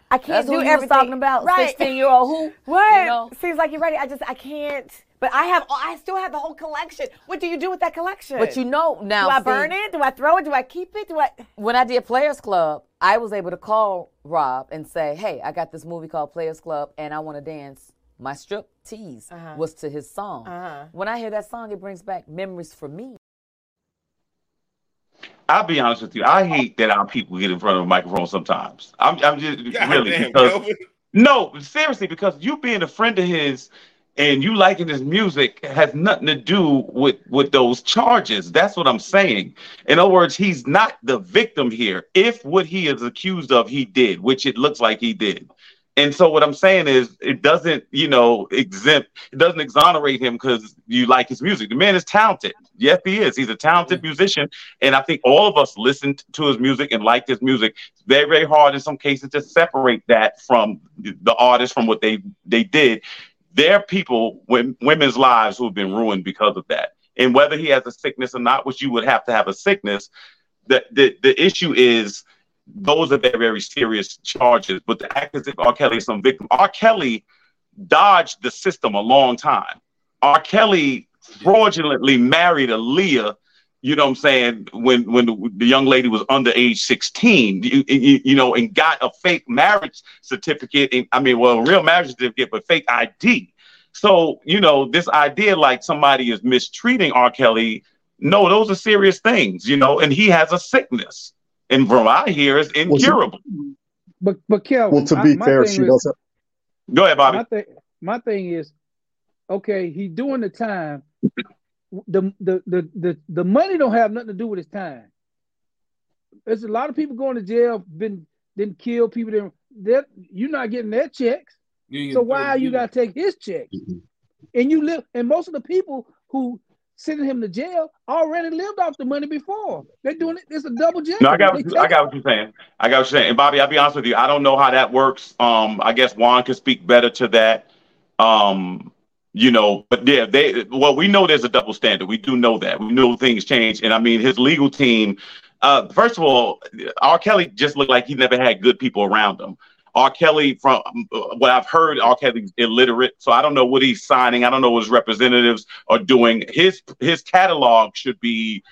I can't that's do who you was everything. talking about, Right. 16 year old who? *laughs* What? You know? Seems like you're ready. I just, I can't. But I have, I still have the whole collection. What do you do with that collection? But you know now. do I see, burn it? Do I throw it? Do I keep it? Do I? when I did Players Club, I was able to call Rob and say, "Hey, I got this movie called Players Club, and I want to dance." My strip tease Uh-huh. was to his song. Uh-huh. When I hear that song, it brings back memories for me. I'll be honest with you. I hate that our people get in front of a microphone sometimes. I'm, I'm just *laughs* really Goddamn, because no, seriously, because you being a friend of his and you liking his music has nothing to do with with those charges. That's what I'm saying. In other words, he's not the victim here. If what he is accused of, he did, which it looks like he did. And so what I'm saying is, it doesn't, you know, exempt, it doesn't exonerate him because you like his music. The man is talented. Yes, he is. He's a talented musician, and I think all of us listened to his music and liked his music. It's very, very hard in some cases to separate that from the artist from what they they did. There are people, women's lives who have been ruined because of that. And whether he has a sickness or not, which you would have to have a sickness, the the, the issue is those are very, very serious charges. But the act as if R. Kelly is some victim. R. Kelly dodged the system a long time. R. Kelly fraudulently married Aaliyah, you know what I'm saying, when when the, young lady was under age 16, you, you, you know, and got a fake marriage certificate. And, I mean, well, a real marriage certificate, but fake ID. So, you know, this idea like somebody is mistreating R. Kelly, no, those are serious things, you know, and he has a sickness. And from what I hear, it's incurable. But but Kelvin, Well, to be my fair, she is- does have. Go ahead, Bobby. My thing, my thing is, okay, he doing the time. The, the the the the money don't have nothing to do with his time. There's a lot of people going to jail, been didn't kill people. That that you're not getting their checks. You So why you got to take his checks? Mm-hmm. And you live, and most of the people who sending him to jail already lived off the money before. They're doing it. It's a double jeopardy. No, I got what I got what you're saying. I got what you're saying. And Bobby, I'll be honest with you. I don't know how that works. Um, I guess Juan could speak better to that. Um, you know, but yeah, they well, we know there's a double standard. We do know that. We know things change. And I mean his legal team, Uh, first of all, R. Kelly just looked like he never had good people around him. R. Kelly, from what I've heard, R. Kelly's illiterate, so I don't know what he's signing. I don't know what his representatives are doing. His his catalog should be,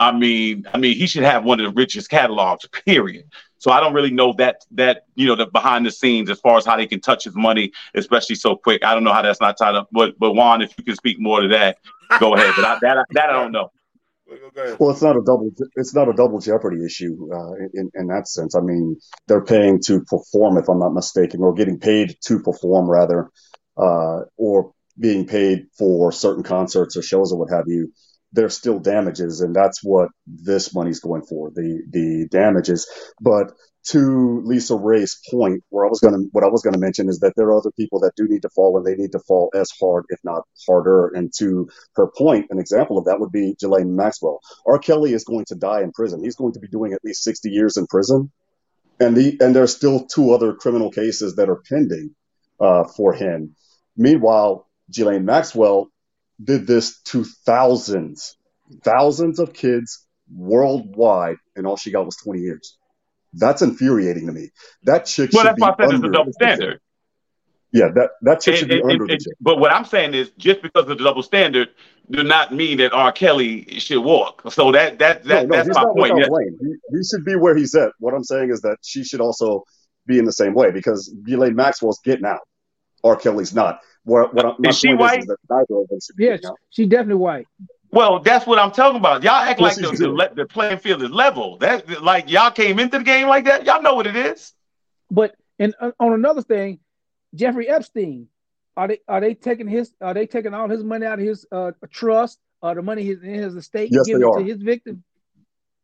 I mean, I mean, he should have one of the richest catalogs. Period. So I don't really know that that you know the behind the scenes as far as how they can touch his money, especially so quick. I don't know how that's not tied up. But but Juan, if you can speak more to that, go ahead. But I, that that I don't know. Well, it's not a double. It's not a double jeopardy issue uh, in in that sense. I mean, they're paying to perform, if I'm not mistaken, or getting paid to perform rather, uh, or being paid for certain concerts or shows or what have you. There's still damages, and that's what this money's going for the the damages. But to LisaRaye's point, where I was gonna what I was gonna mention is that there are other people that do need to fall, and they need to fall as hard, if not harder. And to her point, an example of that would be Ghislaine Maxwell. R. Kelly is going to die in prison. He's going to be doing at least 60 years in prison, and the and there's still two other criminal cases that are pending uh, for him. Meanwhile, Ghislaine Maxwell did this to thousands, thousands of kids worldwide, and all she got was 20 years. That's infuriating to me. That chick Well, should be Well, that's be why I said it's a double standard. Yeah, that that chick should be and- under and- the jail. but what I'm saying is, just because of the double standard, do not mean that R. Kelly should walk. So that that that no, no, that's he's my not point. without Yeah. blame. He, he should be where he's at. What I'm saying is that she should also be in the same way because Ghislaine Maxwell's getting out. R. Kelly's not. What, what I'm, my Is she point white? Is, is that neither of them should be Yes, out. she definitely white. Well, that's what I'm talking about. Y'all act like the, the, the playing field is level. That like y'all came into the game like that. Y'all know what it is. But and uh, on another thing, Jeffrey Epstein, are they are they taking his are they taking all his money out of his uh, trust or the money his, in his estate Yes, giving they are. to his victim?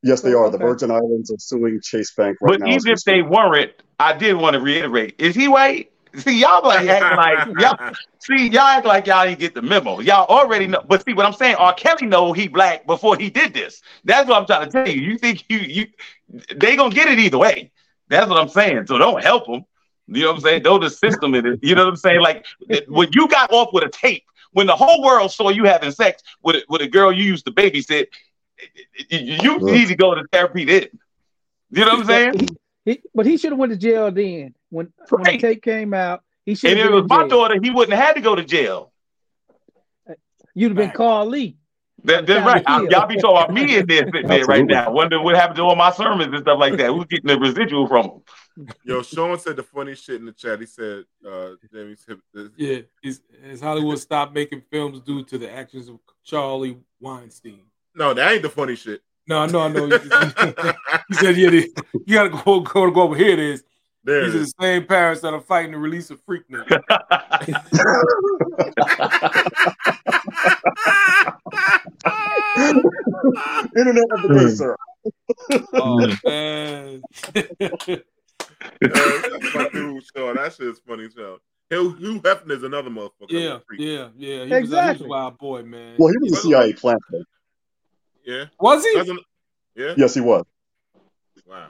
Yes, they are. The Virgin Islands are suing Chase Bank right but now. as even if they weren't, I did want to reiterate: is he white? *laughs* See, y'all like *laughs* act like y'all. See, y'all act like y'all didn't get the memo. Y'all already know. But see, what I'm saying, R. Kelly know he black before he did this. That's what I'm trying to tell you. You think you you they gonna get it either way. That's what I'm saying. So don't help them. You know what I'm saying? Throw the system in it. You know what I'm saying? Like when you got off with a tape, when the whole world saw you having sex with a, with a girl you used to babysit, you need to go to therapy then. You know what I'm saying? He, but he should have went to jail then when when the tape came out. He should if it was my daughter, he wouldn't have had to go to jail. You'd have been Carl Lee. That, that's right. I- y'all be talking about me in there sitting there right now. Wonder what happened to all my sermons and stuff like that. Who's getting the residual from them? Yo, Sean said the funny shit in the chat. He said, uh, Jamie said, Yeah, is has Hollywood stopped making films due to the actions of Charlie Weinstein? No, that ain't the funny shit. No, no, I know. he said, "Yeah, they- you gotta go, go, go over here." It is. There These are the same parents that are fighting to release of Freaknik. *laughs* Internet of the day, sir. *laughs* oh mm. man. *laughs* That's my dude, Sean. That shit's funny, Sean. Hugh, Hugh Hefner is another motherfucker. yeah, yeah, yeah. He was, a, he was Exactly. a wild boy, man. Well, he was a CIA plant. man. Yeah. Was he? Doesn't- Yeah. Yes, he was. Wow.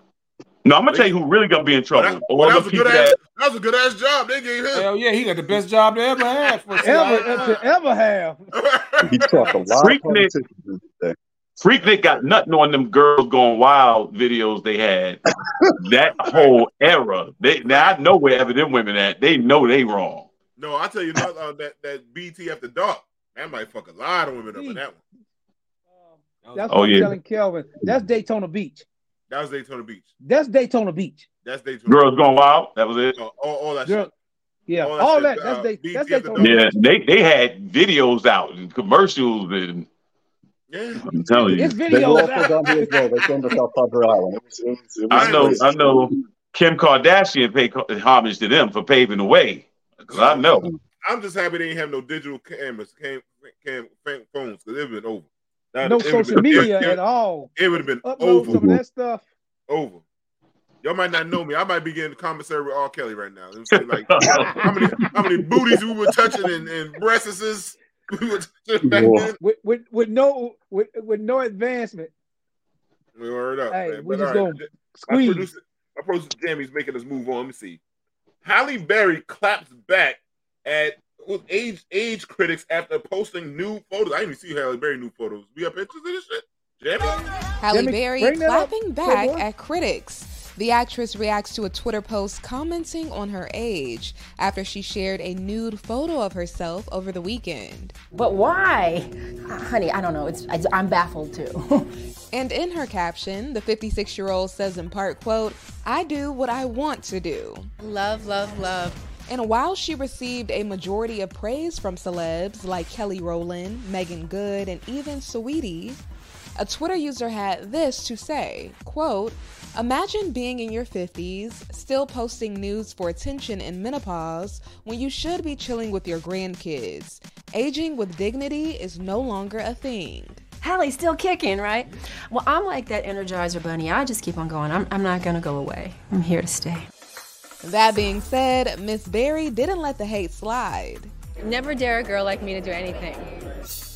No, I'm gonna tell you who really gonna be in trouble. Well, that, well, that was a good ass. that- That was a good ass job they gave him. Hell yeah, he got the best job they ever had for Ever to ever have. *laughs* He talked a lot of Freaknik, politicians in his day. Freaknik got nothing on them girls going wild videos they had. that whole era. They now I know wherever them women at. They know they wrong. No, I tell you, not, uh, that that BT after dark. That might fuck a lot of women up in that one. That's Oh, what I'm yeah. telling Kelvin. That's Daytona Beach. That was Daytona Beach. That's Daytona Beach. That's Daytona. Girls going wild. That was it. Oh, all, all that Girl, shit. yeah, All all that that. shit, That's, uh, Day, BT that's at the Daytona. Yeah, they they had videos out and commercials and Yeah. I'm telling you. It's They videos were also out. down here as well. They came to South Padre Island. It was, it was, it was I know crazy. I know Kim Kardashian paid homage to them for paving the way. 'Cause I know. I'm just happy they didn't have no digital cameras, cam, cam, cam phones, because it would have been over. That- No social been- media it- it- at *laughs* all. It would have been Upload over. some of that stuff. Over. Y'all might not know me. I might be getting commissary with R. Kelly right now. Let me say, like *laughs* how many how many booties we were touching and, and breasts we were touching back then. With, with, with no with, with no advancement. We were up. Hey, man. we But just all gonna My squeeze. producer, my producer Jamie's making us move on. Let me see. Halle Berry claps back at with age age critics after posting new photos. I didn't even see Halle Berry new photos. We have pictures of this shit. Jimmy? Halle Jimmy, Berry bring clapping back at critics. The actress reacts to a Twitter post commenting on her age after she shared a nude photo of herself over the weekend. But why? Uh, honey, I don't know. It's I, I'm baffled too. *laughs* And in her caption, the 56 year old says in part, quote, I do what I want to do. Love, love, love. And while she received a majority of praise from celebs like Kelly Rowland, Meagan Good, and even Saweetie, a Twitter user had this to say, quote, Imagine being in your 50s, still posting news for attention in menopause when you should be chilling with your grandkids. Aging with dignity is no longer a thing. Halle's still kicking, right? Well, I'm like that Energizer bunny. I just keep on going. I'm, I'm not going to go away. I'm here to stay. That being said, Miss Berry didn't let the hate slide. Never dare a girl like me to do anything.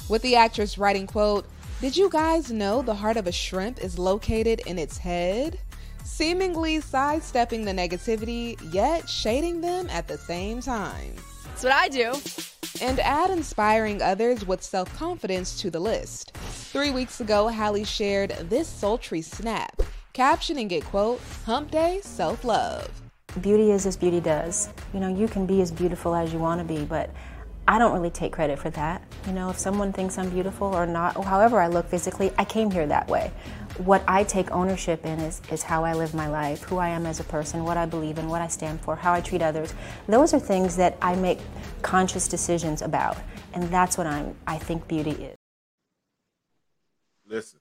With the actress writing, quote, Did you guys know the heart of a shrimp is located in its head? Seemingly sidestepping the negativity, yet shading them at the same time. That's what I do. And add inspiring others with self confidence to the list. Three weeks ago, Halle shared this sultry snap, captioning it, quote, Hump Day Self Love. Beauty is as beauty does. You know, you can be as beautiful as you want to be, but I don't really take credit for that. You know, if someone thinks I'm beautiful or not, or however I look physically, I came here that way. What I take ownership in is, is how I live my life, who I am as a person, what I believe in, what I stand for, how I treat others. Those are things that I make conscious decisions about. And that's what I'm I think beauty is. Listen,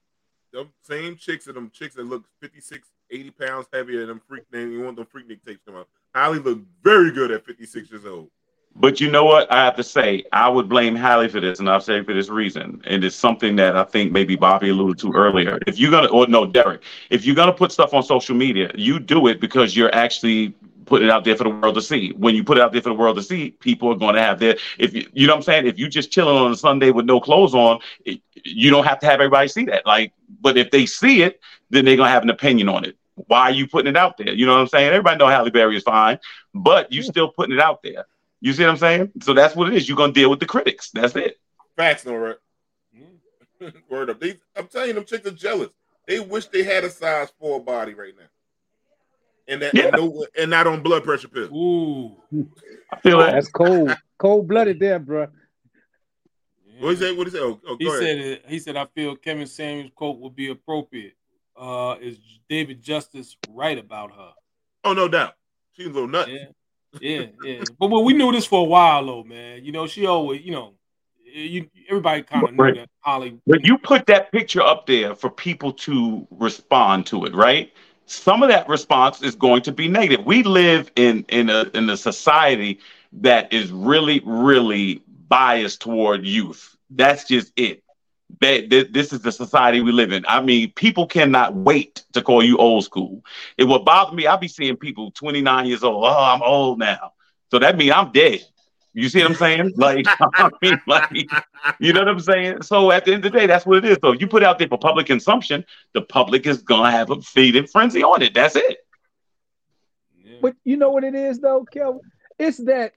them same chicks and them chicks that look 56, 80 pounds heavier than them Freaknik. You want them Freaknik tapes come out. Holly looked very good at 56 years old. But you know what? I have to say, I would blame Halle for this, and I'll say for this reason. And it's something that I think maybe Bobby alluded to earlier. If you're gonna, or no, Derek, if you're gonna put stuff on social media, you do it because you're actually putting it out there for the world to see. When you put it out there for the world to see, people are going to have their. If you, you know what I'm saying, if you just chilling on a Sunday with no clothes on, it, you don't have to have everybody see that. Like, but if they see it, then they're gonna have an opinion on it. Why are you putting it out there? You know what I'm saying? Everybody know Halle Berry is fine, but you still putting it out there. You see what I'm saying? So that's what it is. You're gonna deal with the critics. That's it. Facts, no right. *laughs* Word up. They, I'm telling you, them chicks are jealous. They wish they had a size four body right now. And that and, no, and not on blood pressure pill. Ooh. I feel oh, that. That's cold. Cold blooded there, bro. What is that? What is that? Oh, oh, He go said ahead. it, he said I feel Kevin Samuels' quote would be appropriate. Uh, is David Justice right about her? Oh, no doubt. She's a little nuts. Yeah, yeah, yeah. But well, we knew this for a while, though, man. You know, she always, you know, you everybody kind of knew Right. that Holly. But you put that picture up there for people to respond to it, right? Some of that response is going to be negative. We live in in a in a society that is really, really biased toward youth. That's just it. That, that- this is the society we live in. I mean, people cannot wait to call you old school. It would bother me. I'll be seeing people 29 years old. Oh, I'm old now. So that means I'm dead. You see what I'm saying? *laughs* Like, *laughs* I mean, like, you know what I'm saying? So at the end of the day, that's what it is. So if you put it out there for public consumption, the public is gonna have a feeding frenzy on it. That's it. But you know what it is though, Kelvin? It's that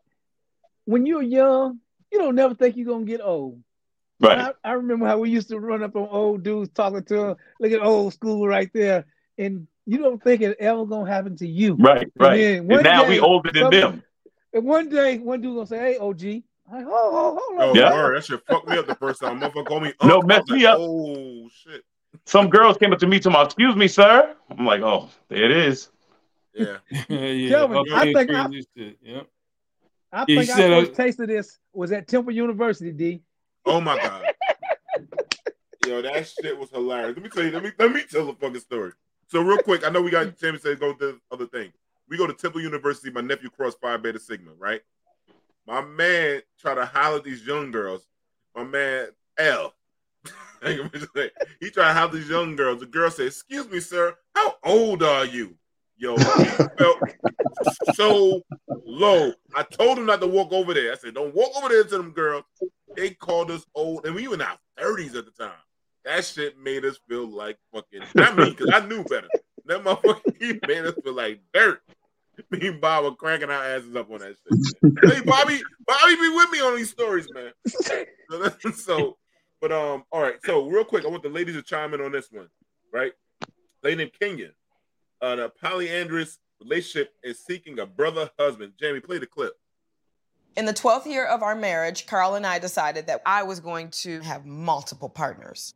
when you're young, you don't never think you're gonna get old. Right. I, I remember how we used to run up on old dudes talking to them. Look at old school right there, and you don't think it ever gonna happen to you. Right, right. then And now day, we older than them. And one day, one dude gonna say, "Hey, OG." I'm like, oh, oh, hold Oh. Yeah. word. That shit fucked me up the first time. Motherfucker called me. No, Unc. I mess was like, me up. Oh shit. Some girls came up to me to my, excuse me, sir. I'm like, oh, there it is. Yeah. *laughs* yeah, Kelvin, okay, I think I- crazy. Yep. I think he our said, uh, first taste of this was at Temple University. D. Oh my god. Yo, that shit was hilarious. Let me tell you. Let me let me tell the fucking story. So real quick, I know we got Tammy said go to the other thing. We go to Temple University. My nephew crossed Phi Beta Sigma, right? My man try to holler at these young girls. My man L. *laughs* he tried to holler these young girls. The girl said, "Excuse me, sir. How old are you?" Yo, felt so low. I told him not to walk over there. I said, "Don't walk over there to them girls." They called us old, and we were in our thirties at the time. That shit made us feel like fucking. Not me, because I knew better. That motherfucker he made us feel like dirt. Me and Bob were cracking our asses up on that shit. hey, Bobby, Bobby, be with me on these stories, man. So, *laughs* so But um, all right. So real quick, I want the ladies to chime in on this one, right? Lady named Kenya, uh, polyandrous relationship is seeking a brother husband. Jamie, play the clip. In the 12th year of our marriage, Carl and I decided that I was going to have multiple partners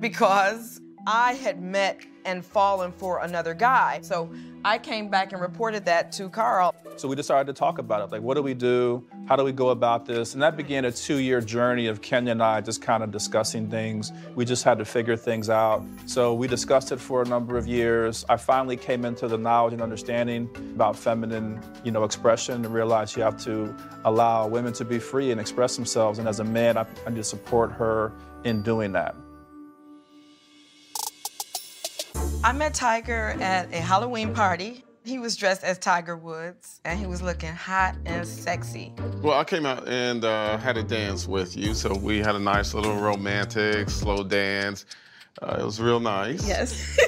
because I had met and fallen for another guy. So I came back and reported that to Carl. So we decided to talk about it. Like, what do we do? How do we go about this? And that began a two year journey of Kenya and I just kind of discussing things. We just had to figure things out. So we discussed it for a number of years. I finally came into the knowledge and understanding about feminine, you know, expression and realized you have to allow women to be free and express themselves. And as a man, I, I need to support her in doing that. I met Tiger at a Halloween party. He was dressed as Tiger Woods and he was looking hot and sexy. Well, I came out and uh, had a dance with you, so we had a nice little romantic slow dance. Uh, it was real nice. Yes.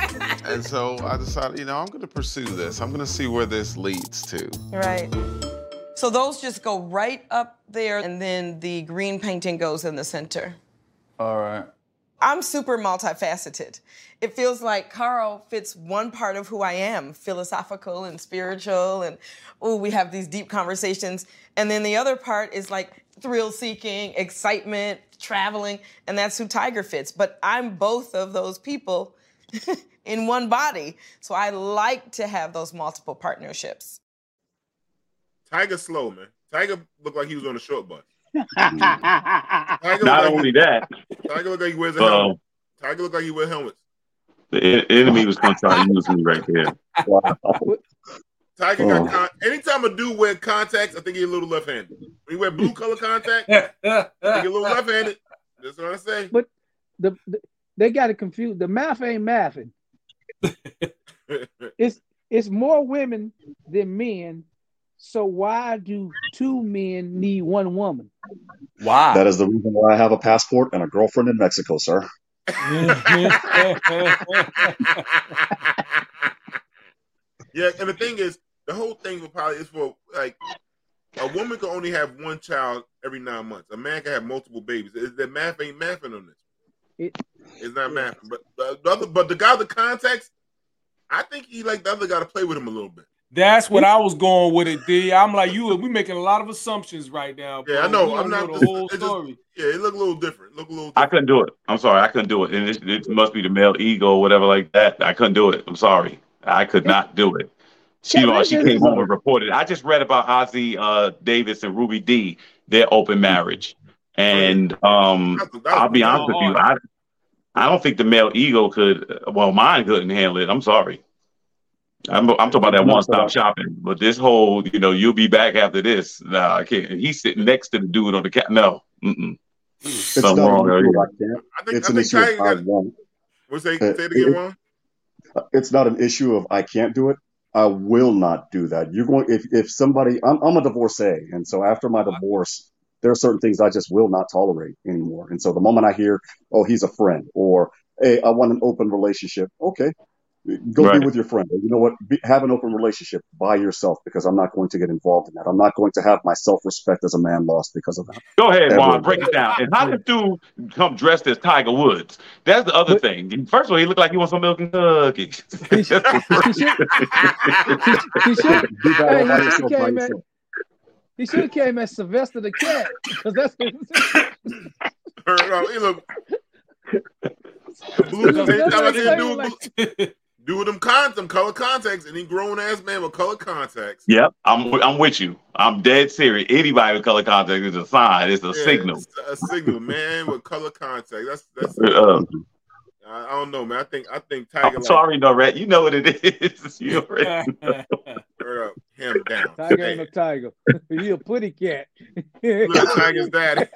*laughs* and so I decided, you know, I'm going to pursue this. I'm going to see where this leads to. Right. So those just go right up there, and then the green painting goes in the center. All right. I'm super multifaceted. It feels like Carl fits one part of who I am, philosophical and spiritual, and oh, we have these deep conversations. And then the other part is like thrill seeking, excitement, traveling, and that's who Tiger fits. But I'm both of those people *laughs* in one body. So I like to have those multiple partnerships. Tiger slow, man. Tiger looked like he was on a short bus. Not like only that, Tiger look like he wears a helmet. Um, Tiger look like he wears helmets. the en- enemy was going to try to use me right there. Tiger Oh. got con- anytime a dude wear contacts, I think he's a little left-handed. When he wear blue color contacts, I think he's a little left-handed. That's what I say. But the, the they got it confused. The math ain't mathing. *laughs* it's it's more women than men. So why do two men need one woman? Why? That is the reason why I have a passport and a girlfriend in Mexico, sir. *laughs* Yeah, and the thing is, the whole thing will probably is for like a woman can only have one child every nine months. A man can have multiple babies. Is that math ain't mathing on this? It, it's not mathing. But the, the other, but the guy the context, I think he like the other guy to play with him a little bit. That's what I was going with it, D. I'm like, you we making a lot of assumptions right now. Yeah, I know. We I'm don't know the whole it's just- story. yeah, it look a little different. Look a little. Different. I couldn't do it. I'm sorry, I couldn't do it, and it, it must be the male ego or whatever like that. I couldn't do it. I'm sorry, I could not do it. She, Yeah, she came home and reported. I just read about Ossie uh, Davis and Ruby Dee, their open marriage, and um, I'll be honest with you, I, I don't think the male ego could. Well, mine couldn't handle it. I'm sorry. I'm, I'm talking about that one stop shopping, but this whole, you know, you'll be back after this. Nah, I can't. He's sitting next to the dude on the cat. No, mm-mm. It's something not wrong an issue there. of I can't. Think- it's I an think issue of Tiger I got- won't. What's say? Uh, Say it again, it- Juan. it's not an issue of I can't do it. I will not do that. You're going if if somebody I'm I'm a divorcee, and so after my divorce, there are certain things I just will not tolerate anymore. And so the moment I hear, oh, he's a friend, or hey, I want an open relationship, okay, go Right. be with your friend. You know what? Be, have an open relationship by yourself because I'm not going to get involved in that. I'm not going to have my self respect as a man lost because of that. Go ahead, Ever Juan. Break it down. And how did dude come dressed as Tiger Woods? That's the other thing. First of all, he looked like he wants some milk and cookies. He should, *laughs* Do that hey, all by he should by came at, he should have came as Sylvester the cat because that's No, he look. Blue, That's anytime I what see a I'm dude, saying, blue- dude with them con, them color contacts, and he grown ass man with color contacts. Yep, I'm I'm with you. I'm dead serious. Anybody with color contacts is a sign. It's a Yeah, signal. it's a signal, man, with color contacts. That's that's. *laughs* Uh, I, I don't know, man. I think I think Tiger. I'm like, sorry, Norette. You know what it is. *laughs* You *laughs* already know. Word up, him down. Tiger ain't a tiger. he a putty cat. Look, Tiger's daddy.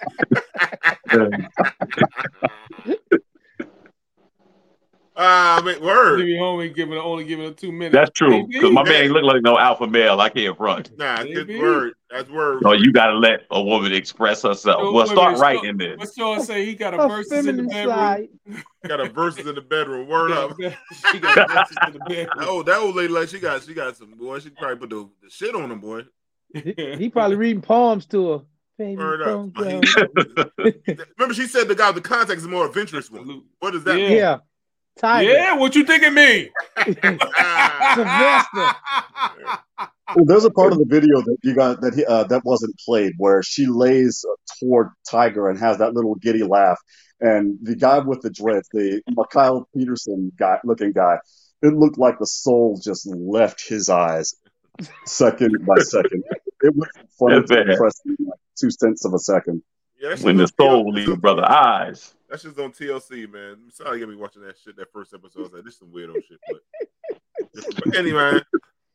Ah, I mean, word. Jimmy Homie giving only giving it two minutes. That's true. Because my man ain't look like no alpha male. I can't front. Nah, good Maybe. word. That's word. No, you gotta let a woman express herself. Yo, well, start minute, right Sean- in there. What Sean say? He got a A verses in the bedroom. side. *laughs* Got a verses in the bedroom. Word Yeah, up. she got verses in the *laughs* bedroom. Oh, that old lady, like she got, she got some boy. She probably put the, the shit on him, boy. He probably reading poems to her. Word up. *laughs* Remember, she said the guy with the contacts is more adventurous one. What does that mean? Yeah. Tiger. Yeah, what you think of me? *laughs* Sylvester. Well, there's a part of the video that you got that he, uh, that wasn't played where she lays toward Tiger and has that little giddy laugh, and the guy with the dreads, the Mikhail Peterson guy looking guy, it looked like the soul just left his eyes, second by *laughs* second. It was funny That's to impress me like two cents of a second. Yeah, When the soul leaves brother eyes. That shit's on TLC, man. Sorry you got me watching that shit. That first episode, I was like, this is some weirdo shit. But, but anyway,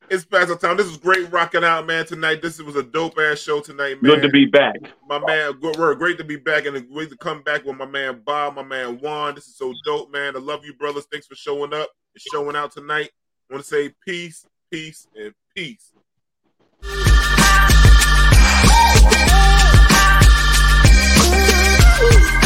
it's past the time. This is great rocking out, man. Tonight, this was a dope ass show tonight, man. Good to be back, my man. Good, great to be back, and great to come back with my man Bob, my man Juan. This is so dope, man. I love you, brothers. Thanks for showing up and showing out tonight. I want to say peace, peace, and peace. Ooh.